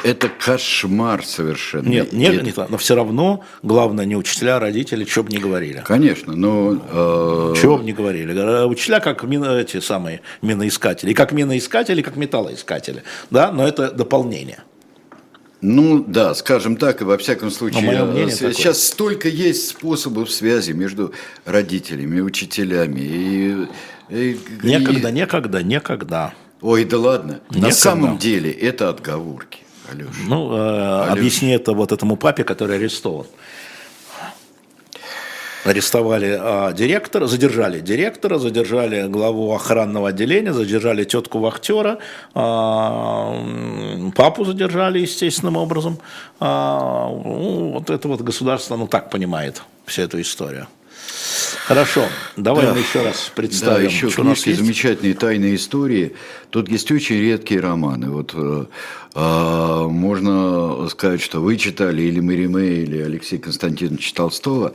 это кошмар совершенно. Нет, не, не, но все равно главное не учителя, а родители, что бы ни говорили. Конечно, но... Э... Чего бы ни говорили. Учителя как мина, эти самые миноискатели. И как миноискатели, и как металлоискатели. Да, но это дополнение. Ну да, скажем так, и во всяком случае, мнение сейчас такое. столько есть способов связи между родителями, учителями. И, и, некогда, и... некогда, некогда. Ой, да ладно. Некогда. На самом деле это отговорки. Алеша. Ну, э, Алеша. объясни это вот этому папе, который арестован. Арестовали э, директора, задержали директора, задержали главу охранного отделения, задержали тетку вахтера, э, папу задержали естественным образом. Э, ну, вот это вот государство, ну так понимает всю эту историю. Хорошо, давай да. мы еще раз представим. Да, еще книжки замечательные тайные истории. Тут есть очень редкие романы. Вот э, можно сказать, что вы читали или Мариме, или Алексей Константинович Толстого,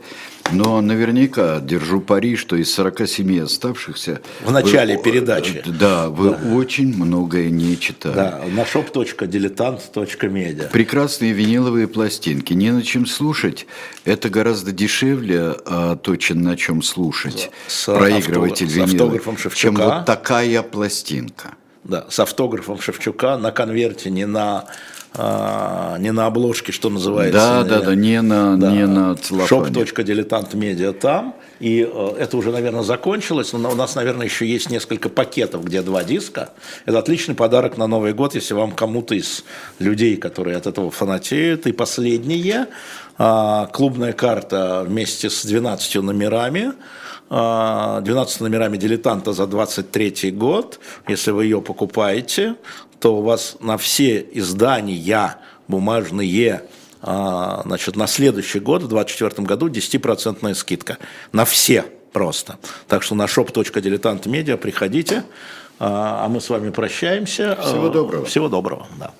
но наверняка держу пари, что из 47 оставшихся... В начале вы, передачи. Да, вы да. очень многое не читали. Да, на shop.diletant.media. Прекрасные виниловые пластинки. Не на чем слушать. Это гораздо дешевле, а, то, на чем слушать. С проигрыватель винила, чем вот такая пластинка. Да, с автографом Шевчука на конверте, не на а, не на обложке, что называется. Да, да, да, не на, да. не на целлофане. Shop.diletantmedia там. И э, это уже, наверное, закончилось, но у нас, наверное, еще есть несколько пакетов, где два диска. Это отличный подарок на Новый год, если вам кому-то из людей, которые от этого фанатеют. И последнее, а, клубная карта вместе с 12 номерами. 12 а, номерами дилетанта за 23 год. Если вы ее покупаете, то у вас на все издания бумажные а, значит, на следующий год, в 2024 году, 10% скидка. На все просто. Так что на shop.diletantmedia приходите, а, а мы с вами прощаемся. Всего доброго. Всего доброго, да.